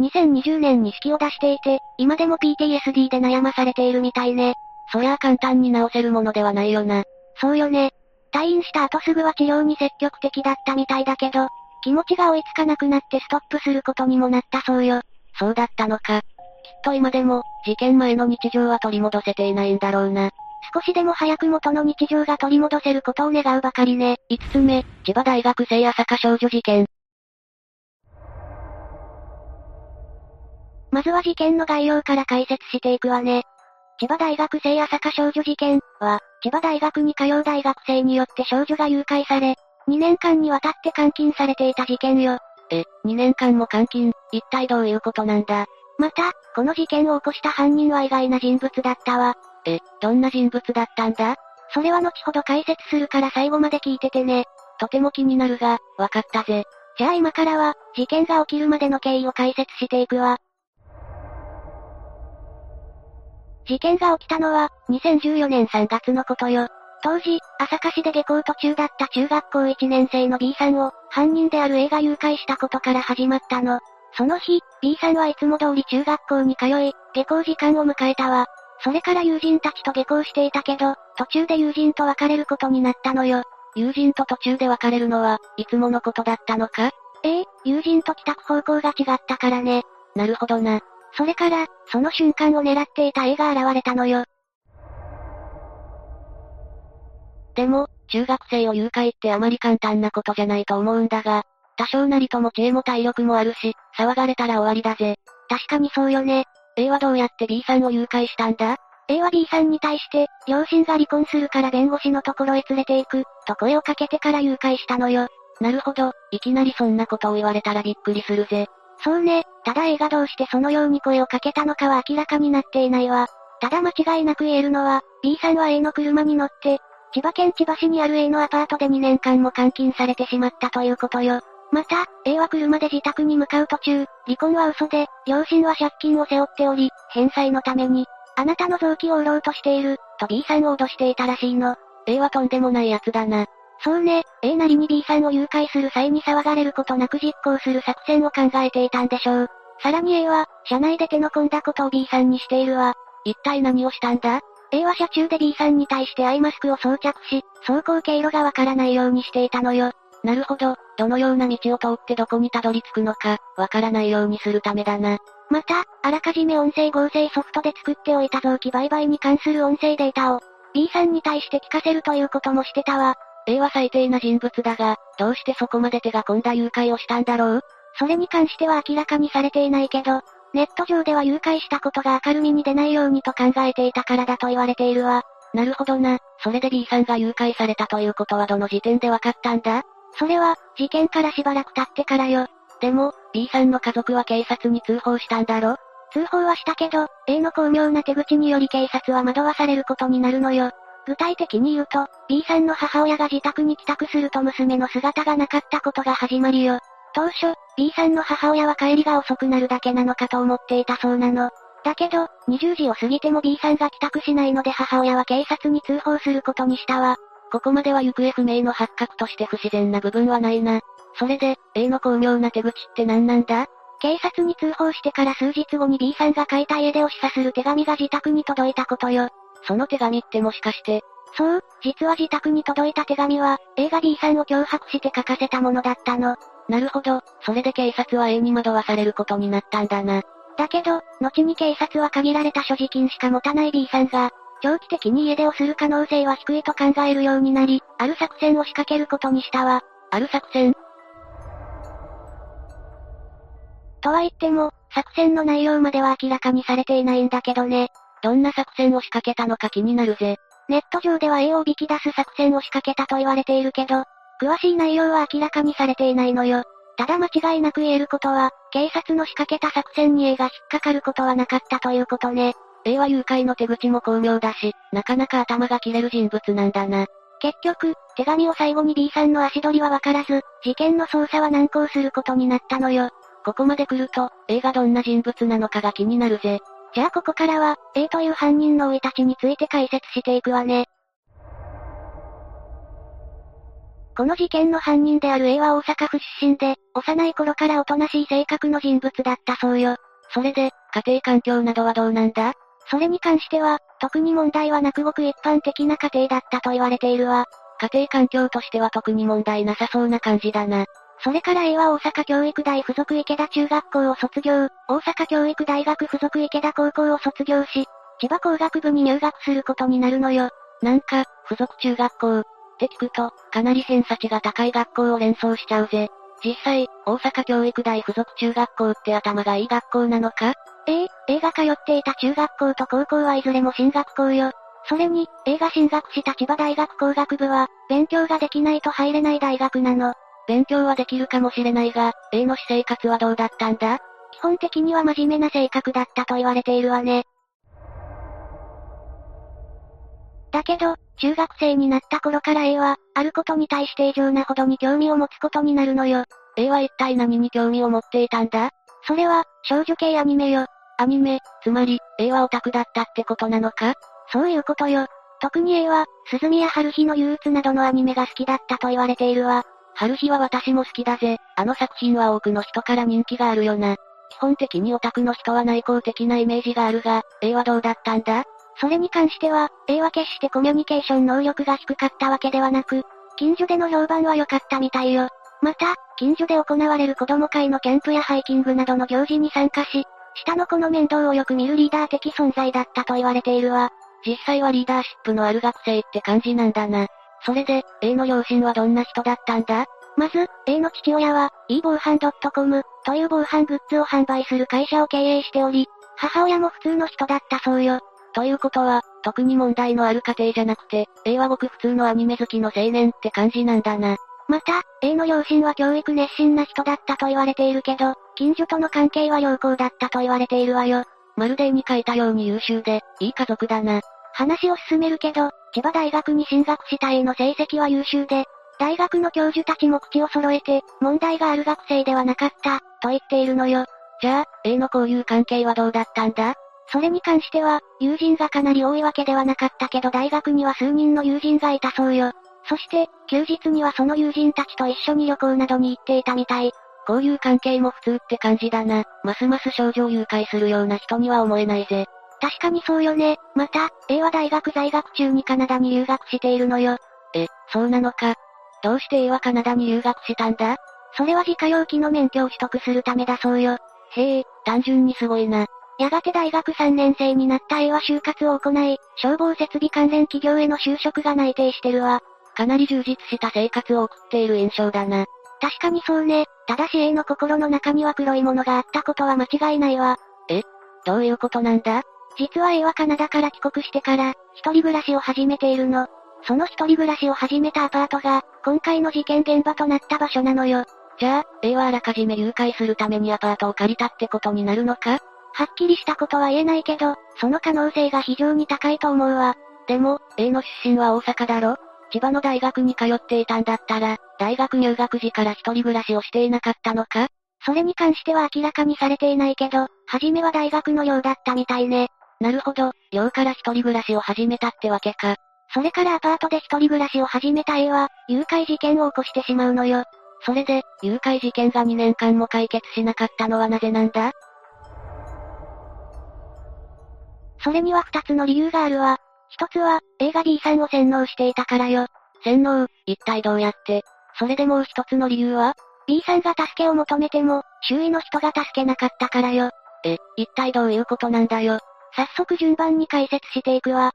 ?2020 年に式を出していて、今でも PTSD で悩まされているみたいね。そりゃあ簡単に治せるものではないよな。そうよね。退院した後すぐは治療に積極的だったみたいだけど、気持ちが追いつかなくなってストップすることにもなったそうよ。そうだったのか。きっと今でも、事件前の日常は取り戻せていないんだろうな。少しでも早く元の日常が取り戻せることを願うばかりね。5つ目、千葉大学生朝霞少女事件。まずは事件の概要から解説していくわね。千葉大学生朝霞少女事件は、千葉大学に通う大学生によって少女が誘拐され、2年間にわたって監禁されていた事件よ。え、2年間も監禁、一体どういうことなんだ？また、この事件を起こした犯人は意外な人物だったわ。え、どんな人物だったんだ？それは後ほど解説するから最後まで聞いててね。とても気になるが、わかったぜ。じゃあ今からは、事件が起きるまでの経緯を解説していくわ。事件が起きたのは、2014年3月のことよ。当時、朝霞市で下校途中だった中学校1年生の B さんを、犯人である A が誘拐したことから始まったの。その日、B さんはいつも通り中学校に通い、下校時間を迎えたわ。それから友人たちと下校していたけど、途中で友人と別れることになったのよ。友人と途中で別れるのは、いつものことだったのか？ええ、友人と帰宅方向が違ったからね。なるほどな。それから、その瞬間を狙っていた A が現れたのよ。でも、中学生を誘拐ってあまり簡単なことじゃないと思うんだが、多少なりとも知恵も体力もあるし、騒がれたら終わりだぜ。確かにそうよね。A はどうやって B さんを誘拐したんだ ?A は B さんに対して、両親が離婚するから弁護士のところへ連れて行く、と声をかけてから誘拐したのよ。なるほど、いきなりそんなことを言われたらびっくりするぜ。そうね、ただ A がどうしてそのように声をかけたのかは明らかになっていないわ。ただ間違いなく言えるのは、B さんは A の車に乗って、千葉県千葉市にある A のアパートで2年間も監禁されてしまったということよ。また、A は車で自宅に向かう途中、離婚は嘘で、両親は借金を背負っており、返済のために、あなたの臓器を売ろうとしている、と B さんを脅していたらしいの。A はとんでもない奴だな。そうね、A なりに B さんを誘拐する際に騒がれることなく実行する作戦を考えていたんでしょう。さらに A は、車内で手の込んだことを B さんにしているわ。一体何をしたんだ ?A は車中で B さんに対してアイマスクを装着し、走行経路がわからないようにしていたのよ。なるほど、どのような道を通ってどこにたどり着くのか、わからないようにするためだな。また、あらかじめ音声合成ソフトで作っておいた臓器売買に関する音声データを、B さんに対して聞かせるということもしてたわ。A は最低な人物だが、どうしてそこまで手が込んだ誘拐をしたんだろう？それに関しては明らかにされていないけど、ネット上では誘拐したことが明るみに出ないようにと考えていたからだと言われているわ。なるほどな。それで B さんが誘拐されたということはどの時点で分かったんだ？それは、事件からしばらく経ってからよ。でも、B さんの家族は警察に通報したんだろ？通報はしたけど、A の巧妙な手口により警察は惑わされることになるのよ。具体的に言うと、B さんの母親が自宅に帰宅すると娘の姿がなかったことが始まりよ。当初、B さんの母親は帰りが遅くなるだけなのかと思っていたそうなの。だけど、20時を過ぎても B さんが帰宅しないので母親は警察に通報することにしたわ。ここまでは行方不明の発覚として不自然な部分はないな。それで、A の巧妙な手口って何なんだ？警察に通報してから数日後に B さんが書いた家出を示唆する手紙が自宅に届いたことよ。その手紙ってもしかして、そう、実は自宅に届いた手紙は、A が B さんを脅迫して書かせたものだったの。なるほど、それで警察は A に惑わされることになったんだな。だけど、後に警察は限られた所持金しか持たない B さんが、長期的に家出をする可能性は低いと考えるようになり、ある作戦を仕掛けることにしたわ。ある作戦？とは言っても、作戦の内容までは明らかにされていないんだけどね。どんな作戦を仕掛けたのか気になるぜ。ネット上では A を引き出す作戦を仕掛けたと言われているけど、詳しい内容は明らかにされていないのよ。ただ間違いなく言えることは、警察の仕掛けた作戦に A が引っかかることはなかったということね。A は誘拐の手口も巧妙だし、なかなか頭が切れる人物なんだな。結局、手紙を最後に B さんの足取りはわからず、事件の捜査は難航することになったのよ。ここまで来ると、A がどんな人物なのかが気になるぜ。じゃあここからは、A という犯人の生い立ちについて解説していくわね。この事件の犯人である A は大阪府出身で、幼い頃からおとなしい性格の人物だったそうよ。それで、家庭環境などはどうなんだ？それに関しては、特に問題はなくごく一般的な家庭だったと言われているわ。家庭環境としては特に問題なさそうな感じだな。それから A は大阪教育大附属池田中学校を卒業、大阪教育大学附属池田高校を卒業し、千葉工学部に入学することになるのよ。なんか、附属中学校って聞くと、かなり偏差値が高い学校を連想しちゃうぜ。実際、大阪教育大附属中学校って頭がいい学校なのか？ええ、A が通っていた中学校と高校はいずれも進学校よ。それに、A が進学した千葉大学工学部は、勉強ができないと入れない大学なの。勉強はできるかもしれないが、A の私生活はどうだったんだ？基本的には真面目な性格だったと言われているわね。だけど、中学生になった頃から A は、あることに対して異常なほどに興味を持つことになるのよ。A は一体何に興味を持っていたんだ？それは、少女系アニメよ。アニメ、つまり、A はオタクだったってことなのか？そういうことよ。特に A は、鈴宮春日の憂鬱などのアニメが好きだったと言われているわ。春日は私も好きだぜ。あの作品は多くの人から人気があるよな。基本的にオタクの人は内向的なイメージがあるが、A はどうだったんだ？それに関しては、A は決してコミュニケーション能力が低かったわけではなく、近所での評判は良かったみたいよ。また、近所で行われる子供会のキャンプやハイキングなどの行事に参加し、下の子の面倒をよく見るリーダー的存在だったと言われているわ。実際はリーダーシップのある学生って感じなんだな。それで、A の両親はどんな人だったんだ？まず、A の父親は、e 防犯 .com という防犯グッズを販売する会社を経営しており、母親も普通の人だったそうよ。ということは、特に問題のある家庭じゃなくて、A はごく普通のアニメ好きの青年って感じなんだな。また、A の両親は教育熱心な人だったと言われているけど、近所との関係は良好だったと言われているわよ。まるで絵に描いたように優秀で、いい家族だな。話を進めるけど、千葉大学に進学した A の成績は優秀で、大学の教授たちも口を揃えて、問題がある学生ではなかった、と言っているのよ。じゃあ、A の交友関係はどうだったんだ？それに関しては、友人がかなり多いわけではなかったけど大学には数人の友人がいたそうよ。そして、休日にはその友人たちと一緒に旅行などに行っていたみたい。交友関係も普通って感じだな。ますます少女を誘拐するような人には思えないぜ。確かにそうよね。また、A は大学在学中にカナダに留学しているのよ。え、そうなのか。どうして A はカナダに留学したんだ？それは自家用機の免許を取得するためだそうよ。へえ、単純にすごいな。やがて大学3年生になった A は就活を行い、消防設備関連企業への就職が内定してるわ。かなり充実した生活を送っている印象だな。確かにそうね。ただし A の心の中には黒いものがあったことは間違いないわ。えどういうことなんだ？実は A はカナダから帰国してから、一人暮らしを始めているの。その一人暮らしを始めたアパートが、今回の事件現場となった場所なのよ。じゃあ、A はあらかじめ誘拐するためにアパートを借りたってことになるのか？はっきりしたことは言えないけど、その可能性が非常に高いと思うわ。でも、A の出身は大阪だろ？千葉の大学に通っていたんだったら、大学入学時から一人暮らしをしていなかったのか？それに関しては明らかにされていないけど、初めは大学の寮だったみたいね。なるほど、寮から一人暮らしを始めたってわけか。それからアパートで一人暮らしを始めた A は、誘拐事件を起こしてしまうのよ。それで、誘拐事件が2年間も解決しなかったのはなぜなんだ？それには二つの理由があるわ。一つは、A が B さんを洗脳していたからよ。洗脳、一体どうやって？それでもう一つの理由は ?B さんが助けを求めても、周囲の人が助けなかったからよ。え、一体どういうことなんだよ？早速順番に解説していくわ。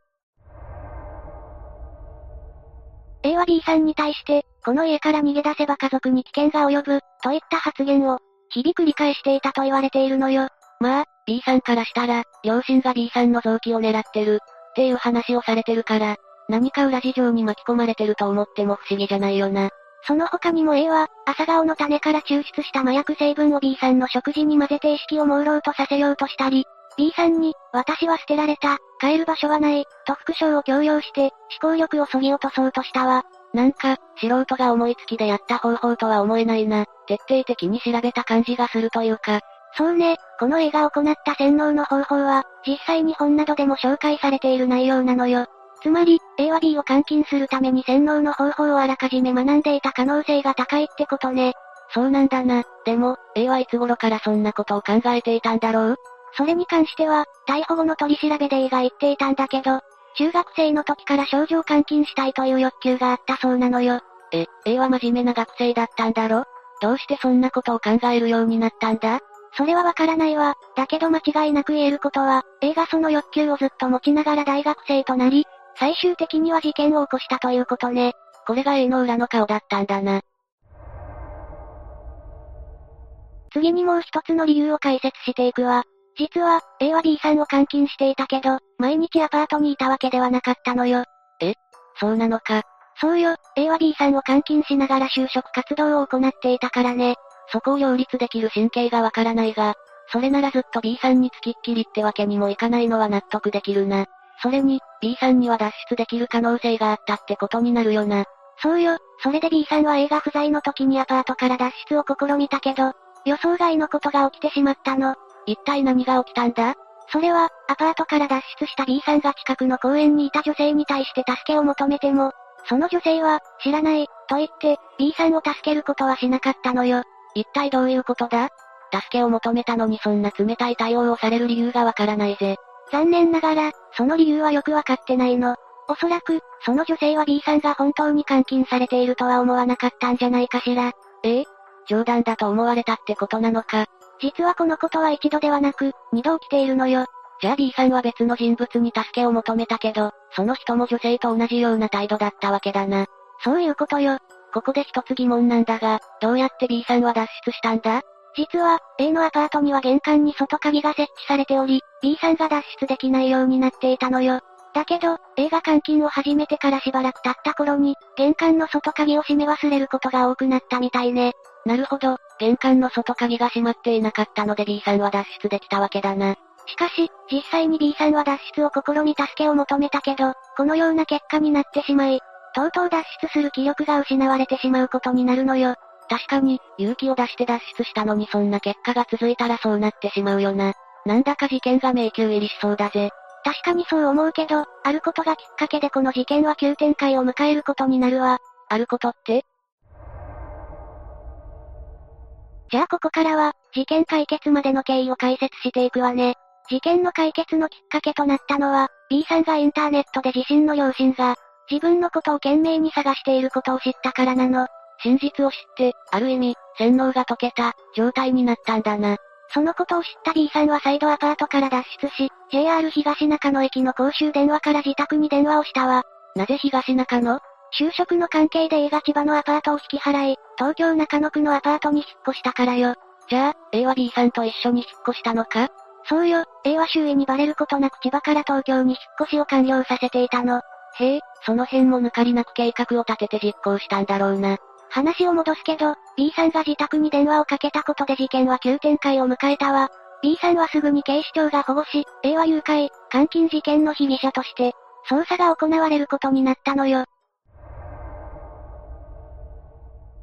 A は B さんに対して、この家から逃げ出せば家族に危険が及ぶ、といった発言を、日々繰り返していたと言われているのよ。まあ、B さんからしたら、両親が B さんの臓器を狙ってる、っていう話をされてるから、何か裏事情に巻き込まれてると思っても不思議じゃないよな。その他にも A は、朝顔の種から抽出した麻薬成分を B さんの食事に混ぜて意識を朦朧とさせようとしたり、B さんに、私は捨てられた、帰る場所はない、と副賞を強要して、思考力を削ぎ落とそうとしたわ。なんか、素人が思いつきでやった方法とは思えないな。徹底的に調べた感じがするというか。そうね、この映画を行った洗脳の方法は、実際に本などでも紹介されている内容なのよ。つまり、A は B を監禁するために洗脳の方法をあらかじめ学んでいた可能性が高いってことね。そうなんだな。でも、A はいつ頃からそんなことを考えていたんだろう？それに関しては、逮捕後の取り調べで A が言っていたんだけど、中学生の時から少女を監禁したいという欲求があったそうなのよ。え、A は真面目な学生だったんだろどうしてそんなことを考えるようになったんだ？それはわからないわ。だけど間違いなく言えることは、A がその欲求をずっと持ちながら大学生となり、最終的には事件を起こしたということね。これが A の裏の顔だったんだな。次にもう一つの理由を解説していくわ。実は、A は B さんを監禁していたけど、毎日アパートにいたわけではなかったのよ。え？そうなのか。そうよ、A は B さんを監禁しながら就職活動を行っていたからね。そこを両立できる神経がわからないが、それならずっと B さんに付きっきりってわけにもいかないのは納得できるな。それに、B さんには脱出できる可能性があったってことになるよな。そうよ、それで B さんは A が不在の時にアパートから脱出を試みたけど、予想外のことが起きてしまったの。一体何が起きたんだ？それは、アパートから脱出した B さんが近くの公園にいた女性に対して助けを求めても、その女性は、知らない、と言って、B さんを助けることはしなかったのよ。一体どういうことだ？助けを求めたのにそんな冷たい対応をされる理由がわからないぜ。残念ながら、その理由はよくわかってないの。おそらく、その女性は B さんが本当に監禁されているとは思わなかったんじゃないかしら。え？え冗談だと思われたってことなのか。実はこのことは一度ではなく、二度起きているのよ。じゃあ B さんは別の人物に助けを求めたけど、その人も女性と同じような態度だったわけだな。そういうことよ。ここで一つ疑問なんだが、どうやって B さんは脱出したんだ？実は、A のアパートには玄関に外鍵が設置されており、B さんが脱出できないようになっていたのよ。だけど、映画監禁を始めてからしばらく経った頃に、玄関の外鍵を閉め忘れることが多くなったみたいね。なるほど、玄関の外鍵が閉まっていなかったので B さんは脱出できたわけだな。しかし、実際に B さんは脱出を試み助けを求めたけど、このような結果になってしまい、とうとう脱出する気力が失われてしまうことになるのよ。確かに、勇気を出して脱出したのにそんな結果が続いたらそうなってしまうよな。なんだか事件が迷宮入りしそうだぜ。確かにそう思うけど、あることがきっかけでこの事件は急展開を迎えることになるわ。あることって？じゃあここからは、事件解決までの経緯を解説していくわね。事件の解決のきっかけとなったのは、B さんがインターネットで自身の両親が、自分のことを懸命に探していることを知ったからなの。真実を知って、ある意味、洗脳が解けた、状態になったんだな。そのことを知った B さんは再度アパートから脱出し、JR 東中野駅の公衆電話から自宅に電話をしたわ。なぜ東中野？就職の関係で A が千葉のアパートを引き払い、東京中野区のアパートに引っ越したからよ。じゃあ、A は B さんと一緒に引っ越したのか？そうよ、A は周囲にバレることなく千葉から東京に引っ越しを完了させていたの。へえ、その辺も抜かりなく計画を立てて実行したんだろうな。話を戻すけど、B さんが自宅に電話をかけたことで事件は急展開を迎えたわ。B さんはすぐに警視庁が保護し、A は誘拐、監禁事件の被疑者として、捜査が行われることになったのよ。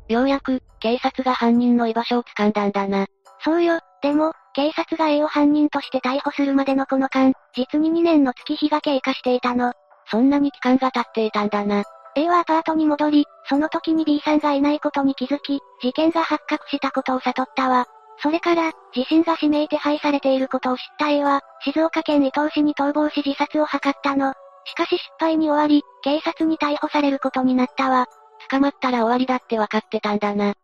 ようやく、警察が犯人の居場所を掴んだんだな。そうよ、でも、警察が A を犯人として逮捕するまでのこの間、実に2年の月日が経過していたの。そんなに期間が経っていたんだな。A はアパートに戻り、その時に B さんがいないことに気づき、事件が発覚したことを悟ったわ。それから、自身が指名手配されていることを知った A は、静岡県伊東市に逃亡し自殺を図ったの。しかし失敗に終わり、警察に逮捕されることになったわ。捕まったら終わりだって分かってたんだな。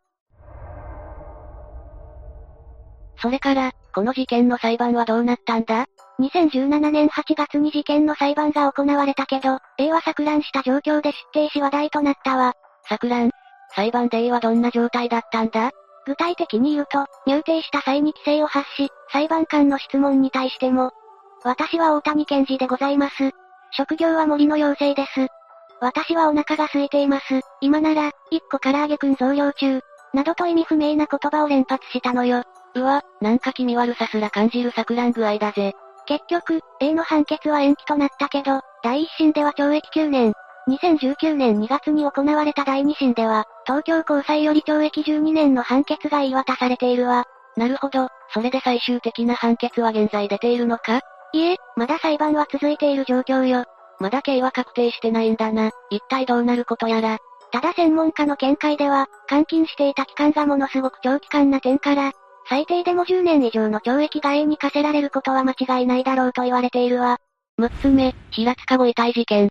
それから、この事件の裁判はどうなったんだ ?2017 年8月に事件の裁判が行われたけど、A は錯乱した状況で出廷し話題となったわ。錯乱？裁判で A はどんな状態だったんだ？具体的に言うと、入廷した際に規制を発し、裁判官の質問に対しても、私は大谷健二でございます。職業は森の妖精です。私はお腹が空いています。今なら、一個唐揚げくん増量中。などと意味不明な言葉を連発したのよ。うわ、なんか気味悪さすら感じる錯乱具合だぜ。結局、A の判決は延期となったけど、第一審では懲役9年。2019年2月に行われた第二審では、東京高裁より懲役12年の判決が言い渡されているわ。なるほど、それで最終的な判決は現在出ているのか？いえ、まだ裁判は続いている状況よ。まだ刑は確定してないんだな。一体どうなることやら。ただ専門家の見解では、監禁していた期間がものすごく長期間な点から、最低でも10年以上の懲役が A に課せられることは間違いないだろうと言われているわ。6つ目、平塚ご遺体事件。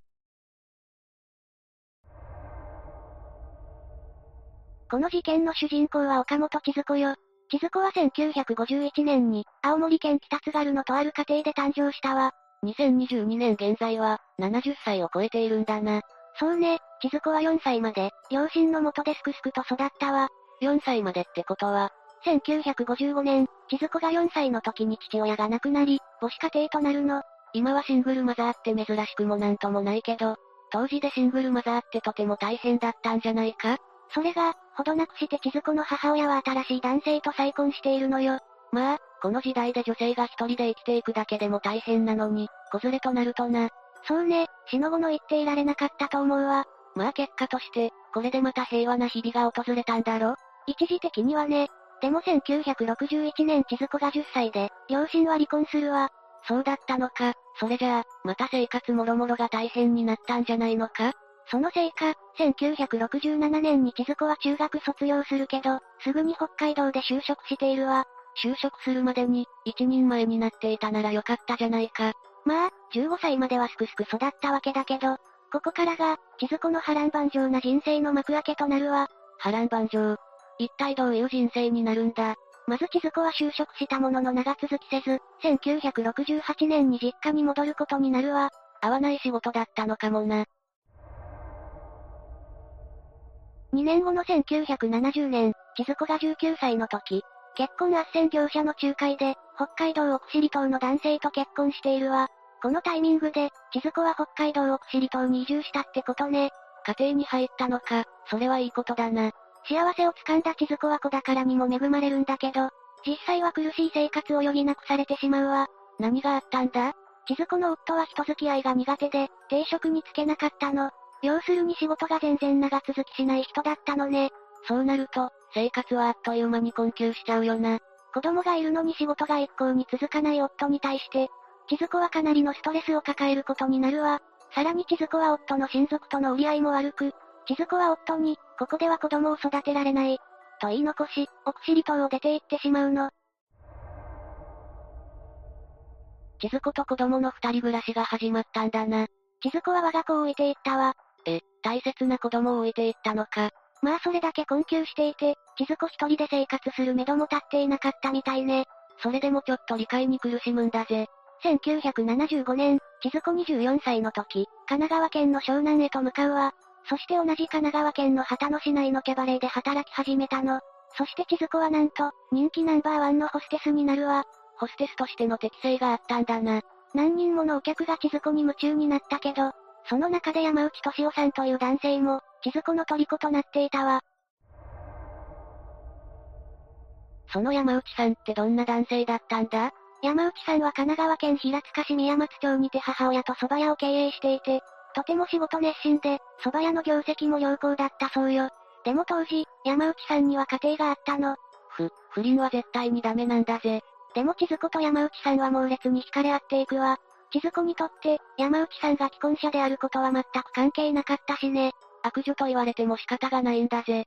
この事件の主人公は岡本千鶴子よ。千鶴子は1951年に、青森県北津軽のとある家庭で誕生したわ。2022年現在は、70歳を超えているんだな。そうね、千鶴子は4歳まで、両親の元ですくすくと育ったわ。4歳までってことは、1955年、千鶴子が4歳の時に父親が亡くなり、母子家庭となるの。今はシングルマザーって珍しくもなんともないけど、当時でシングルマザーってとても大変だったんじゃないか？それが、ほどなくして千鶴子の母親は新しい男性と再婚しているのよ。まあ、この時代で女性が一人で生きていくだけでも大変なのに、子連れとなるとな。そうね、死の後の言っていられなかったと思うわ。まあ結果として、これでまた平和な日々が訪れたんだろ？一時的にはね。でも1961年千鶴子が10歳で、両親は離婚するわ。そうだったのか。それじゃあ、また生活もろもろが大変になったんじゃないのか？そのせいか、1967年に千鶴子は中学卒業するけど、すぐに北海道で就職しているわ。就職するまでに、一人前になっていたならよかったじゃないか。まあ、15歳まではすくすく育ったわけだけど、ここからが、千鶴子の波乱万丈な人生の幕開けとなるわ。波乱万丈。一体どういう人生になるんだ？まず千鶴子は就職したものの長続きせず、1968年に実家に戻ることになるわ。合わない仕事だったのかもな。2年後の1970年、千鶴子が19歳の時、結婚斡旋業者の仲介で、北海道奥尻島の男性と結婚しているわ。このタイミングで、千鶴子は北海道奥尻島に移住したってことね。家庭に入ったのか、それはいいことだな。幸せをつかんだ千鶴子は子宝にも恵まれるんだけど、実際は苦しい生活を余儀なくされてしまうわ。何があったんだ？千鶴子の夫は人付き合いが苦手で、定職につけなかったの。要するに仕事が全然長続きしない人だったのね。そうなると、生活はあっという間に困窮しちゃうよな。子供がいるのに仕事が一向に続かない夫に対して、千鶴子はかなりのストレスを抱えることになるわ。さらに千鶴子は夫の親族との折り合いも悪く、千鶴子は夫に、ここでは子供を育てられない、と言い残し、奥尻島を出て行ってしまうの。千鶴子と子供の二人暮らしが始まったんだな。千鶴子は我が子を置いていったわ。え、大切な子供を置いていったのか。まあそれだけ困窮していて、千鶴子一人で生活する目処も立っていなかったみたいね。それでもちょっと理解に苦しむんだぜ。1975年、千鶴子24歳の時、神奈川県の湘南へと向かうわ。そして同じ神奈川県の旗野市内のキャバレーで働き始めたの。そして千鶴子はなんと、人気ナンバーワンのホステスになるわ。ホステスとしての適性があったんだな。何人ものお客が千鶴子に夢中になったけど、その中で山内俊夫さんという男性も、千鶴子の虜となっていたわ。その山内さんってどんな男性だったんだ？山内さんは神奈川県平塚市宮松町にて母親と蕎麦屋を経営していて、とても仕事熱心で、蕎麦屋の業績も良好だったそうよ。でも当時、山内さんには家庭があったの。ふ、不倫は絶対にダメなんだぜ。でも千鶴子と山内さんは猛烈に惹かれ合っていくわ。千鶴子にとって、山内さんが既婚者であることは全く関係なかったしね。悪女と言われても仕方がないんだぜ。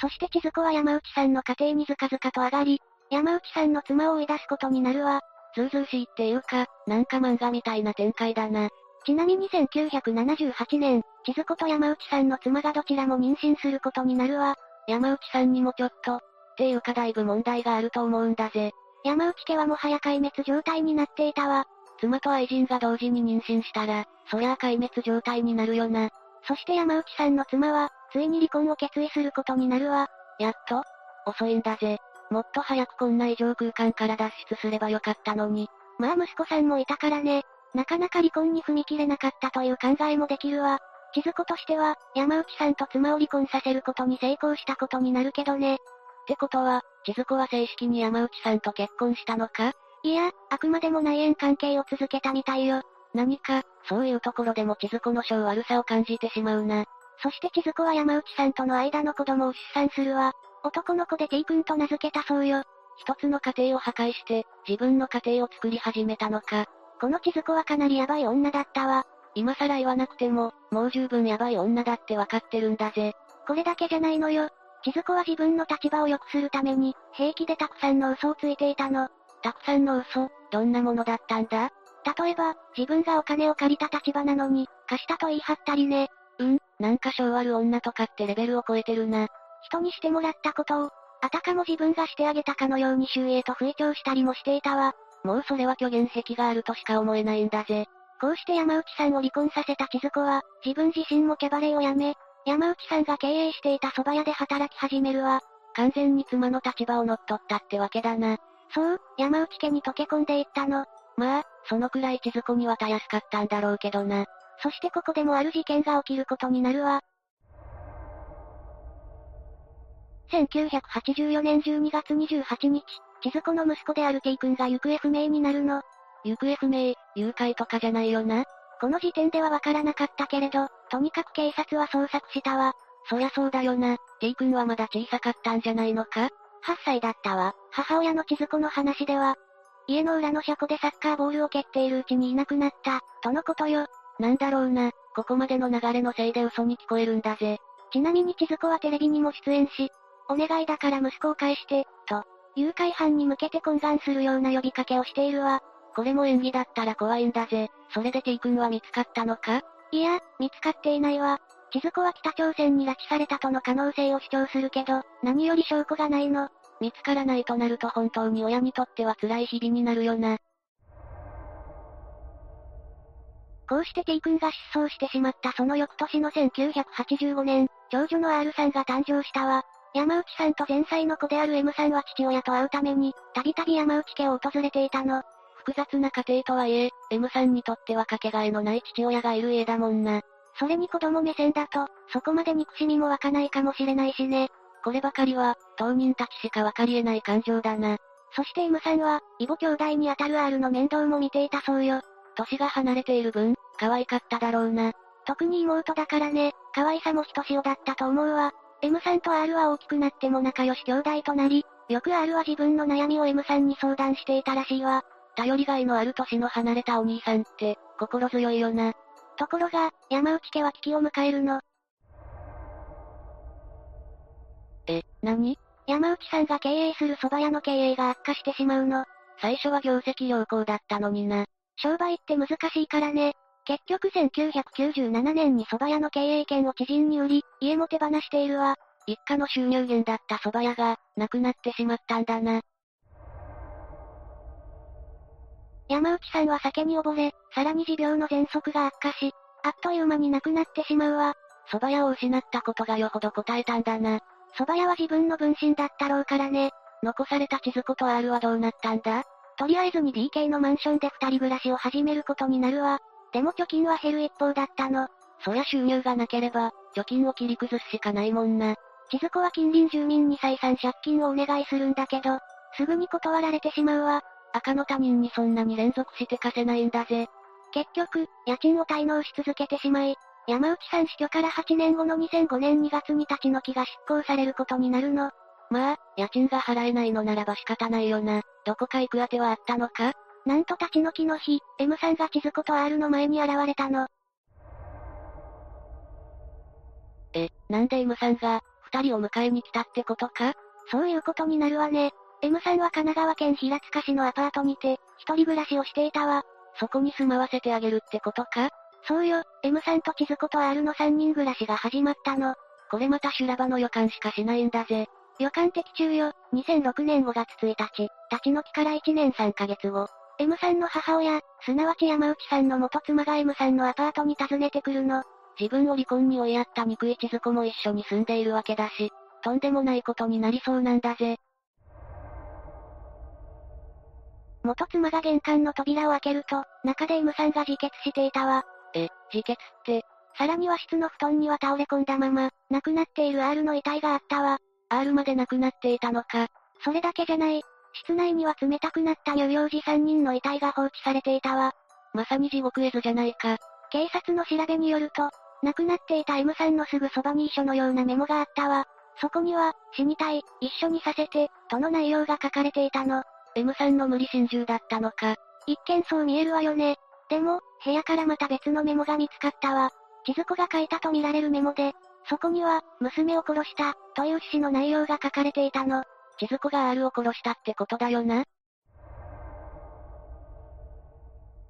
そして千鶴子は山内さんの家庭にずかずかと上がり、山内さんの妻を追い出すことになるわ。ずうずうしいっていうか、なんか漫画みたいな展開だな。ちなみに1978年、千鶴子と山内さんの妻がどちらも妊娠することになるわ。山内さんにもちょっと、っていうかだいぶ問題があると思うんだぜ。山内家はもはや壊滅状態になっていたわ。妻と愛人が同時に妊娠したら、そりゃあ壊滅状態になるよな。そして山内さんの妻は、ついに離婚を決意することになるわ。やっと遅いんだぜ。もっと早くこんな異常空間から脱出すればよかったのに。まあ息子さんもいたからね。なかなか離婚に踏み切れなかったという考えもできるわ。千鶴子としては、山内さんと妻を離婚させることに成功したことになるけどね。ってことは、千鶴子は正式に山内さんと結婚したのか？いや、あくまでも内縁関係を続けたみたいよ。何か、そういうところでも千鶴子の性悪さを感じてしまうな。そして千鶴子は山内さんとの間の子供を出産するわ。男の子で T 君と名付けたそうよ。一つの家庭を破壊して、自分の家庭を作り始めたのか。この千鶴子はかなりヤバい女だったわ。今更言わなくても、もう十分ヤバい女だってわかってるんだぜ。これだけじゃないのよ。千鶴子は自分の立場を良くするために、平気でたくさんの嘘をついていたの。たくさんの嘘どんなものだったんだ？例えば、自分がお金を借りた立場なのに、貸したと言い張ったりね。うん、なんか性悪女とかってレベルを超えてるな。人にしてもらったことを、あたかも自分がしてあげたかのように周囲へと吹聴したりもしていたわ。もうそれは虚言癖があるとしか思えないんだぜ。こうして山内さんを離婚させた千鶴子は、自分自身もキャバレーを辞め、山内さんが経営していた蕎麦屋で働き始めるわ。完全に妻の立場を乗っ取ったってわけだな。そう、山内家に溶け込んでいったの。まあ、そのくらい千鶴子にはたやすかったんだろうけどな。そしてここでもある事件が起きることになるわ。1984年12月28日、千鶴子の息子である T 君が行方不明になるの。行方不明、誘拐とかじゃないよな。この時点ではわからなかったけれど、とにかく警察は捜索したわ。そりゃそうだよな。T 君はまだ小さかったんじゃないのか ?8 歳だったわ。母親の千鶴子の話では、家の裏の車庫でサッカーボールを蹴っているうちにいなくなった、とのことよ。なんだろうな、ここまでの流れのせいで嘘に聞こえるんだぜ。ちなみに千鶴子はテレビにも出演し、お願いだから息子を返して、と、誘拐犯に向けて懇願するような呼びかけをしているわ。これも演技だったら怖いんだぜ。それで T 君は見つかったのか？いや、見つかっていないわ。千鶴子は北朝鮮に拉致されたとの可能性を主張するけど、何より証拠がないの。見つからないとなると本当に親にとっては辛い日々になるよな。こうして T 君が失踪してしまったその翌年の1985年、長女の R さんが誕生したわ。山内さんと前妻の子である M さんは父親と会うために、たびたび山内家を訪れていたの。複雑な家庭とはいえ、M さんにとってはかけがえのない父親がいる家だもんな。それに子供目線だと、そこまで憎しみも湧かないかもしれないしね。こればかりは、当人たちしかわかり得ない感情だな。そして M さんは、異母兄弟にあたる R の面倒も見ていたそうよ。歳が離れている分、可愛かっただろうな。特に妹だからね、可愛さもひとしおだったと思うわ。M さんと R は大きくなっても仲良し兄弟となり、よく R は自分の悩みを M さんに相談していたらしいわ。頼りがいのある年の離れたお兄さんって、心強いよな。ところが、山内家は危機を迎えるの。え、何？山内さんが経営する蕎麦屋の経営が悪化してしまうの。最初は業績良好だったのにな。商売って難しいからね。結局1997年に蕎麦屋の経営権を知人に売り、家も手放しているわ。一家の収入源だった蕎麦屋が、なくなってしまったんだな。山内さんは酒に溺れ、さらに持病の喘息が悪化し、あっという間に亡くなってしまうわ。蕎麦屋を失ったことがよほど答えたんだな。蕎麦屋は自分の分身だったろうからね。残された地図子と R はどうなったんだ？とりあえずに DK のマンションで二人暮らしを始めることになるわ。でも貯金は減る一方だったの。そりゃ収入がなければ、貯金を切り崩すしかないもんな。千鶴子は近隣住民に再三借金をお願いするんだけど、すぐに断られてしまうわ。赤の他人にそんなに連続して貸せないんだぜ。結局、家賃を滞納し続けてしまい、山内さん死去から8年後の2005年2月に立ち退きが執行されることになるの。まあ、家賃が払えないのならば仕方ないよな。どこか行く当てはあったのか？なんと立ち退きの日、M さんが地図子と R の前に現れたの。え、なんで M さんが、二人を迎えに来たってことか？そういうことになるわね。M さんは神奈川県平塚市のアパートにて、一人暮らしをしていたわ。そこに住まわせてあげるってことか？そうよ、M さんと千鶴子と R の三人暮らしが始まったの。これまた修羅場の予感しかしないんだぜ。予感的中よ、2006年5月1日、立ち退きから1年3ヶ月後、M さんの母親、すなわち山内さんの元妻が M さんのアパートに訪ねてくるの。自分を離婚に追いやった憎い千鶴子も一緒に住んでいるわけだし、とんでもないことになりそうなんだぜ。元妻が玄関の扉を開けると、中で M さんが自決していたわ。え、自決って？さらには室の布団には倒れ込んだまま、亡くなっている R の遺体があったわ。R まで亡くなっていたのか。それだけじゃない。室内には冷たくなった乳幼児3人の遺体が放置されていたわ。まさに地獄絵図じゃないか。警察の調べによると、亡くなっていた M さんのすぐそばに遺書のようなメモがあったわ。そこには、死にたい、一緒にさせて、との内容が書かれていたの。M さんの無理心中だったのか。一見そう見えるわよね。でも、部屋からまた別のメモが見つかったわ。千鶴子が書いたとみられるメモで、そこには、娘を殺した、という趣旨の内容が書かれていたの。千鶴子が R を殺したってことだよな。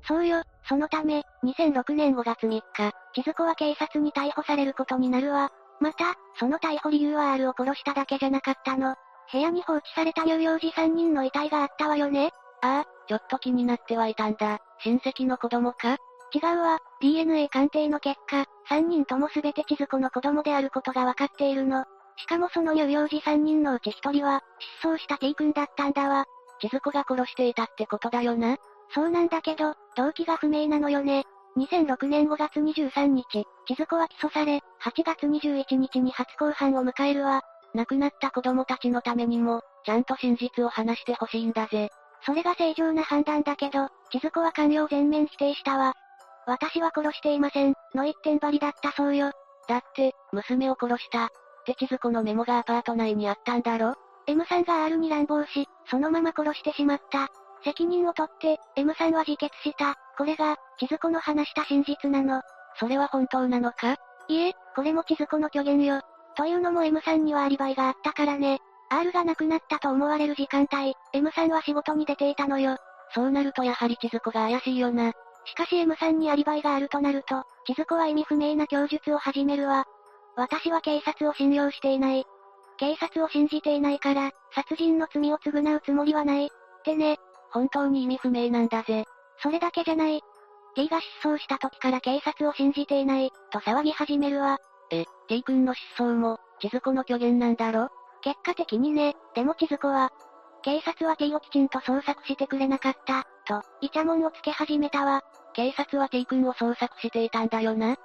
そうよ、そのため、2006年5月3日、千鶴子は警察に逮捕されることになるわ。また、その逮捕理由は R を殺しただけじゃなかったの。部屋に放置された乳幼児3人の遺体があったわよね？ああ、ちょっと気になってはいたんだ。親戚の子供か？違うわ、DNA 鑑定の結果、3人ともすべて千鶴子の子供であることがわかっているの。しかもその乳幼児3人のうち1人は、失踪した T 君だったんだわ。千鶴子が殺していたってことだよな。そうなんだけど、動機が不明なのよね。2006年5月23日、千鶴子は起訴され、8月21日に初公判を迎えるわ。亡くなった子供たちのためにも、ちゃんと真実を話してほしいんだぜ。それが正常な判断だけど、千鶴子は関与を全面否定したわ。私は殺していません、の一点張りだったそうよ。だって、娘を殺した。って千鶴子のメモがアパート内にあったんだろ ?M さんが R に乱暴し、そのまま殺してしまった。責任を取って、M さんは自決した。これが、千鶴子の話した真実なの。それは本当なのか？いえ、これも千鶴子の虚言よ。というのも M さんにはアリバイがあったからね。R が亡くなったと思われる時間帯、M さんは仕事に出ていたのよ。そうなるとやはり千鶴子が怪しいよな。しかし M さんにアリバイがあるとなると、千鶴子は意味不明な供述を始めるわ。私は警察を信用していない。警察を信じていないから、殺人の罪を償うつもりはない。ってね。本当に意味不明なんだぜ。それだけじゃない。T が失踪した時から警察を信じていない、と騒ぎ始めるわ。え、T 君の失踪も、千鶴子の虚言なんだろ？結果的にね、でも千鶴子は、警察は T をきちんと捜索してくれなかった、と、イチャモンをつけ始めたわ。警察は T 君を捜索していたんだよな。8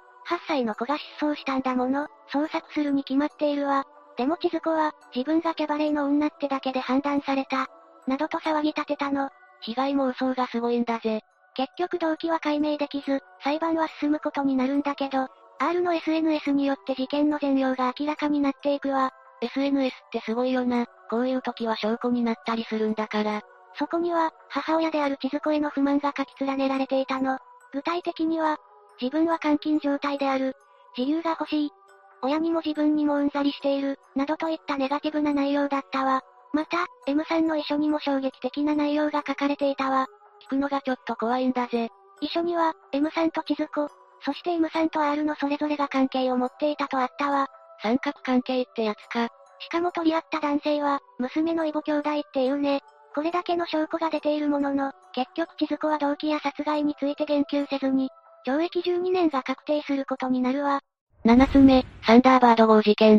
歳の子が失踪したんだもの、捜索するに決まっているわ。でも千鶴子は、自分がキャバレーの女ってだけで判断された。などと騒ぎ立てたの。被害妄想がすごいんだぜ。結局動機は解明できず、裁判は進むことになるんだけど、R の SNS によって事件の全容が明らかになっていくわ。SNS ってすごいよな。こういう時は証拠になったりするんだから。そこには、母親である千鶴子への不満が書き連ねられていたの。具体的には、自分は監禁状態である。自由が欲しい。親にも自分にもうんざりしている、などといったネガティブな内容だったわ。また、M さんの遺書にも衝撃的な内容が書かれていたわ。聞くのがちょっと怖いんだぜ。遺書には、M さんと千鶴子、そして M さんと R のそれぞれが関係を持っていたとあったわ。三角関係ってやつか。しかも取り合った男性は、娘の異母兄弟っていうね。これだけの証拠が出ているものの、結局千鶴子は動機や殺害について言及せずに、懲役12年が確定することになるわ。7つ目、サンダーバード号事件。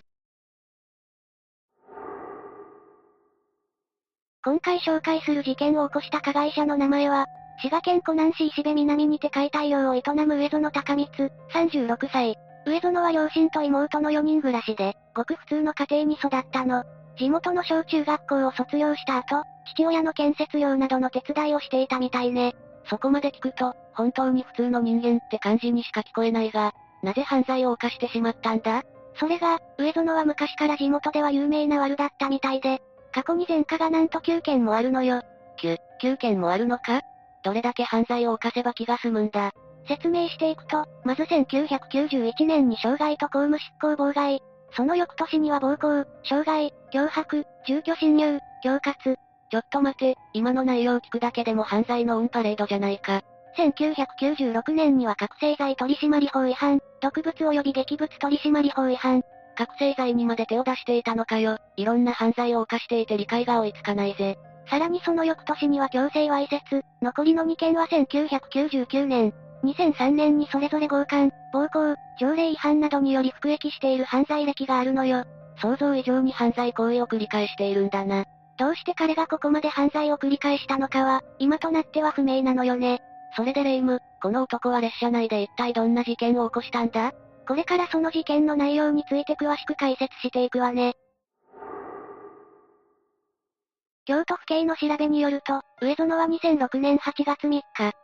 今回紹介する事件を起こした加害者の名前は、滋賀県湖南市石部南にて解体業を営む上園高光、36歳。上園は両親と妹の4人暮らしで、ごく普通の家庭に育ったの。地元の小中学校を卒業した後、父親の建設業などの手伝いをしていたみたいね。そこまで聞くと、本当に普通の人間って感じにしか聞こえないが、なぜ犯罪を犯してしまったんだ？それが、上園は昔から地元では有名な悪だったみたいで、過去に前科がなんと9件もあるのよ。9、9件もあるのか？どれだけ犯罪を犯せば気が済むんだ。説明していくと、まず1991年に傷害と公務執行妨害。その翌年には暴行、傷害、脅迫、住居侵入、恐喝。ちょっと待て、今の内容聞くだけでも犯罪のオンパレードじゃないか。1996年には覚醒剤取締法違反、毒物及び劇物取締法違反。覚醒剤にまで手を出していたのかよ。いろんな犯罪を犯していて理解が追いつかないぜ。さらにその翌年には強制わいせつ、残りの2件は1999年、2003年にそれぞれ強姦、暴行、条例違反などにより服役している犯罪歴があるのよ。想像以上に犯罪行為を繰り返しているんだな。どうして彼がここまで犯罪を繰り返したのかは、今となっては不明なのよね。それでレイム、この男は列車内で一体どんな事件を起こしたんだ？これからその事件の内容について詳しく解説していくわね。京都府警の調べによると、上園は2006年8月3日、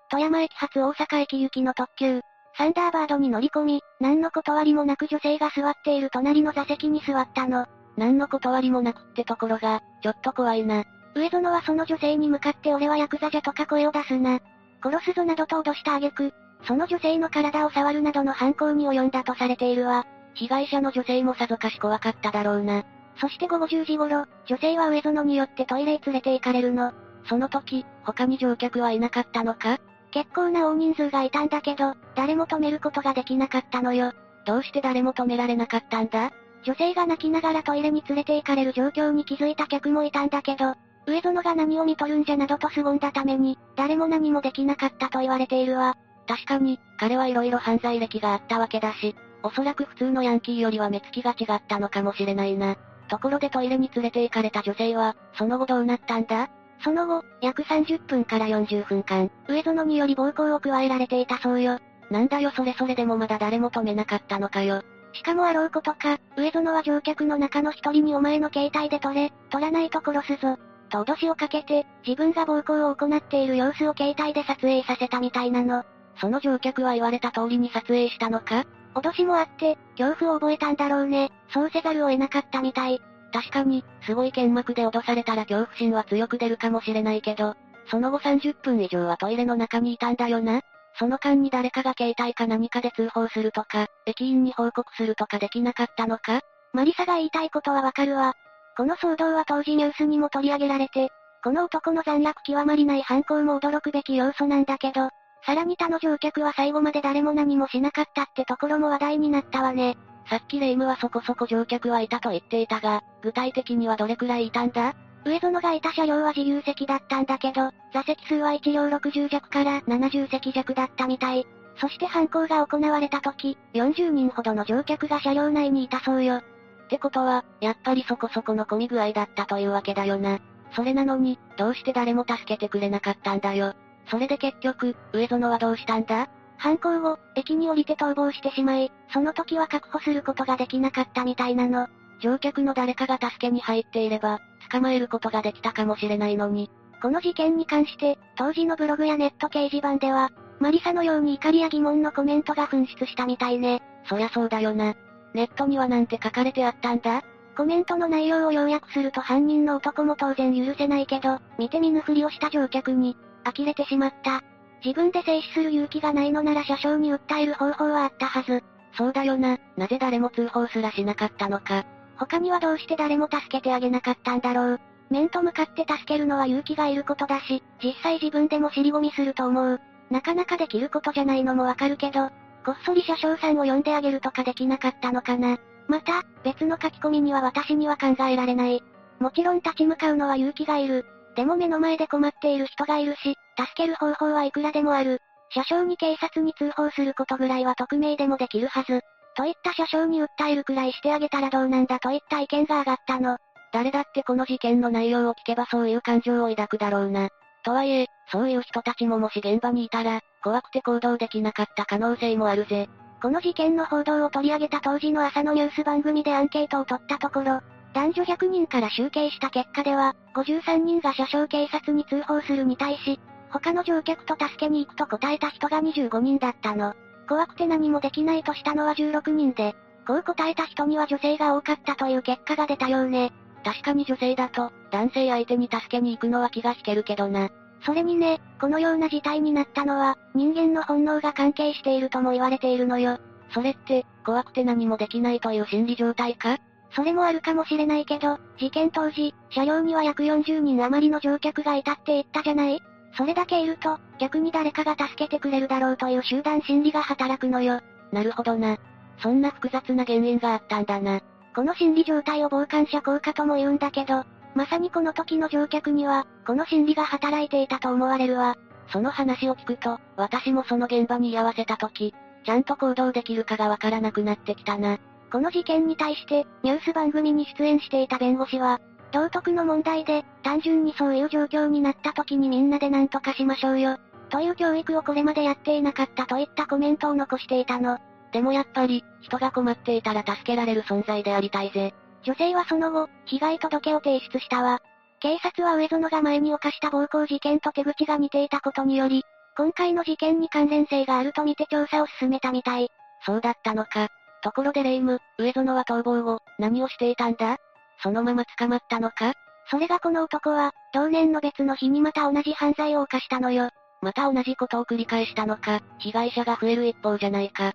富山駅発大阪駅行きの特急、サンダーバードに乗り込み、何の断りもなく女性が座っている隣の座席に座ったの。何の断りもなくってところが、ちょっと怖いな。上園はその女性に向かって俺はヤクザじゃとか声を出すな。殺すぞなどと脅した挙句、その女性の体を触るなどの犯行に及んだとされているわ。被害者の女性もさぞかし怖かっただろうな。そして午後10時頃、女性は上園によってトイレへ連れて行かれるの。その時、他に乗客はいなかったのか？結構な大人数がいたんだけど、誰も止めることができなかったのよ。どうして誰も止められなかったんだ？女性が泣きながらトイレに連れて行かれる状況に気づいた客もいたんだけど、上園が何を見とるんじゃなどと凄んだために、誰も何もできなかったと言われているわ。確かに、彼は色々犯罪歴があったわけだし、おそらく普通のヤンキーよりは目つきが違ったのかもしれないな。ところでトイレに連れて行かれた女性は、その後どうなったんだ？その後、約30分から40分間、上園により暴行を加えられていたそうよ。なんだよそれそれでもまだ誰も止めなかったのかよ。しかもあろうことか、上園は乗客の中の一人にお前の携帯で撮れ、撮らないと殺すぞ。と脅しをかけて、自分が暴行を行っている様子を携帯で撮影させたみたいなの。その乗客は言われた通りに撮影したのか？脅しもあって、恐怖を覚えたんだろうね。そうせざるを得なかったみたい。確かに、すごい剣幕で脅されたら恐怖心は強く出るかもしれないけど、その後30分以上はトイレの中にいたんだよな。その間に誰かが携帯か何かで通報するとか、駅員に報告するとかできなかったのかマリサが言いたいことはわかるわ。この騒動は当時ニュースにも取り上げられて、この男の残虐極まりない犯行も驚くべき要素なんだけど、さらに他の乗客は最後まで誰も何もしなかったってところも話題になったわね。さっきレイムはそこそこ乗客はいたと言っていたが、具体的にはどれくらいいたんだ？上園がいた車両は自由席だったんだけど、座席数は1両60弱から70席弱だったみたい。そして犯行が行われた時、40人ほどの乗客が車両内にいたそうよ。ってことは、やっぱりそこそこの混み具合だったというわけだよな。それなのに、どうして誰も助けてくれなかったんだよ。それで結局、上園はどうしたんだ？犯行後、駅に降りて逃亡してしまい、その時は確保することができなかったみたいなの。乗客の誰かが助けに入っていれば、捕まえることができたかもしれないのに。この事件に関して、当時のブログやネット掲示板では、マリサのように怒りや疑問のコメントが噴出したみたいね。そりゃそうだよな。ネットにはなんて書かれてあったんだ？コメントの内容を要約すると犯人の男も当然許せないけど、見て見ぬふりをした乗客に、呆れてしまった。自分で静止する勇気がないのなら車掌に訴える方法はあったはず。そうだよな、なぜ誰も通報すらしなかったのか。他にはどうして誰も助けてあげなかったんだろう。面と向かって助けるのは勇気がいることだし、実際自分でも尻込みすると思う。なかなかできることじゃないのもわかるけど、こっそり車掌さんを呼んであげるとかできなかったのかな。また、別の書き込みには私には考えられない。もちろん立ち向かうのは勇気がいる。でも目の前で困っている人がいるし、助ける方法はいくらでもある。車掌に警察に通報することぐらいは匿名でもできるはず。といった車掌に訴えるくらいしてあげたらどうなんだといった意見が上がったの。誰だってこの事件の内容を聞けばそういう感情を抱くだろうな。とはいえ、そういう人たちももし現場にいたら、怖くて行動できなかった可能性もあるぜ。この事件の報道を取り上げた当時の朝のニュース番組でアンケートを取ったところ、男女100人から集計した結果では、53人が車掌警察に通報するに対し、他の乗客と助けに行くと答えた人が25人だったの。怖くて何もできないとしたのは16人で、こう答えた人には女性が多かったという結果が出たようね。確かに女性だと、男性相手に助けに行くのは気が引けるけどな。それにね、このような事態になったのは、人間の本能が関係しているとも言われているのよ。それって、怖くて何もできないという心理状態か？それもあるかもしれないけど、事件当時、車両には約40人余りの乗客がいたって言ったじゃない？それだけいると、逆に誰かが助けてくれるだろうという集団心理が働くのよ。なるほどな。そんな複雑な原因があったんだな。この心理状態を傍観者効果とも言うんだけど、まさにこの時の乗客には、この心理が働いていたと思われるわ。その話を聞くと、私もその現場に居合わせた時、ちゃんと行動できるかがわからなくなってきたな。この事件に対して、ニュース番組に出演していた弁護士は、道徳の問題で、単純にそういう状況になった時にみんなで何とかしましょうよ。という教育をこれまでやっていなかったといったコメントを残していたの。でもやっぱり、人が困っていたら助けられる存在でありたいぜ。女性はその後、被害届を提出したわ。警察は上園が前に犯した暴行事件と手口が似ていたことにより、今回の事件に関連性があるとみて調査を進めたみたい。そうだったのか。ところでレイム、上園は逃亡後、何をしていたんだ？そのまま捕まったのか？それがこの男は、同年の別の日にまた同じ犯罪を犯したのよ。また同じことを繰り返したのか、被害者が増える一方じゃないか。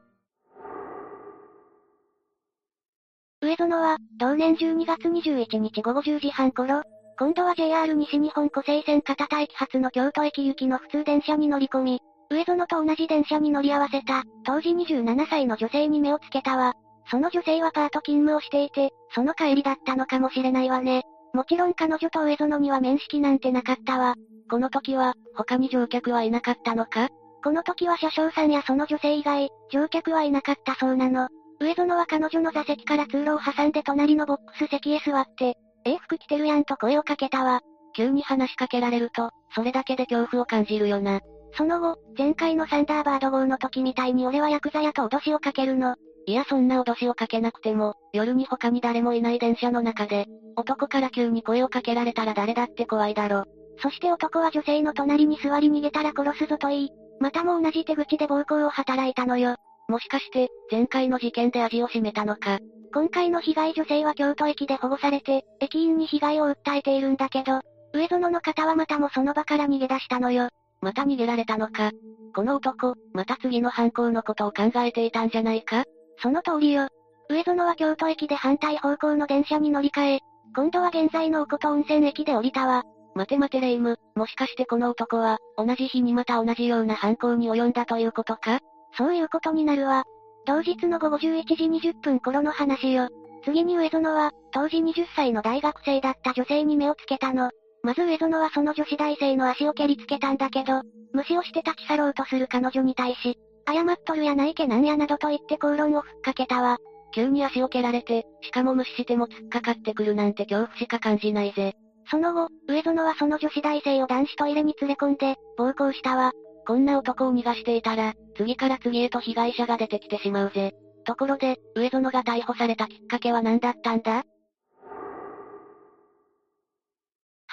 上園は、同年12月21日午後10時半頃、今度は JR 西日本湖西線片田駅発の京都駅行きの普通電車に乗り込み、上園と同じ電車に乗り合わせた、当時27歳の女性に目をつけたわ。その女性はパート勤務をしていて、その帰りだったのかもしれないわね。もちろん彼女と上園には面識なんてなかったわ。この時は、他に乗客はいなかったのか？この時は車掌さんやその女性以外、乗客はいなかったそうなの。上園は彼女の座席から通路を挟んで隣のボックス席へ座って、ええ服着てるやんと声をかけたわ。急に話しかけられると、それだけで恐怖を感じるよな。その後、前回のサンダーバード号の時みたいに俺はヤクザやと脅しをかけるの。いやそんな脅しをかけなくても、夜に他に誰もいない電車の中で、男から急に声をかけられたら誰だって怖いだろ。そして男は女性の隣に座り逃げたら殺すぞと言い、またも同じ手口で暴行を働いたのよ。もしかして、前回の事件で味を占めたのか。今回の被害女性は京都駅で保護されて、駅員に被害を訴えているんだけど、上園の方はまたもその場から逃げ出したのよ。また逃げられたのか。この男、また次の犯行のことを考えていたんじゃないか？その通りよ。上園は京都駅で反対方向の電車に乗り換え、今度は現在のおこと温泉駅で降りたわ。待て待てレイム、もしかしてこの男は、同じ日にまた同じような犯行に及んだということか？そういうことになるわ。同日の午後11時20分頃の話よ。次に上園は、当時20歳の大学生だった女性に目をつけたの。まず上園はその女子大生の足を蹴りつけたんだけど、無視をして立ち去ろうとする彼女に対し、謝っとるやないけなんやなどと言って口論をふっかけたわ。急に足を蹴られて、しかも無視しても突っかかってくるなんて恐怖しか感じないぜ。その後、上園はその女子大生を男子トイレに連れ込んで、暴行したわ。こんな男を逃がしていたら、次から次へと被害者が出てきてしまうぜ。ところで、上園が逮捕されたきっかけは何だったんだ？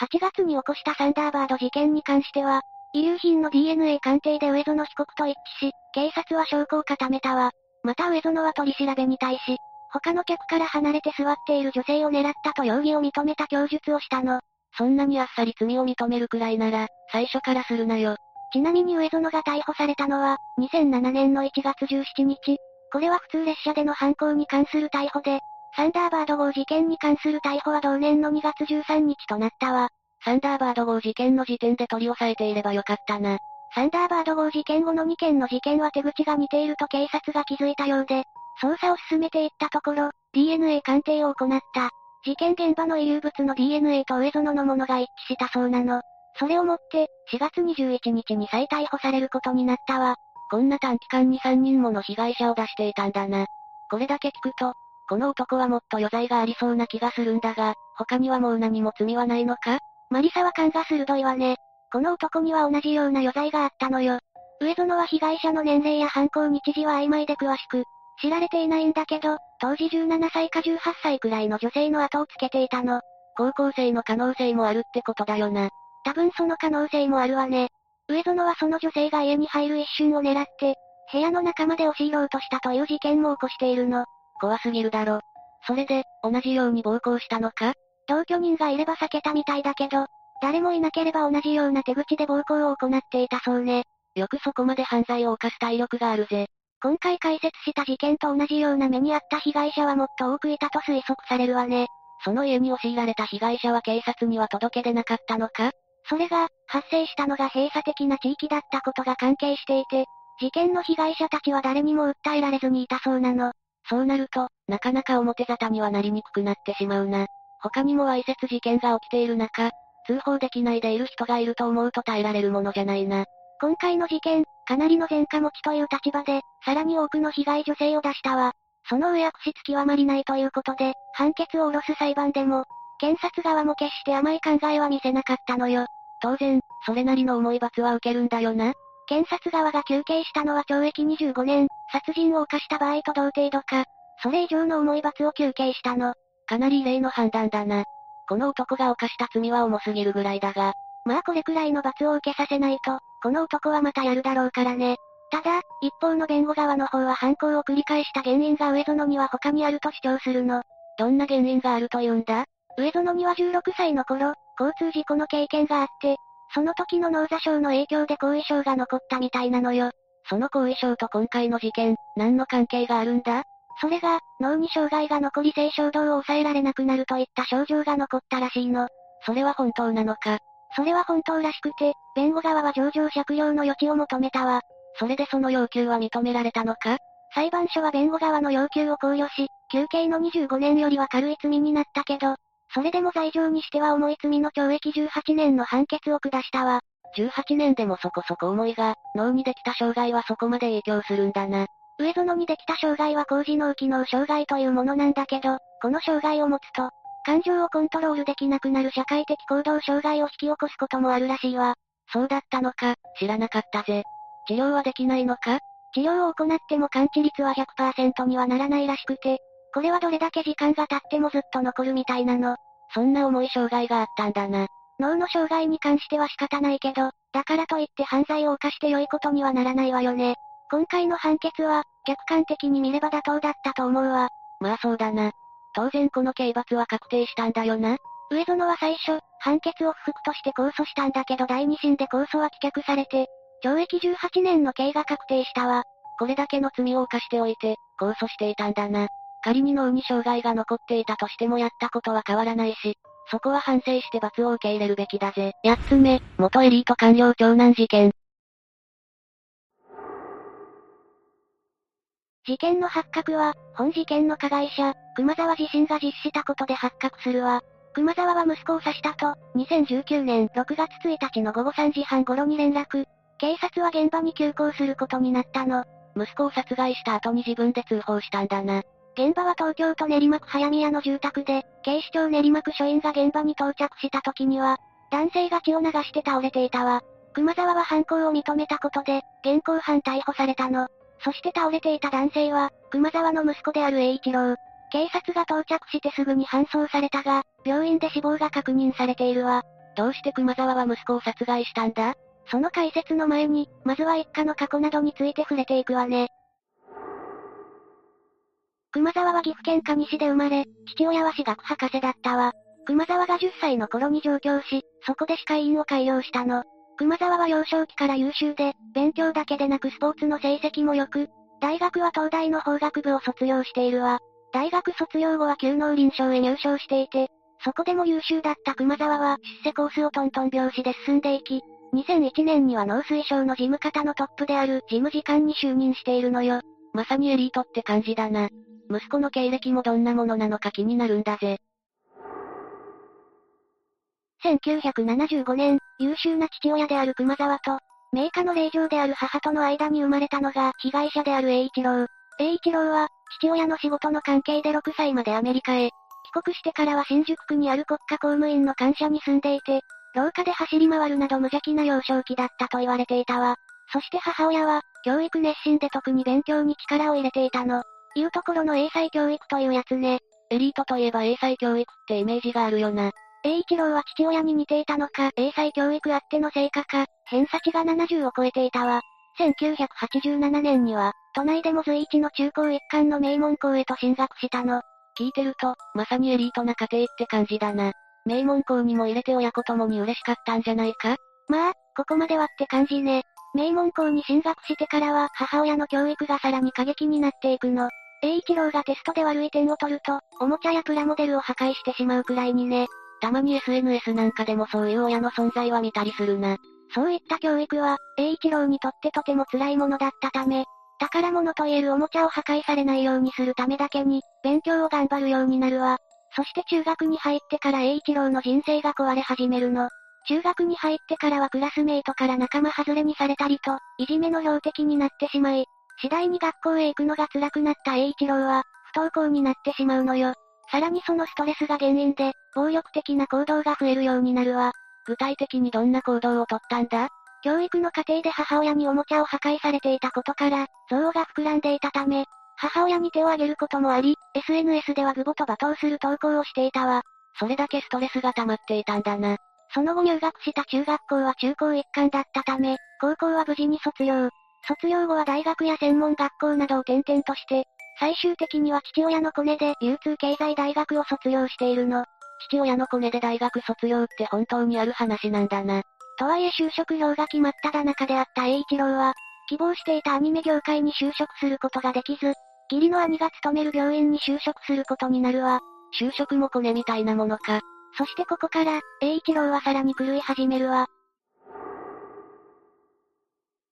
?8 月に起こしたサンダーバード事件に関しては、遺留品の DNA 鑑定で上園被告と一致し、警察は証拠を固めたわ。また上園は取り調べに対し、他の客から離れて座っている女性を狙ったと容疑を認めた供述をしたの。そんなにあっさり罪を認めるくらいなら、最初からするなよ。ちなみに上園が逮捕されたのは、2007年の1月17日。これは普通列車での犯行に関する逮捕で、サンダーバード号事件に関する逮捕は同年の2月13日となったわ。サンダーバード号事件の時点で取り押さえていればよかったな。サンダーバード号事件後の2件の事件は手口が似ていると警察が気づいたようで、捜査を進めていったところ、DNA 鑑定を行った。事件現場の遺留物の DNA と上園のものが一致したそうなの。それをもって、4月21日に再逮捕されることになったわ。こんな短期間に3人もの被害者を出していたんだな。これだけ聞くと、この男はもっと余罪がありそうな気がするんだが、他にはもう何も罪はないのか？マリサは勘が鋭いわね。この男には同じような余罪があったのよ。上園は被害者の年齢や犯行日時は曖昧で詳しく、知られていないんだけど、当時17歳か18歳くらいの女性の後をつけていたの。高校生の可能性もあるってことだよな。多分その可能性もあるわね。上園はその女性が家に入る一瞬を狙って、部屋の中まで押し入ろうとしたという事件も起こしているの。怖すぎるだろ。それで、同じように暴行したのか？同居人がいれば避けたみたいだけど、誰もいなければ同じような手口で暴行を行っていたそうね。よくそこまで犯罪を犯す体力があるぜ。今回解説した事件と同じような目にあった被害者はもっと多くいたと推測されるわね。その家に押し入られた被害者は警察には届け出なかったのか？それが、発生したのが閉鎖的な地域だったことが関係していて、事件の被害者たちは誰にも訴えられずにいたそうなの。そうなると、なかなか表沙汰にはなりにくくなってしまうな。他にもわいせつ事件が起きている中、通報できないでいる人がいると思うと耐えられるものじゃないな。今回の事件、かなりの前科持ちという立場で、さらに多くの被害女性を出したわ。その上悪質極まりないということで、判決を下ろす裁判でも、検察側も決して甘い考えは見せなかったのよ。当然、それなりの重い罰は受けるんだよな。検察側が求刑したのは懲役25年、殺人を犯した場合と同程度か、それ以上の重い罰を求刑したの。かなり異例の判断だな。この男が犯した罪は重すぎるぐらいだが。まあこれくらいの罰を受けさせないと、この男はまたやるだろうからね。ただ、一方の弁護側の方は犯行を繰り返した原因が上園には他にあると主張するの。どんな原因があると言うんだ？上園には16歳の頃、交通事故の経験があって、その時の脳挫傷の影響で後遺症が残ったみたいなのよ。その後遺症と今回の事件、何の関係があるんだ？それが、脳に障害が残り性衝動を抑えられなくなるといった症状が残ったらしいの。それは本当なのか？それは本当らしくて、弁護側は上場借用の余地を求めたわ。それでその要求は認められたのか？裁判所は弁護側の要求を考慮し、休刑の25年よりは軽い罪になったけど、それでも罪状にしては重い罪の懲役18年の判決を下したわ。18年でもそこそこ重いが、脳にできた障害はそこまで影響するんだな。上園にできた障害は高次脳機能障害というものなんだけど、この障害を持つと、感情をコントロールできなくなる社会的行動障害を引き起こすこともあるらしいわ。そうだったのか、知らなかったぜ。治療はできないのか？治療を行っても完治率は100%にはならないらしくて、これはどれだけ時間が経ってもずっと残るみたいなの。そんな重い障害があったんだな。脳の障害に関しては仕方ないけど、だからといって犯罪を犯して良いことにはならないわよね。今回の判決は、客観的に見れば妥当だったと思うわ。まあそうだな。当然この刑罰は確定したんだよな。上園は最初、判決を不服として控訴したんだけど第二審で控訴は棄却されて、懲役18年の刑が確定したわ。これだけの罪を犯しておいて、控訴していたんだな。仮に脳に障害が残っていたとしてもやったことは変わらないし、そこは反省して罰を受け入れるべきだぜ。八つ目、元エリート官僚長男事件。事件の発覚は、本事件の加害者、熊沢自身が実施したことで発覚するわ。熊沢は息子を刺したと、2019年6月1日の午後3時半頃に連絡。警察は現場に急行することになったの。息子を殺害した後に自分で通報したんだな。現場は東京都練馬区早宮の住宅で、警視庁練馬区署員が現場に到着した時には、男性が血を流して倒れていたわ。熊沢は犯行を認めたことで、現行犯逮捕されたの。そして倒れていた男性は、熊沢の息子である栄一郎。警察が到着してすぐに搬送されたが、病院で死亡が確認されているわ。どうして熊沢は息子を殺害したんだ？その解説の前に、まずは一家の過去などについて触れていくわね。熊沢は岐阜県上市で生まれ、父親は私学博士だったわ。熊沢が10歳の頃に上京し、そこで歯科医院を開業したの。熊沢は幼少期から優秀で、勉強だけでなくスポーツの成績も良く、大学は東大の法学部を卒業しているわ。大学卒業後は旧農林省へ入省していて、そこでも優秀だった熊沢は出世コースをトントン拍子で進んでいき、2001年には農水省の事務方のトップである事務次官に就任しているのよ。まさにエリートって感じだな。息子の経歴もどんなものなのか気になるんだぜ。1975年、優秀な父親である熊沢と、名家の令嬢である母との間に生まれたのが被害者である栄一郎。栄一郎は、父親の仕事の関係で6歳までアメリカへ。帰国してからは新宿区にある国家公務員の官舎に住んでいて、廊下で走り回るなど無邪気な幼少期だったと言われていたわ。そして母親は、教育熱心で特に勉強に力を入れていたの。いうところの英才教育というやつね。エリートといえば英才教育ってイメージがあるよな。栄一郎は父親に似ていたのか、英才教育あっての成果か、偏差値が70を超えていたわ。1987年には、都内でも随一の中高一貫の名門校へと進学したの。聞いてると、まさにエリートな家庭って感じだな。名門校にも入れて親子ともに嬉しかったんじゃないか？まあ、ここまではって感じね。名門校に進学してからは母親の教育がさらに過激になっていくの。栄一郎がテストで悪い点を取ると、おもちゃやプラモデルを破壊してしまうくらいにね。たまに SNS なんかでもそういう親の存在は見たりするな。そういった教育は、栄一郎にとってとても辛いものだったため、宝物と言えるおもちゃを破壊されないようにするためだけに、勉強を頑張るようになるわ。そして中学に入ってから栄一郎の人生が壊れ始めるの。中学に入ってからはクラスメイトから仲間外れにされたりと、いじめの標的になってしまい、次第に学校へ行くのが辛くなった栄一郎は、不登校になってしまうのよ。さらにそのストレスが原因で、暴力的な行動が増えるようになるわ。具体的にどんな行動をとったんだ？教育の過程で母親におもちゃを破壊されていたことから、憎悪が膨らんでいたため、母親に手を挙げることもあり、SNS ではグボと罵倒する投稿をしていたわ。それだけストレスが溜まっていたんだな。その後入学した中学校は中高一貫だったため、高校は無事に卒業。卒業後は大学や専門学校などを転々として、最終的には父親のコネで流通経済大学を卒業しているの。父親のコネで大学卒業って本当にある話なんだな。とはいえ就職表が決まっただ中であった栄一郎は、希望していたアニメ業界に就職することができず、義理の兄が勤める病院に就職することになるわ。就職もコネみたいなものか。そしてここから、栄一郎はさらに狂い始めるわ。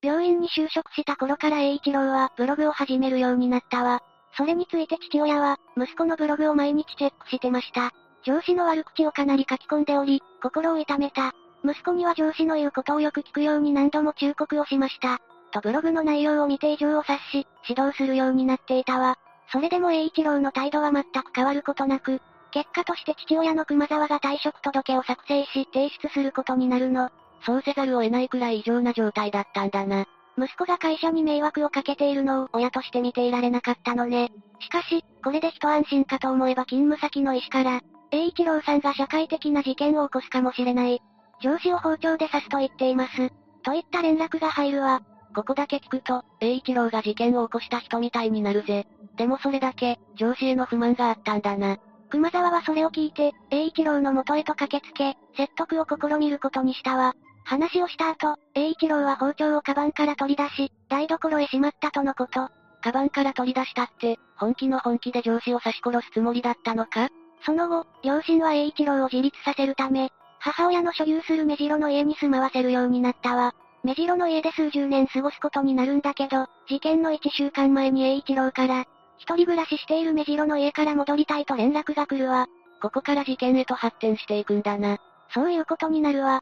病院に就職した頃から栄一郎はブログを始めるようになったわ。それについて父親は、息子のブログを毎日チェックしてました。上司の悪口をかなり書き込んでおり、心を痛めた。息子には上司の言うことをよく聞くように何度も忠告をしました。とブログの内容を見て以上を察し、指導するようになっていたわ。それでも栄一郎の態度は全く変わることなく、結果として父親の熊沢が退職届を作成し提出することになるの。そうせざるを得ないくらい異常な状態だったんだな。息子が会社に迷惑をかけているのを親として見ていられなかったのね。しかし、これで一安心かと思えば勤務先の医師から、栄一郎さんが社会的な事件を起こすかもしれない。上司を包丁で刺すと言っています。といった連絡が入るわ。ここだけ聞くと、栄一郎が事件を起こした人みたいになるぜ。でもそれだけ、上司への不満があったんだな。熊沢はそれを聞いて、栄一郎の元へと駆けつけ、説得を試みることにしたわ。話をした後、栄一郎は包丁をカバンから取り出し、台所へしまったとのこと。カバンから取り出したって、本気の本気で上司を刺し殺すつもりだったのか？その後、両親は栄一郎を自立させるため、母親の所有する目白の家に住まわせるようになったわ。目白の家で数十年過ごすことになるんだけど、事件の1週間前に栄一郎から、一人暮らししている目白の家から戻りたいと連絡が来るわ。ここから事件へと発展していくんだな。そういうことになるわ。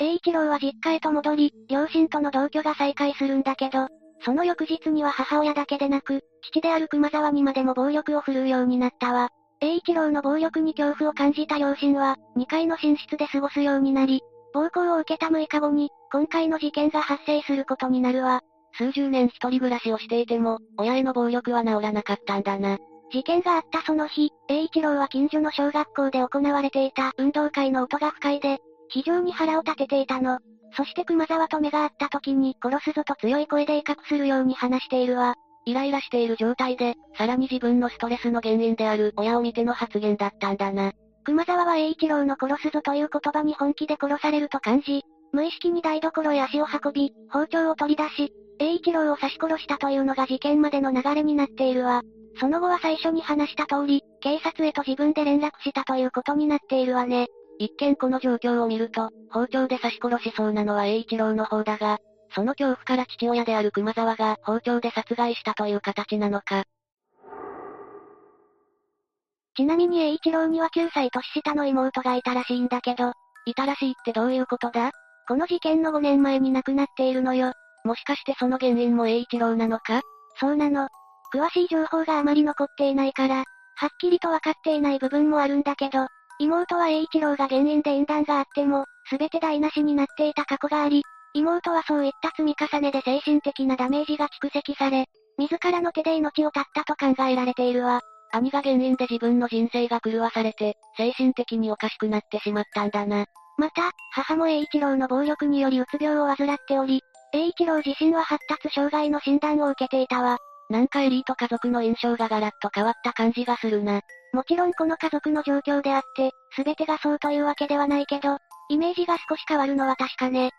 栄一郎は実家へと戻り、両親との同居が再開するんだけど、その翌日には母親だけでなく、父である熊沢にまでも暴力を振るうようになったわ。栄一郎の暴力に恐怖を感じた両親は、2階の寝室で過ごすようになり、暴行を受けた6日後に、今回の事件が発生することになるわ。数十年一人暮らしをしていても、親への暴力は治らなかったんだな。事件があったその日、栄一郎は近所の小学校で行われていた運動会の音が不快で、非常に腹を立てていたの。そして熊沢と目が合った時に殺すぞと強い声で威嚇するように話しているわ。イライラしている状態で、さらに自分のストレスの原因である親を見ての発言だったんだな。熊沢は栄一郎の殺すぞという言葉に本気で殺されると感じ、無意識に台所へ足を運び、包丁を取り出し、栄一郎を刺し殺したというのが事件までの流れになっているわ。その後は最初に話した通り、警察へと自分で連絡したということになっているわね。一見この状況を見ると、包丁で刺し殺しそうなのは栄一郎の方だが、その恐怖から父親である熊沢が包丁で殺害したという形なのか。ちなみに栄一郎には9歳年下の妹がいたらしいんだけど、いたらしいってどういうことだ？この事件の5年前に亡くなっているのよ。もしかしてその原因も栄一郎なのか？そうなの。詳しい情報があまり残っていないから、はっきりとわかっていない部分もあるんだけど、妹は栄一郎が原因で縁談があっても、すべて台無しになっていた過去があり、妹はそういった積み重ねで精神的なダメージが蓄積され、自らの手で命を絶ったと考えられているわ。兄が原因で自分の人生が狂わされて、精神的におかしくなってしまったんだな。また、母も栄一郎の暴力によりうつ病を患っており、栄一郎自身は発達障害の診断を受けていたわ。なんかエリート家族の印象がガラッと変わった感じがするな。もちろんこの家族の状況であって、すべてがそうというわけではないけど、イメージが少し変わるのは確かね。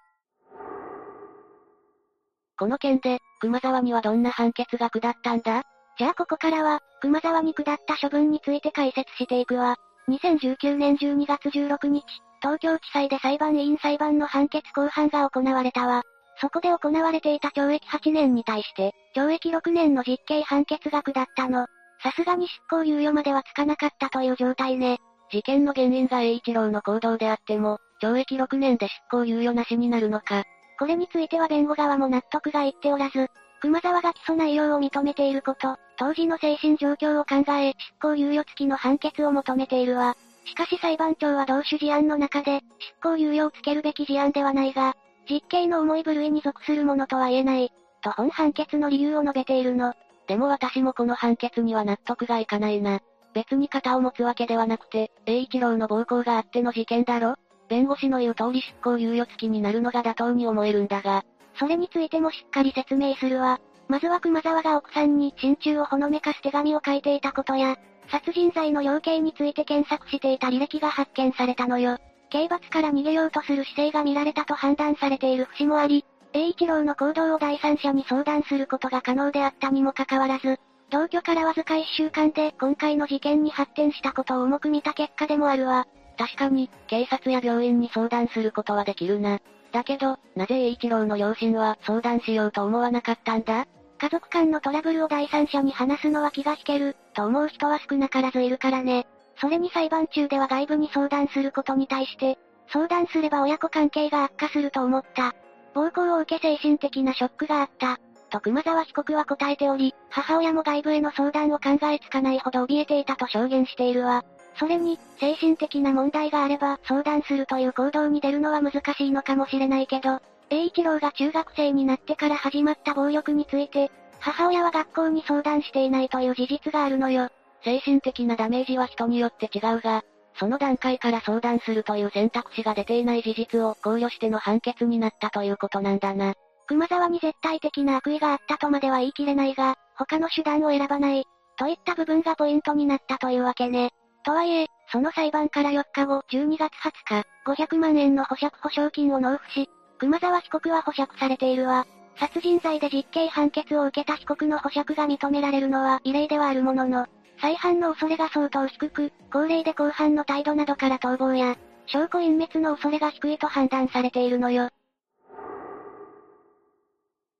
この件で、熊沢にはどんな判決が下ったんだ？じゃあここからは、熊沢に下った処分について解説していくわ。2019年12月16日、東京地裁で裁判員裁判の判決公判が行われたわ。そこで行われていた懲役8年に対して、懲役6年の実刑判決が下ったの。さすがに執行猶予まではつかなかったという状態ね。事件の原因が栄一郎の行動であっても、懲役6年で執行猶予なしになるのか。これについては弁護側も納得がいっておらず、熊沢が起訴内容を認めていること、当時の精神状況を考え、執行猶予付きの判決を求めているわ。しかし裁判長は同種事案の中で、執行猶予をつけるべき事案ではないが、実刑の重い部類に属するものとは言えない、と本判決の理由を述べているの。でも私もこの判決には納得がいかないな。別に肩を持つわけではなくて、栄一郎の暴行があっての事件だろ弁護士の言う通り執行猶予付きになるのが妥当に思えるんだが、それについてもしっかり説明するわ。まずは熊沢が奥さんに心中をほのめかす手紙を書いていたことや、殺人罪の量刑について検索していた履歴が発見されたのよ。刑罰から逃げようとする姿勢が見られたと判断されている節もあり、栄一郎の行動を第三者に相談することが可能であったにもかかわらず、同居からわずか一週間で今回の事件に発展したことを重く見た結果でもあるわ。確かに、警察や病院に相談することはできるな。だけど、なぜ栄一郎の両親は相談しようと思わなかったんだ？家族間のトラブルを第三者に話すのは気が引ける、と思う人は少なからずいるからね。それに裁判中では外部に相談することに対して、相談すれば親子関係が悪化すると思った。暴行を受け精神的なショックがあった。と熊沢被告は答えており、母親も外部への相談を考えつかないほど怯えていたと証言しているわ。それに、精神的な問題があれば相談するという行動に出るのは難しいのかもしれないけど、栄一郎が中学生になってから始まった暴力について、母親は学校に相談していないという事実があるのよ。精神的なダメージは人によって違うが、その段階から相談するという選択肢が出ていない事実を考慮しての判決になったということなんだな。熊沢に絶対的な悪意があったとまでは言い切れないが、他の手段を選ばない、といった部分がポイントになったというわけね。とはいえ、その裁判から4日後、12月20日、500万円の保釈保証金を納付し、熊沢被告は保釈されているわ。殺人罪で実刑判決を受けた被告の保釈が認められるのは異例ではあるものの、再犯の恐れが相当低く、高齢で後半の態度などから逃亡や、証拠隠滅の恐れが低いと判断されているのよ。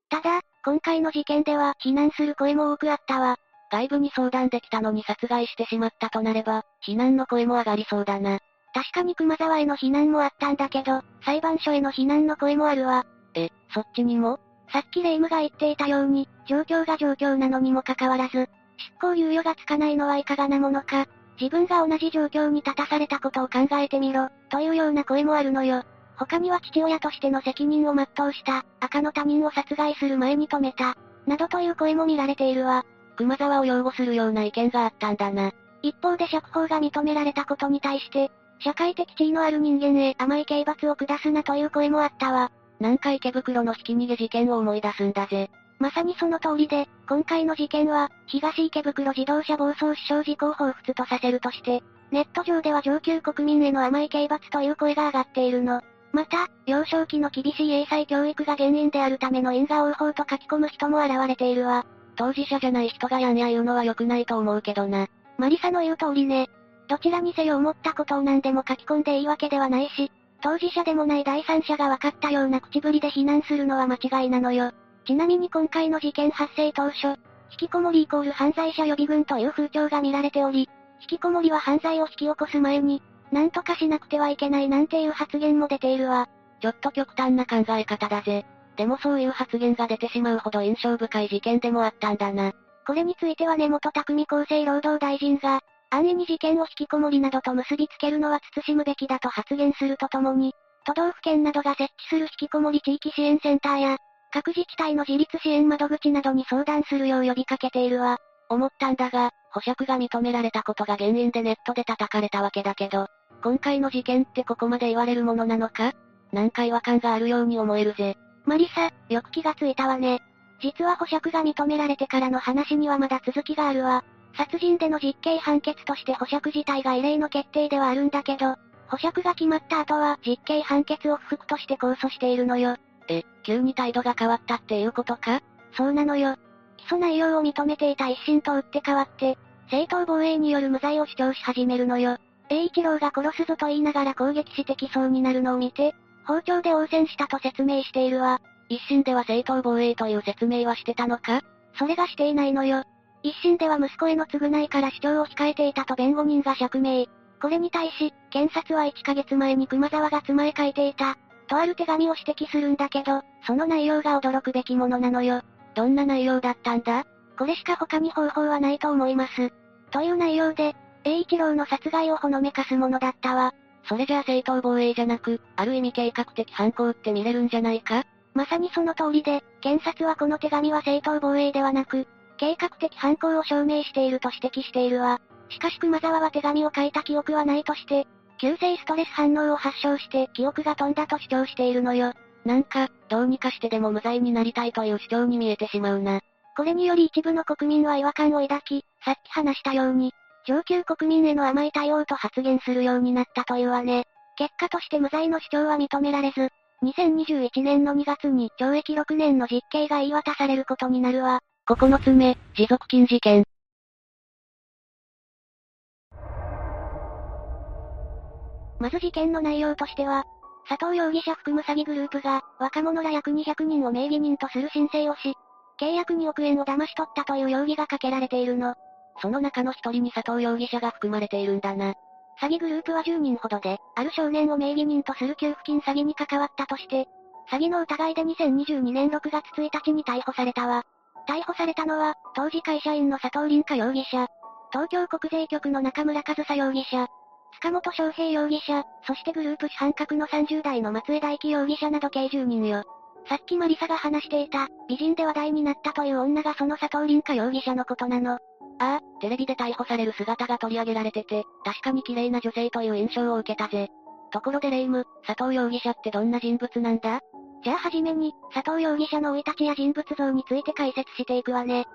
ただ、今回の事件では非難する声も多くあったわ。外部に相談できたのに殺害してしまったとなれば、非難の声も上がりそうだな。確かに熊沢への非難もあったんだけど、裁判所への非難の声もあるわ。え、そっちにも？さっきレイムが言っていたように、状況が状況なのにもかかわらず、執行猶予がつかないのはいかがなものか、自分が同じ状況に立たされたことを考えてみろ、というような声もあるのよ。他には父親としての責任を全うした、赤の他人を殺害する前に止めた、などという声も見られているわ。熊沢を擁護するような意見があったんだな。一方で釈放が認められたことに対して、社会的地位のある人間へ甘い刑罰を下すなという声もあったわ。なんか池袋のひき逃げ事件を思い出すんだぜ。まさにその通りで、今回の事件は、東池袋自動車暴走死傷事故を彷彿とさせるとして、ネット上では上級国民への甘い刑罰という声が上がっているの。また、幼少期の厳しい英才教育が原因であるための因果応報と書き込む人も現れているわ。当事者じゃない人がやんや言うのは良くないと思うけどな。マリサの言う通りね。どちらにせよ思ったことを何でも書き込んでいいわけではないし、当事者でもない第三者が分かったような口ぶりで非難するのは間違いなのよ。ちなみに今回の事件発生当初、引きこもりイコール犯罪者予備軍という風潮が見られており、引きこもりは犯罪を引き起こす前に、なんとかしなくてはいけないなんていう発言も出ているわ。ちょっと極端な考え方だぜ。でもそういう発言が出てしまうほど印象深い事件でもあったんだな。これについては根本匠厚生労働大臣が、安易に事件を引きこもりなどと結びつけるのは慎むべきだと発言するとともに、都道府県などが設置する引きこもり地域支援センターや、各自治体の自立支援窓口などに相談するよう呼びかけているわ。思ったんだが、保釈が認められたことが原因でネットで叩かれたわけだけど、今回の事件ってここまで言われるものなのか？なんか違和感があるように思えるぜ。マリサ、よく気がついたわね。実は保釈が認められてからの話にはまだ続きがあるわ。殺人での実刑判決として保釈自体が異例の決定ではあるんだけど、保釈が決まった後は実刑判決を不服として控訴しているのよ。え、急に態度が変わったっていうことか？そうなのよ。起訴内容を認めていた一審と打って変わって、正当防衛による無罪を主張し始めるのよ。栄一郎が殺すぞと言いながら攻撃してきそうになるのを見て、包丁で応戦したと説明しているわ。一審では正当防衛という説明はしてたのか？それがしていないのよ。一審では息子への償いから主張を控えていたと弁護人が釈明。これに対し、検察は1ヶ月前に熊沢が妻へ書いていた、とある手紙を指摘するんだけど、その内容が驚くべきものなのよ。どんな内容だったんだ？これしか他に方法はないと思います。という内容で、栄一郎の殺害をほのめかすものだったわ。それじゃあ正当防衛じゃなく、ある意味計画的犯行って見れるんじゃないか？まさにその通りで、検察はこの手紙は正当防衛ではなく、計画的犯行を証明していると指摘しているわ。しかし熊沢は手紙を書いた記憶はないとして、急性ストレス反応を発症して記憶が飛んだと主張しているのよ。なんか、どうにかしてでも無罪になりたいという主張に見えてしまうな。これにより一部の国民は違和感を抱き、さっき話したように、上級国民への甘い対応と発言するようになったというわね。結果として無罪の主張は認められず、2021年の2月に懲役6年の実刑が言い渡されることになるわ。9つ目、持続金事件。まず事件の内容としては、佐藤容疑者含む詐欺グループが、若者ら約200人を名義人とする申請をし、契約2億円を騙し取ったという容疑がかけられているの。その中の一人に佐藤容疑者が含まれているんだな。詐欺グループは10人ほどで、ある少年を名義人とする給付金詐欺に関わったとして、詐欺の疑いで2022年6月1日に逮捕されたわ。逮捕されたのは、当時会社員の佐藤凛香容疑者、東京国税局の中村和沙容疑者、塚本翔平容疑者、そしてグループ主犯格の30代の松江大輝容疑者など計10人よ。さっきマリサが話していた、美人で話題になったという女がその佐藤凛香容疑者のことなの。ああ、テレビで逮捕される姿が取り上げられてて、確かに綺麗な女性という印象を受けたぜ。ところでレイム、佐藤容疑者ってどんな人物なんだ？じゃあはじめに、佐藤容疑者の生い立ちや人物像について解説していくわね。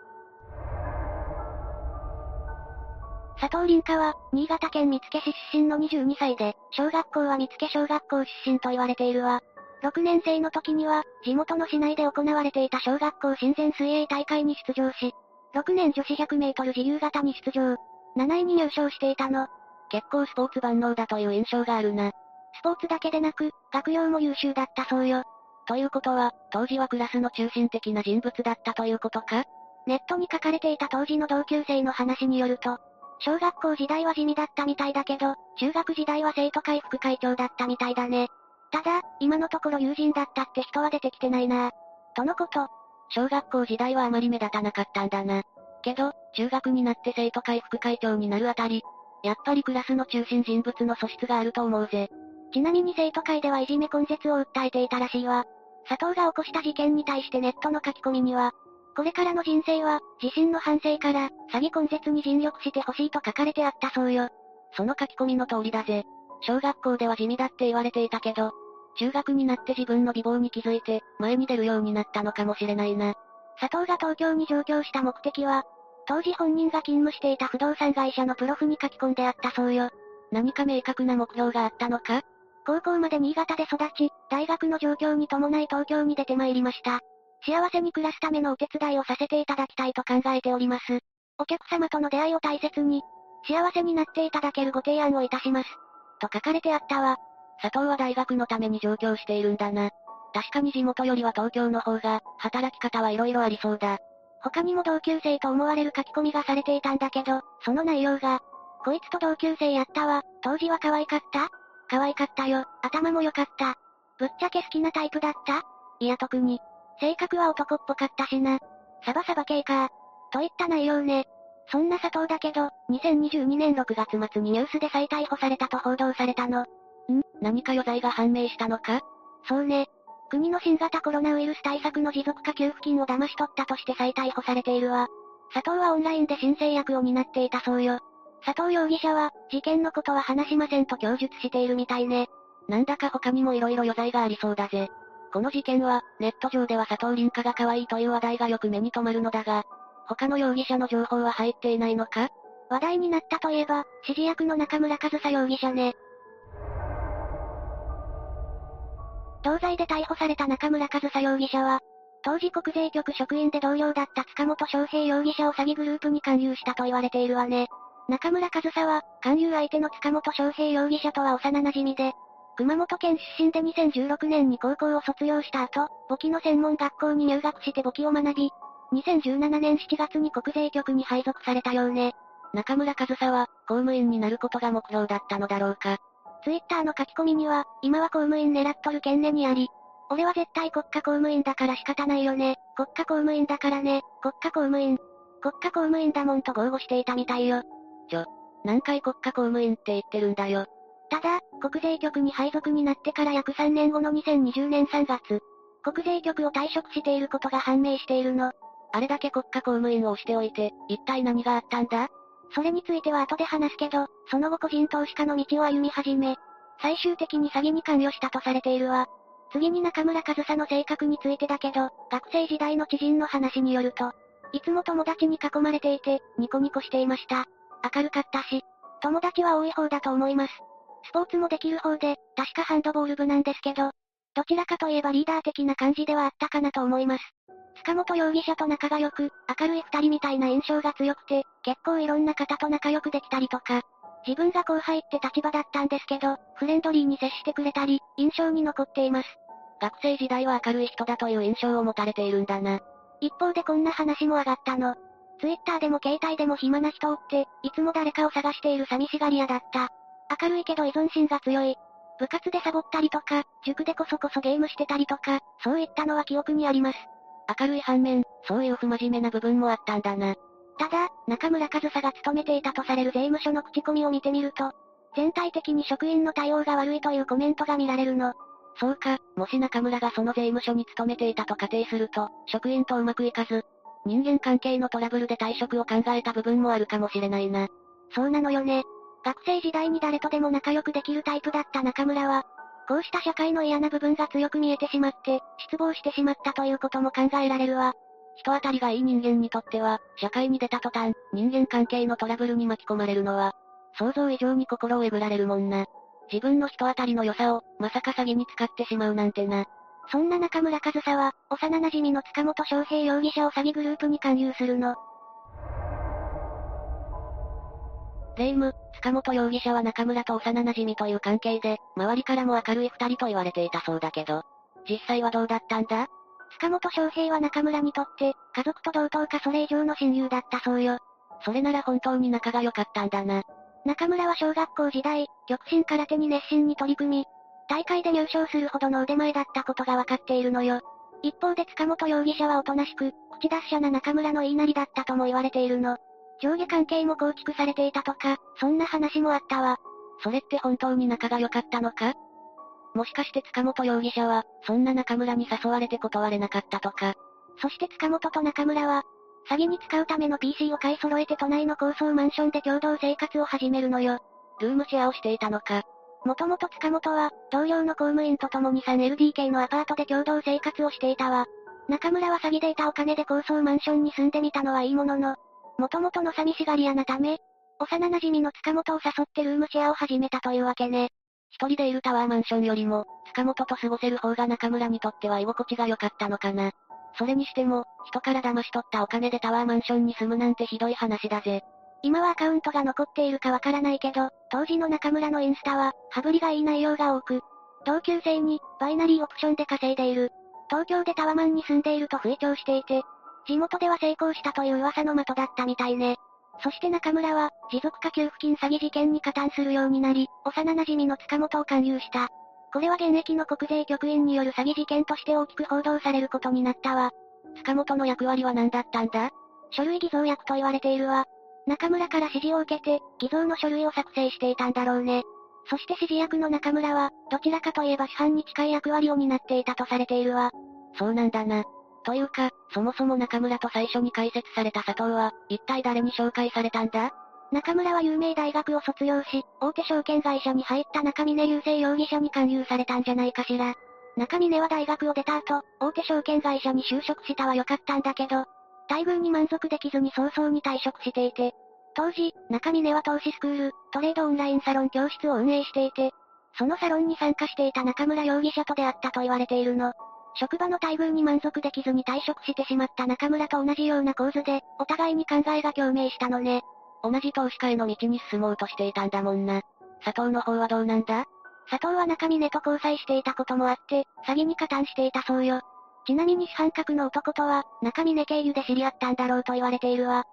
佐藤凛香は、新潟県見附市出身の22歳で、小学校は見附小学校出身と言われているわ。6年生の時には、地元の市内で行われていた小学校親善水泳大会に出場し、6年女子100メートル自由形に出場。7位に入賞していたの。結構スポーツ万能だという印象があるな。スポーツだけでなく、学業も優秀だったそうよ。ということは、当時はクラスの中心的な人物だったということか？ネットに書かれていた当時の同級生の話によると、小学校時代は地味だったみたいだけど、中学時代は生徒会副会長だったみたいだね。ただ、今のところ友人だったって人は出てきてないなとのこと。小学校時代はあまり目立たなかったんだな。けど、中学になって生徒会副会長になるあたり、やっぱりクラスの中心人物の素質があると思うぜ。ちなみに生徒会ではいじめ根絶を訴えていたらしいわ。佐藤が起こした事件に対してネットの書き込みには、これからの人生は、自身の反省から、詐欺根絶に尽力してほしいと書かれてあったそうよ。その書き込みの通りだぜ。小学校では地味だって言われていたけど、中学になって自分の美貌に気づいて、前に出るようになったのかもしれないな。佐藤が東京に上京した目的は、当時本人が勤務していた不動産会社のプロフに書き込んであったそうよ。何か明確な目標があったのか？高校まで新潟で育ち、大学の状況に伴い東京に出て参りました。幸せに暮らすためのお手伝いをさせていただきたいと考えております。お客様との出会いを大切に、幸せになっていただけるご提案をいたします。と書かれてあったわ。佐藤は大学のために上京しているんだな。確かに地元よりは東京の方が、働き方は色々ありそうだ。他にも同級生と思われる書き込みがされていたんだけど、その内容が、こいつと同級生やったわ、当時は可愛かった可愛かったよ、頭も良かった。ぶっちゃけ好きなタイプだった？いや特に。性格は男っぽかったしな。サバサバ系か。といった内容ね。そんな佐藤だけど、2022年6月末にニュースで再逮捕されたと報道されたの。ん？何か余罪が判明したのか？そうね。国の新型コロナウイルス対策の持続化給付金を騙し取ったとして再逮捕されているわ。佐藤はオンラインで申請役を担っていたそうよ。佐藤容疑者は、事件のことは話しませんと供述しているみたいね。なんだか他にも色々余罪がありそうだぜ。この事件は、ネット上では佐藤凛香が可愛いという話題がよく目に留まるのだが、他の容疑者の情報は入っていないのか？話題になったといえば、指示役の中村和沙容疑者ね。同罪で逮捕された中村和沙容疑者は、当時国税局職員で同僚だった塚本翔平容疑者を詐欺グループに勧誘したと言われているわね。中村和沙は、勧誘相手の塚本翔平容疑者とは幼馴染で、熊本県出身で2016年に高校を卒業した後、簿記の専門学校に入学して簿記を学び、2017年7月に国税局に配属されたようね。中村和沙は、公務員になることが目標だったのだろうか。ツイッターの書き込みには、今は公務員狙っとるけんねにあり、俺は絶対国家公務員だから仕方ないよね。国家公務員だからね。国家公務員。国家公務員だもんと豪語していたみたいよ。ちょ、何回国家公務員って言ってるんだよ。ただ、国税局に配属になってから約3年後の2020年3月、国税局を退職していることが判明しているの。あれだけ国家公務員を押しておいて、一体何があったんだ？それについては後で話すけど、その後個人投資家の道を歩み始め、最終的に詐欺に関与したとされているわ。次に中村和沙の性格についてだけど、学生時代の知人の話によると、いつも友達に囲まれていて、ニコニコしていました。明るかったし、友達は多い方だと思います。スポーツもできる方で、確かハンドボール部なんですけど、どちらかといえばリーダー的な感じではあったかなと思います。塚本容疑者と仲が良く、明るい二人みたいな印象が強くて、結構いろんな方と仲良くできたりとか、自分が後輩って立場だったんですけど、フレンドリーに接してくれたり、印象に残っています。学生時代は明るい人だという印象を持たれているんだな。一方でこんな話も上がったの。ツイッターでも携帯でも暇な人をって、いつも誰かを探している寂しがり屋だった。明るいけど依存心が強い。部活でサボったりとか、塾でこそこそゲームしてたりとか、そういったのは記憶にあります。明るい反面、そういう不真面目な部分もあったんだな。ただ、中村和沙が勤めていたとされる税務署の口コミを見てみると、全体的に職員の対応が悪いというコメントが見られるの。そうか、もし中村がその税務署に勤めていたと仮定すると、職員とうまくいかず、人間関係のトラブルで退職を考えた部分もあるかもしれないな。そうなのよね。学生時代に誰とでも仲良くできるタイプだった中村は、こうした社会の嫌な部分が強く見えてしまって、失望してしまったということも考えられるわ。人当たりがいい人間にとっては、社会に出た途端、人間関係のトラブルに巻き込まれるのは、想像以上に心をえぐられるもんな。自分の人当たりの良さを、まさか詐欺に使ってしまうなんてな。そんな中村和沙は、幼馴染の塚本翔平容疑者を詐欺グループに勧誘するの。霊夢、塚本容疑者は中村と幼馴染という関係で、周りからも明るい二人と言われていたそうだけど、実際はどうだったんだ？塚本翔平は中村にとって、家族と同等かそれ以上の親友だったそうよ。それなら本当に仲が良かったんだな。中村は小学校時代、極真空手に熱心に取り組み、大会で入賞するほどの腕前だったことがわかっているのよ。一方で塚本容疑者はおとなしく、口達者な中村の言いなりだったとも言われているの。上下関係も構築されていたとか、そんな話もあったわ。それって本当に仲が良かったのか？もしかして塚本容疑者は、そんな中村に誘われて断れなかったとか？そして塚本と中村は、詐欺に使うための PC を買い揃えて都内の高層マンションで共同生活を始めるのよ。ルームシェアをしていたのか？もともと塚本は、同僚の公務員と共に 3LDK のアパートで共同生活をしていたわ。中村は詐欺で得たお金で高層マンションに住んでみたのはいいものの、もともとの寂しがり屋なため、幼馴染の塚本を誘ってルームシェアを始めたというわけね。一人でいるタワーマンションよりも、塚本と過ごせる方が中村にとっては居心地が良かったのかな。それにしても、人から騙し取ったお金でタワーマンションに住むなんてひどい話だぜ。今はアカウントが残っているかわからないけど、当時の中村のインスタは、羽振りがいい内容が多く、同級生に、バイナリーオプションで稼いでいる。東京でタワマンに住んでいると吹聴していて、地元では成功したという噂の的だったみたいね。そして中村は、持続化給付金詐欺事件に加担するようになり、幼馴染の塚本を勧誘した。これは現役の国税局員による詐欺事件として大きく報道されることになったわ。塚本の役割は何だったんだ？書類偽造役と言われているわ。中村から指示を受けて、偽造の書類を作成していたんだろうね。そして指示役の中村は、どちらかといえば主犯に近い役割を担っていたとされているわ。そうなんだな。というか、そもそも中村と最初に開設された佐藤は、一体誰に紹介されたんだ？中村は有名大学を卒業し、大手証券会社に入った中峰雄星容疑者に勧誘されたんじゃないかしら。中峰は大学を出た後、大手証券会社に就職したは良かったんだけど、待遇に満足できずに早々に退職していて、当時、中峰は投資スクール、トレードオンラインサロン教室を運営していて、そのサロンに参加していた中村容疑者と出会ったと言われているの。職場の待遇に満足できずに退職してしまった中村と同じような構図で、お互いに考えが共鳴したのね。同じ投資家への道に進もうとしていたんだもんな。佐藤の方はどうなんだ？佐藤は中峰と交際していたこともあって、詐欺に加担していたそうよ。ちなみに主犯格の男とは、中峰経由で知り合ったんだろうと言われているわ。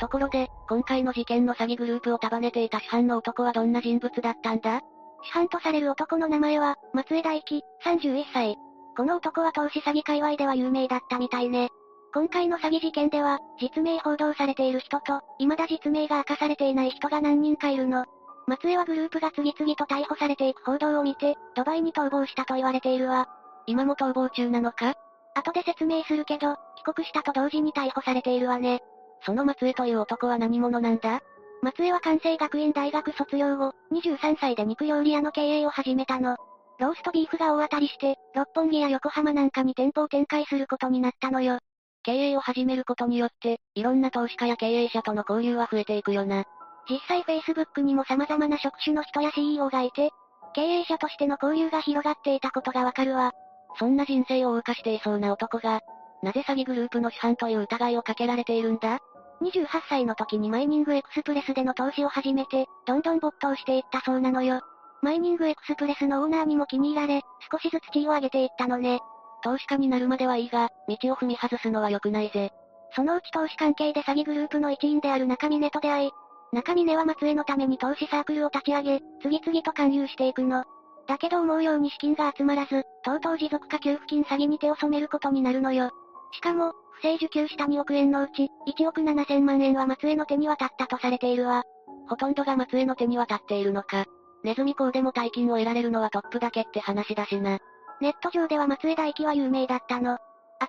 ところで、今回の事件の詐欺グループを束ねていた主犯の男はどんな人物だったんだ？主犯とされる男の名前は、松江大輝、31歳。この男は投資詐欺界隈では有名だったみたいね。今回の詐欺事件では、実名報道されている人と、未だ実名が明かされていない人が何人かいるの。松江はグループが次々と逮捕されていく報道を見て、ドバイに逃亡したと言われているわ。今も逃亡中なのか？後で説明するけど、帰国したと同時に逮捕されているわね。その松江という男は何者なんだ？松江は関西学院大学卒業後、23歳で肉料理屋の経営を始めたの。ローストビーフが大当たりして、六本木や横浜なんかに店舗を展開することになったのよ。経営を始めることによって、いろんな投資家や経営者との交流は増えていくよな。実際 Facebook にも様々な職種の人や CEO がいて、経営者としての交流が広がっていたことがわかるわ。そんな人生を謳歌していそうな男が、なぜ詐欺グループの主犯という疑いをかけられているんだ？28歳の時にマイニングエクスプレスでの投資を始めて、どんどん没頭していったそうなのよ。マイニングエクスプレスのオーナーにも気に入られ、少しずつ地位を上げていったのね。投資家になるまではいいが、道を踏み外すのは良くないぜ。そのうち投資関係で詐欺グループの一員である中峰と出会い、中峰は松江のために投資サークルを立ち上げ、次々と勧誘していくの。だけど思うように資金が集まらず、とうとう持続化給付金詐欺に手を染めることになるのよ。しかも、不正受給した2億円のうち、1億7千万円は松江の手に渡ったとされているわ。ほとんどが松江の手に渡っているのか。ネズミ講でも大金を得られるのはトップだけって話だしな。ネット上では松江大輝は有名だったの。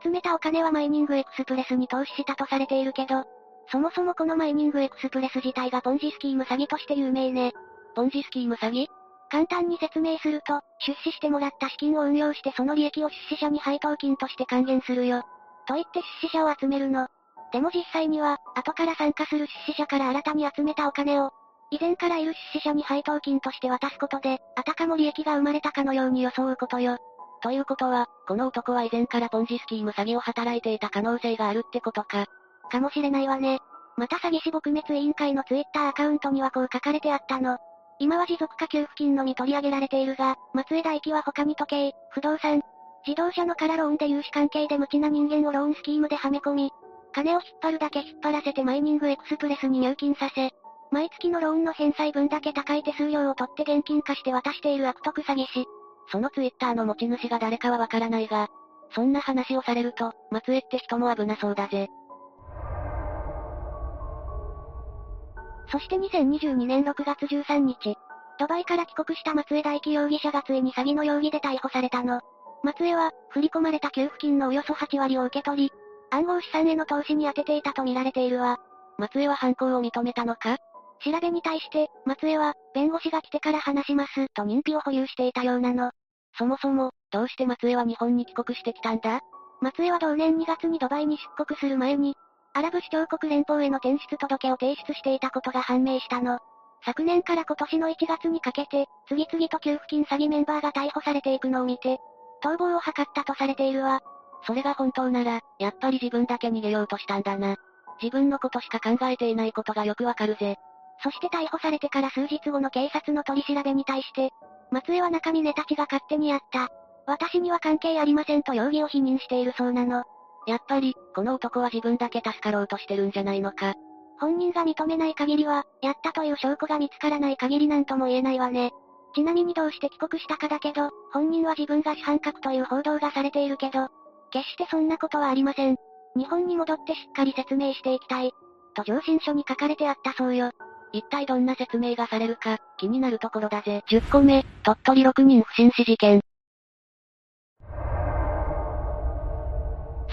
集めたお金はマイニングエクスプレスに投資したとされているけど、そもそもこのマイニングエクスプレス自体がポンジスキーム詐欺として有名ね。ポンジスキーム詐欺？簡単に説明すると、出資してもらった資金を運用してその利益を出資者に配当金として還元するよ。と言って出資者を集めるの。でも実際には、後から参加する出資者から新たに集めたお金を、以前からいる出資者に配当金として渡すことで、あたかも利益が生まれたかのように装うことよ。ということは、この男は以前からポンジスキーム詐欺を働いていた可能性があるってことか。かもしれないわね。また詐欺師撲滅委員会のツイッターアカウントにはこう書かれてあったの。今は持続化給付金のみ取り上げられているが、松江大輝は他に時計、不動産、自動車のからローンで融資関係で無知な人間をローンスキームではめ込み、金を引っ張るだけ引っ張らせてマイニングエクスプレスに入金させ、毎月のローンの返済分だけ高い手数料を取って現金化して渡している悪徳詐欺師。そのツイッターの持ち主が誰かはわからないが、そんな話をされると、松江って人も危なそうだぜ。そして2022年6月13日、ドバイから帰国した松江大輝容疑者がついに詐欺の容疑で逮捕されたの。松江は、振り込まれた給付金のおよそ8割を受け取り、暗号資産への投資に充てていたと見られているわ。松江は犯行を認めたのか？調べに対して、松江は、弁護士が来てから話します、と認否を保有していたようなの。そもそも、どうして松江は日本に帰国してきたんだ？松江は同年2月にドバイに出国する前に、アラブ首長国連邦への転出届を提出していたことが判明したの。昨年から今年の1月にかけて、次々と給付金詐欺メンバーが逮捕されていくのを見て、逃亡を図ったとされているわ。それが本当なら、やっぱり自分だけ逃げようとしたんだな。自分のことしか考えていないことがよくわかるぜ。そして逮捕されてから数日後の警察の取り調べに対して、松江は中身たちが勝手にやった。私には関係ありませんと容疑を否認しているそうなの。やっぱり、この男は自分だけ助かろうとしてるんじゃないのか。本人が認めない限りは、やったという証拠が見つからない限りなんとも言えないわね。ちなみにどうして帰国したかだけど、本人は自分が主犯格という報道がされているけど、決してそんなことはありません。日本に戻ってしっかり説明していきたい。と上申書に書かれてあったそうよ。一体どんな説明がされるか、気になるところだぜ。10個目、鳥取6人不審死事件。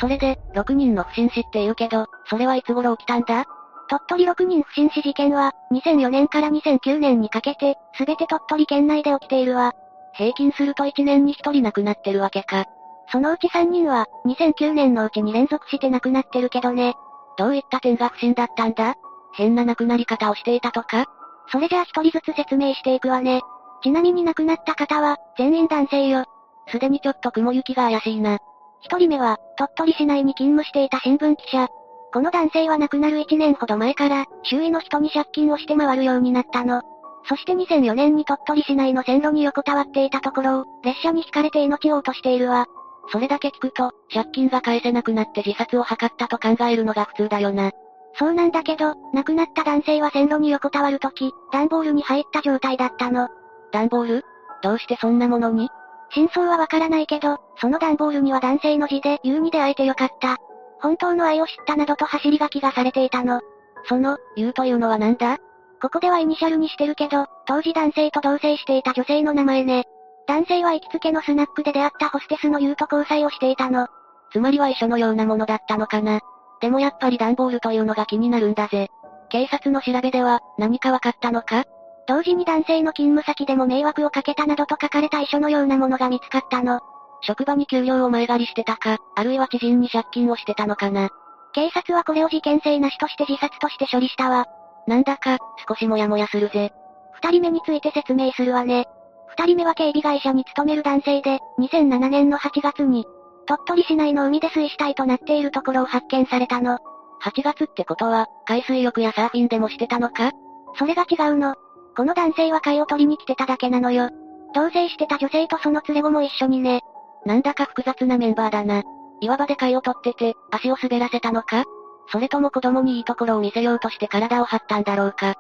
それで、6人の不審死って言うけど、それはいつ頃起きたんだ？鳥取6人不審死事件は、2004年から2009年にかけて、すべて鳥取県内で起きているわ。平均すると1年に1人亡くなってるわけか。そのうち3人は、2009年のうちに連続して亡くなってるけどね。どういった点が不審だったんだ？変な亡くなり方をしていたとか？それじゃあ一人ずつ説明していくわね。ちなみに亡くなった方は、全員男性よ。すでにちょっと雲行きが怪しいな。一人目は、鳥取市内に勤務していた新聞記者。この男性は亡くなる1年ほど前から、周囲の人に借金をして回るようになったの。そして2004年に鳥取市内の線路に横たわっていたところを、列車に引かれて命を落としているわ。それだけ聞くと、借金が返せなくなって自殺を図ったと考えるのが普通だよな。そうなんだけど、亡くなった男性は線路に横たわるとき、段ボールに入った状態だったの。段ボール？どうしてそんなものに？真相はわからないけど、その段ボールには男性の字で、U に出会えてよかった。本当の愛を知ったなどと走り書きがされていたの。その、U というのは何だ？ここではイニシャルにしてるけど、当時男性と同棲していた女性の名前ね。男性は行きつけのスナックで出会ったホステスの U と交際をしていたの。つまりは遺書のようなものだったのかな。でもやっぱり段ボールというのが気になるんだぜ。警察の調べでは、何かわかったのか？同時に男性の勤務先でも迷惑をかけたなどと書かれた遺書のようなものが見つかったの。職場に給料を前借りしてたか、あるいは知人に借金をしてたのかな。警察はこれを事件性なしとして自殺として処理したわ。なんだか、少しもやもやするぜ。二人目について説明するわね。二人目は警備会社に勤める男性で、2007年の8月に、鳥取市内の海で水死体となっているところを発見されたの。8月ってことは、海水浴やサーフィンでもしてたのか？それが違うの。この男性は貝を取りに来てただけなのよ。同棲してた女性とその連れ子も一緒にね。なんだか複雑なメンバーだな。岩場で貝を取ってて、足を滑らせたのか？それとも子供にいいところを見せようとして体を張ったんだろうか？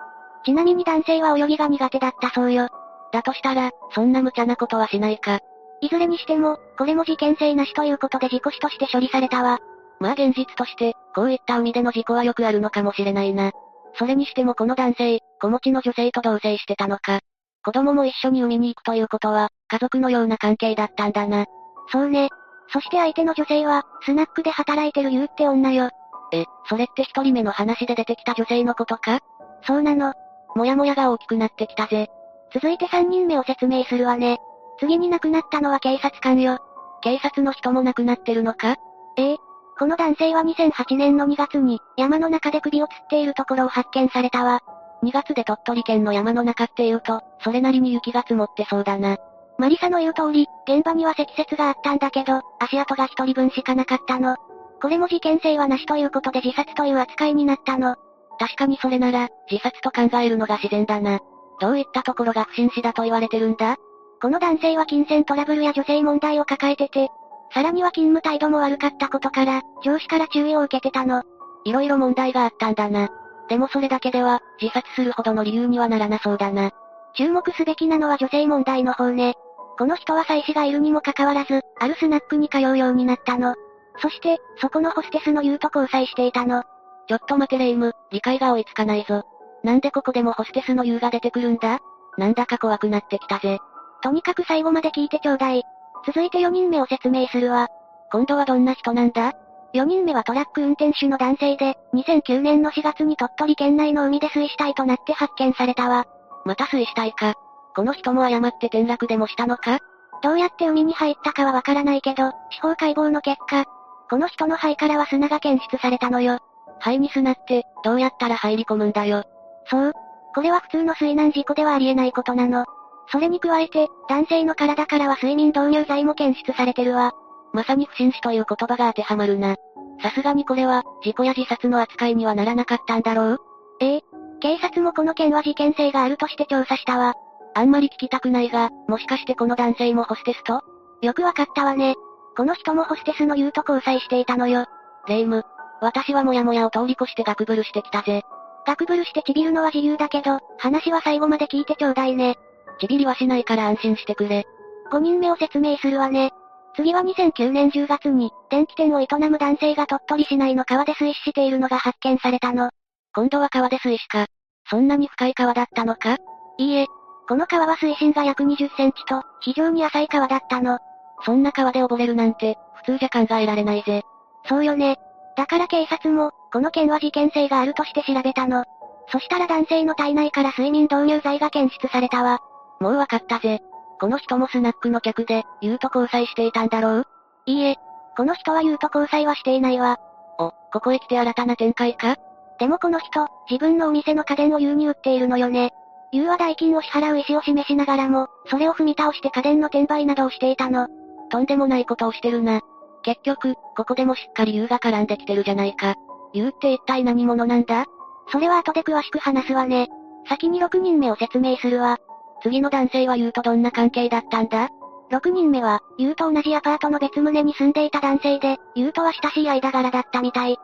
ちなみに男性は泳ぎが苦手だったそうよ。だとしたら、そんな無茶なことはしないか？いずれにしても、これも事件性なしということで事故死として処理されたわ。まあ現実として、こういった海での事故はよくあるのかもしれないな。それにしてもこの男性、子持ちの女性と同棲してたのか。子供も一緒に海に行くということは、家族のような関係だったんだな。そうね。そして相手の女性は、スナックで働いてるゆうって女よ。え、それって一人目の話で出てきた女性のことか？そうなの。もやもやが大きくなってきたぜ。続いて三人目を説明するわね。次に亡くなったのは警察官よ。警察の人も亡くなってるのか？ええ。この男性は2008年の2月に、山の中で首を吊っているところを発見されたわ。2月で鳥取県の山の中っていうと、それなりに雪が積もってそうだな。マリサの言う通り、現場には積雪があったんだけど、足跡が一人分しかなかったの。これも事件性はなしということで自殺という扱いになったの。確かにそれなら、自殺と考えるのが自然だな。どういったところが不審死だと言われてるんだ？この男性は金銭トラブルや女性問題を抱えてて、さらには勤務態度も悪かったことから、上司から注意を受けてたの。いろいろ問題があったんだな。でもそれだけでは、自殺するほどの理由にはならなそうだな。注目すべきなのは女性問題の方ね。この人は妻子がいるにもかかわらず、あるスナックに通うようになったの。そして、そこのホステスの言うと交際していたの。ちょっと待てレイム、理解が追いつかないぞ。なんでここでもホステスの言うが出てくるんだ？なんだか怖くなってきたぜ。とにかく最後まで聞いてちょうだい。続いて4人目を説明するわ。今度はどんな人なんだ ?4 人目はトラック運転手の男性で、2009年の4月に鳥取県内の海で水死体となって発見されたわ。また水死体か。この人も誤って転落でもしたのか？どうやって海に入ったかはわからないけど、司法解剖の結果、この人の肺からは砂が検出されたのよ。肺に砂って、どうやったら入り込むんだよ。そう。これは普通の水難事故ではありえないことなの。それに加えて、男性の体からは睡眠導入剤も検出されてるわ。まさに不審死という言葉が当てはまるな。さすがにこれは、事故や自殺の扱いにはならなかったんだろう？ええ。警察もこの件は事件性があるとして調査したわ。あんまり聞きたくないが、もしかしてこの男性もホステスと？よくわかったわね。この人もホステスの言うと交際していたのよ。レイム。私はモヤモヤを通り越してガクブルしてきたぜ。ガクブルしてちびるのは自由だけど、話は最後まで聞いてちょうだいね。ちびりはしないから安心してくれ。5人目を説明するわね。次は2009年10月に、電気店を営む男性が鳥取市内の川で水死しているのが発見されたの。今度は川で水死か。そんなに深い川だったのか？いいえ。この川は水深が約20センチと、非常に浅い川だったの。そんな川で溺れるなんて、普通じゃ考えられないぜ。そうよね。だから警察も、この件は事件性があるとして調べたの。そしたら男性の体内から睡眠導入剤が検出されたわ。もうわかったぜ。この人もスナックの客で、言うと交際していたんだろう？いいえ。この人は言うと交際はしていないわ。お、ここへ来て新たな展開か？でもこの人、自分のお店の家電を言うに売っているのよね。言うは代金を支払う意思を示しながらも、それを踏み倒して家電の転売などをしていたの。とんでもないことをしてるな。結局、ここでもしっかり優が絡んできてるじゃないか。優って一体何者なんだ？それは後で詳しく話すわね。先に6人目を説明するわ。次の男性は優とどんな関係だったんだ ?6 人目は、優と同じアパートの別棟に住んでいた男性で、優とは親しい間柄だったみたい。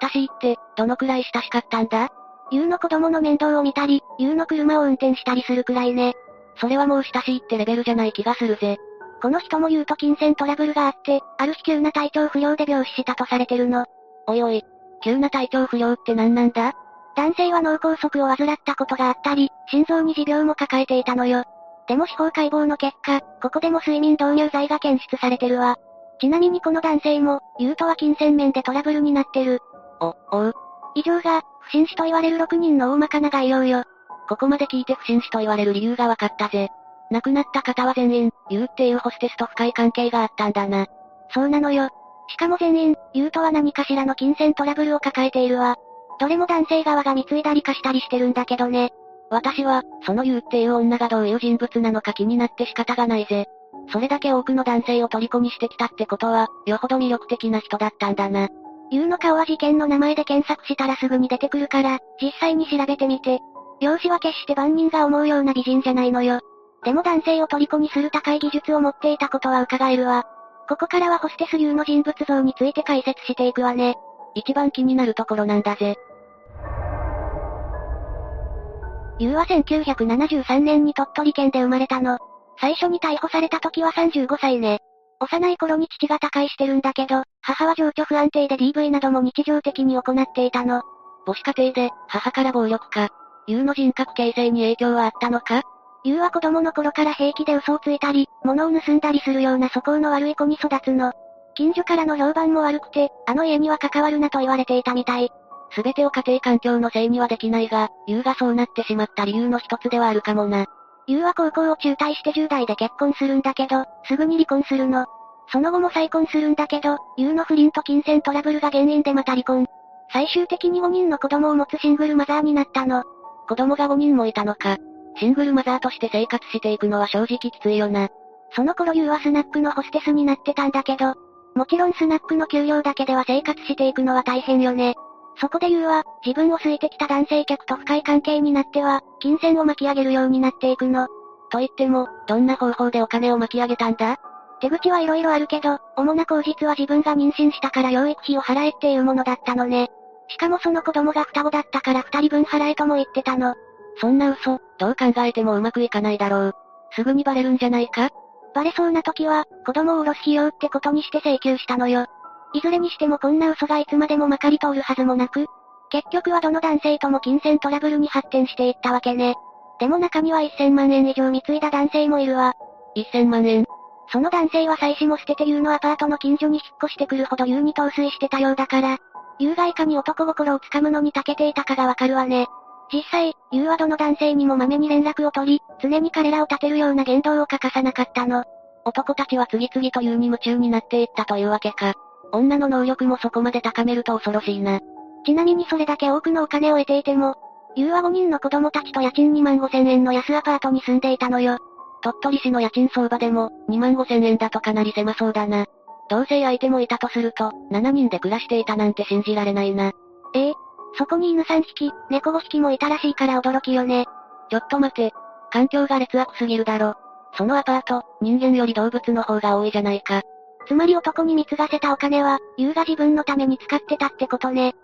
親しいって、どのくらい親しかったんだ？優の子供の面倒を見たり、優の車を運転したりするくらいね。それはもう親しいってレベルじゃない気がするぜ。この人も言うと金銭トラブルがあって、ある日急な体調不良で病死したとされてるの。おいおい、急な体調不良って何なんだ？男性は脳梗塞を患ったことがあったり、心臓に持病も抱えていたのよ。でも司法解剖の結果、ここでも睡眠導入剤が検出されてるわ。ちなみにこの男性も、言うとは金銭面でトラブルになってる。お、おう。以上が、不審死と言われる6人の大まかな概要よ。ここまで聞いて不審死と言われる理由が分かったぜ。亡くなった方は全員、ユーっていうホステスと深い関係があったんだな。そうなのよ。しかも全員、ユーとは何かしらの金銭トラブルを抱えているわ。どれも男性側が貢いだりかしたりしてるんだけどね。私は、そのユーっていう女がどういう人物なのか気になって仕方がないぜ。それだけ多くの男性を虜にしてきたってことは、よほど魅力的な人だったんだな。ユーの顔は事件の名前で検索したらすぐに出てくるから、実際に調べてみて。容姿は決して万人が思うような美人じゃないのよ。でも男性を虜にする高い技術を持っていたことは伺えるわ。ここからはホステス流の人物像について解説していくわね。一番気になるところなんだぜ。ユーは1973年に鳥取県で生まれたの。最初に逮捕された時は35歳ね。幼い頃に父が他界してるんだけど、母は情緒不安定で DV なども日常的に行っていたの。母子家庭で、母から暴力か。ユウの人格形成に影響はあったのかユウは子供の頃から平気で嘘をついたり、物を盗んだりするような素行の悪い子に育つの。近所からの評判も悪くて、あの家には関わるなと言われていたみたい。すべてを家庭環境のせいにはできないが、ユウがそうなってしまった理由の一つではあるかもな。ユウは高校を中退して10代で結婚するんだけど、すぐに離婚するの。その後も再婚するんだけど、ユウの不倫と金銭トラブルが原因でまた離婚。最終的に5人の子供を持つシングルマザーになったの。子供が5人もいたのか。シングルマザーとして生活していくのは正直きついよな。その頃ユーはスナックのホステスになってたんだけど、もちろんスナックの給料だけでは生活していくのは大変よね。そこでユーは、自分を好いてきた男性客と深い関係になっては、金銭を巻き上げるようになっていくの。と言っても、どんな方法でお金を巻き上げたんだ？手口はいろいろあるけど、主な口実は自分が妊娠したから養育費を払えっていうものだったのね。しかもその子供が双子だったから二人分払えとも言ってたの。そんな嘘、どう考えてもうまくいかないだろう。すぐにバレるんじゃないか？バレそうな時は、子供を下ろす費用ってことにして請求したのよ。いずれにしてもこんな嘘がいつまでもまかり通るはずもなく、結局はどの男性とも金銭トラブルに発展していったわけね。でも中には1000万円以上貢いだ男性もいるわ。1000万円？その男性は妻子も捨てて優のアパートの近所に引っ越してくるほど優に陶酔してたようだから、有害化に男心をつかむのに長けていたかがわかるわね。実際、優はどの男性にもまめに連絡を取り、常に彼らを立てるような言動を欠かさなかったの。男たちは次々と優に夢中になっていったというわけか。女の能力もそこまで高めると恐ろしいな。ちなみにそれだけ多くのお金を得ていても、優は5人の子供たちと家賃2万5千円の安アパートに住んでいたのよ。鳥取市の家賃相場でも、2万5千円だとかなり狭そうだな。同性相手もいたとすると、7人で暮らしていたなんて信じられないな。ええそこに犬3匹、猫5匹もいたらしいから驚きよね。ちょっと待て。環境が劣悪すぎるだろ。そのアパート、人間より動物の方が多いじゃないか。つまり男に貢がせたお金は、優が自分のために使ってたってことね。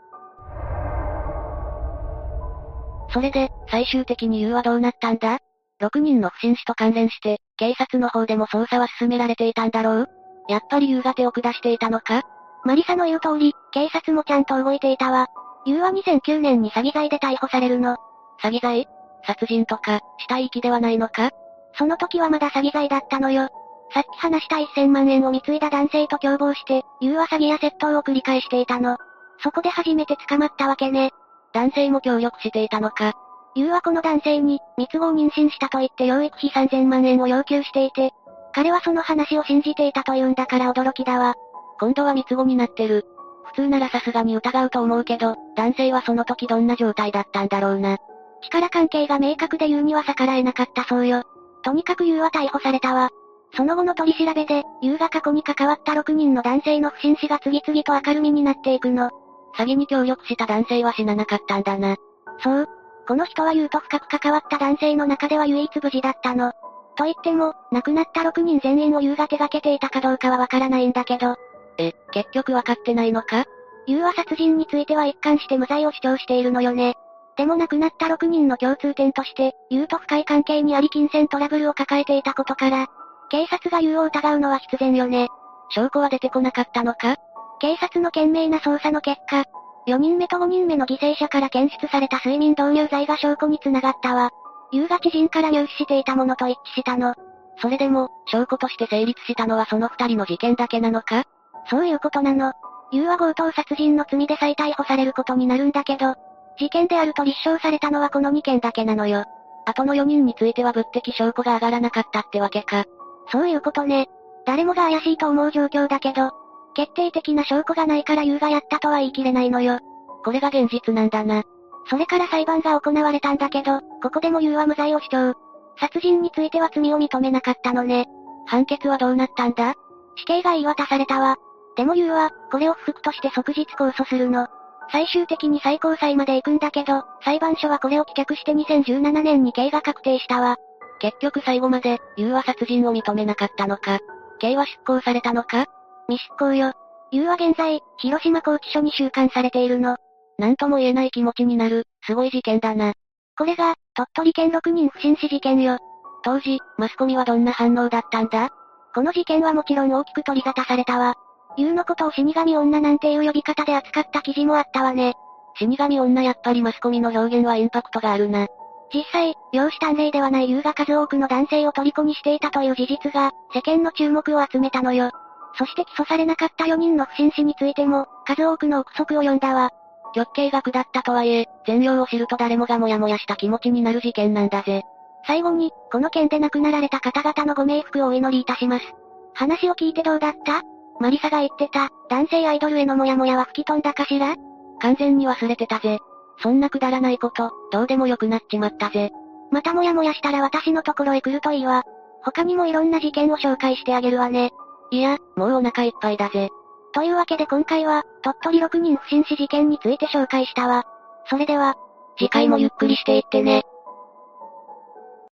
それで、最終的に優はどうなったんだ ?6 人の不審死と関連して、警察の方でも捜査は進められていたんだろう？やっぱり優が手を下していたのか？マリサの言う通り、警察もちゃんと動いていたわ。優は2009年に詐欺罪で逮捕されるの。詐欺罪？殺人とか、死体遺棄ではないのか？その時はまだ詐欺罪だったのよ。さっき話した1000万円を貢いだ男性と共謀して、優は詐欺や窃盗を繰り返していたの。そこで初めて捕まったわけね。男性も協力していたのか？優はこの男性に、密合妊娠したと言って養育費3000万円を要求していて、彼はその話を信じていたというんだから驚きだわ。今度は密合になってる。普通ならさすがに疑うと思うけど、男性はその時どんな状態だったんだろうな。力関係が明確で優には逆らえなかったそうよ。とにかく優は逮捕されたわ。その後の取り調べで、優が過去に関わった6人の男性の不審死が次々と明るみになっていくの。詐欺に協力した男性は死ななかったんだな。そう。この人は優と深く関わった男性の中では唯一無事だったの。と言っても、亡くなった6人全員を優が手掛けていたかどうかはわからないんだけど。え、結局わかってないのか？優は殺人については一貫して無罪を主張しているのよね。でも亡くなった6人の共通点として、優と深い関係にあり金銭トラブルを抱えていたことから、警察が優を疑うのは必然よね。証拠は出てこなかったのか？警察の懸命な捜査の結果、4人目と5人目の犠牲者から検出された睡眠導入剤が証拠につながったわ。優が知人から入手していたものと一致したの。それでも、証拠として成立したのはその二人の事件だけなのか？そういうことなの。優は強盗殺人の罪で再逮捕されることになるんだけど、事件であると立証されたのはこの2件だけなのよ。後の4人については物的証拠が上がらなかったってわけか。そういうことね。誰もが怪しいと思う状況だけど、決定的な証拠がないから優がやったとは言い切れないのよ。これが現実なんだな。それから裁判が行われたんだけど、ここでも優は無罪を主張。殺人については罪を認めなかったのね。判決はどうなったんだ？死刑が言い渡されたわ。でも優は、これを不服として即日控訴するの。最終的に最高裁まで行くんだけど、裁判所はこれを棄却して2017年に刑が確定したわ。結局最後まで、優は殺人を認めなかったのか。刑は執行されたのか？未執行よ。優は現在、広島拘置所に収監されているの。なんとも言えない気持ちになる、すごい事件だな。これが、鳥取県6人不審死事件よ。当時、マスコミはどんな反応だったんだ？この事件はもちろん大きく取り沙汰されたわ。優のことを死神女なんていう呼び方で扱った記事もあったわね。死神女やっぱりマスコミの表現はインパクトがあるな。実際、容姿端麗ではない優が数多くの男性を虜にしていたという事実が、世間の注目を集めたのよ。そして起訴されなかった4人の不審死についても、数多くの憶測を呼んだわ。極刑が下ったとはいえ、全容を知ると誰もがモヤモヤした気持ちになる事件なんだぜ。最後に、この件で亡くなられた方々のご冥福をお祈りいたします。話を聞いてどうだった？マリサが言ってた、男性アイドルへのモヤモヤは吹き飛んだかしら？完全に忘れてたぜ。そんなくだらないこと、どうでもよくなっちまったぜ。またモヤモヤしたら私のところへ来るといいわ。他にもいろんな事件を紹介してあげるわね。いや、もうお腹いっぱいだぜ。というわけで今回は、鳥取6人不審死事件について紹介したわ。それでは、次回もゆっくりしていってね。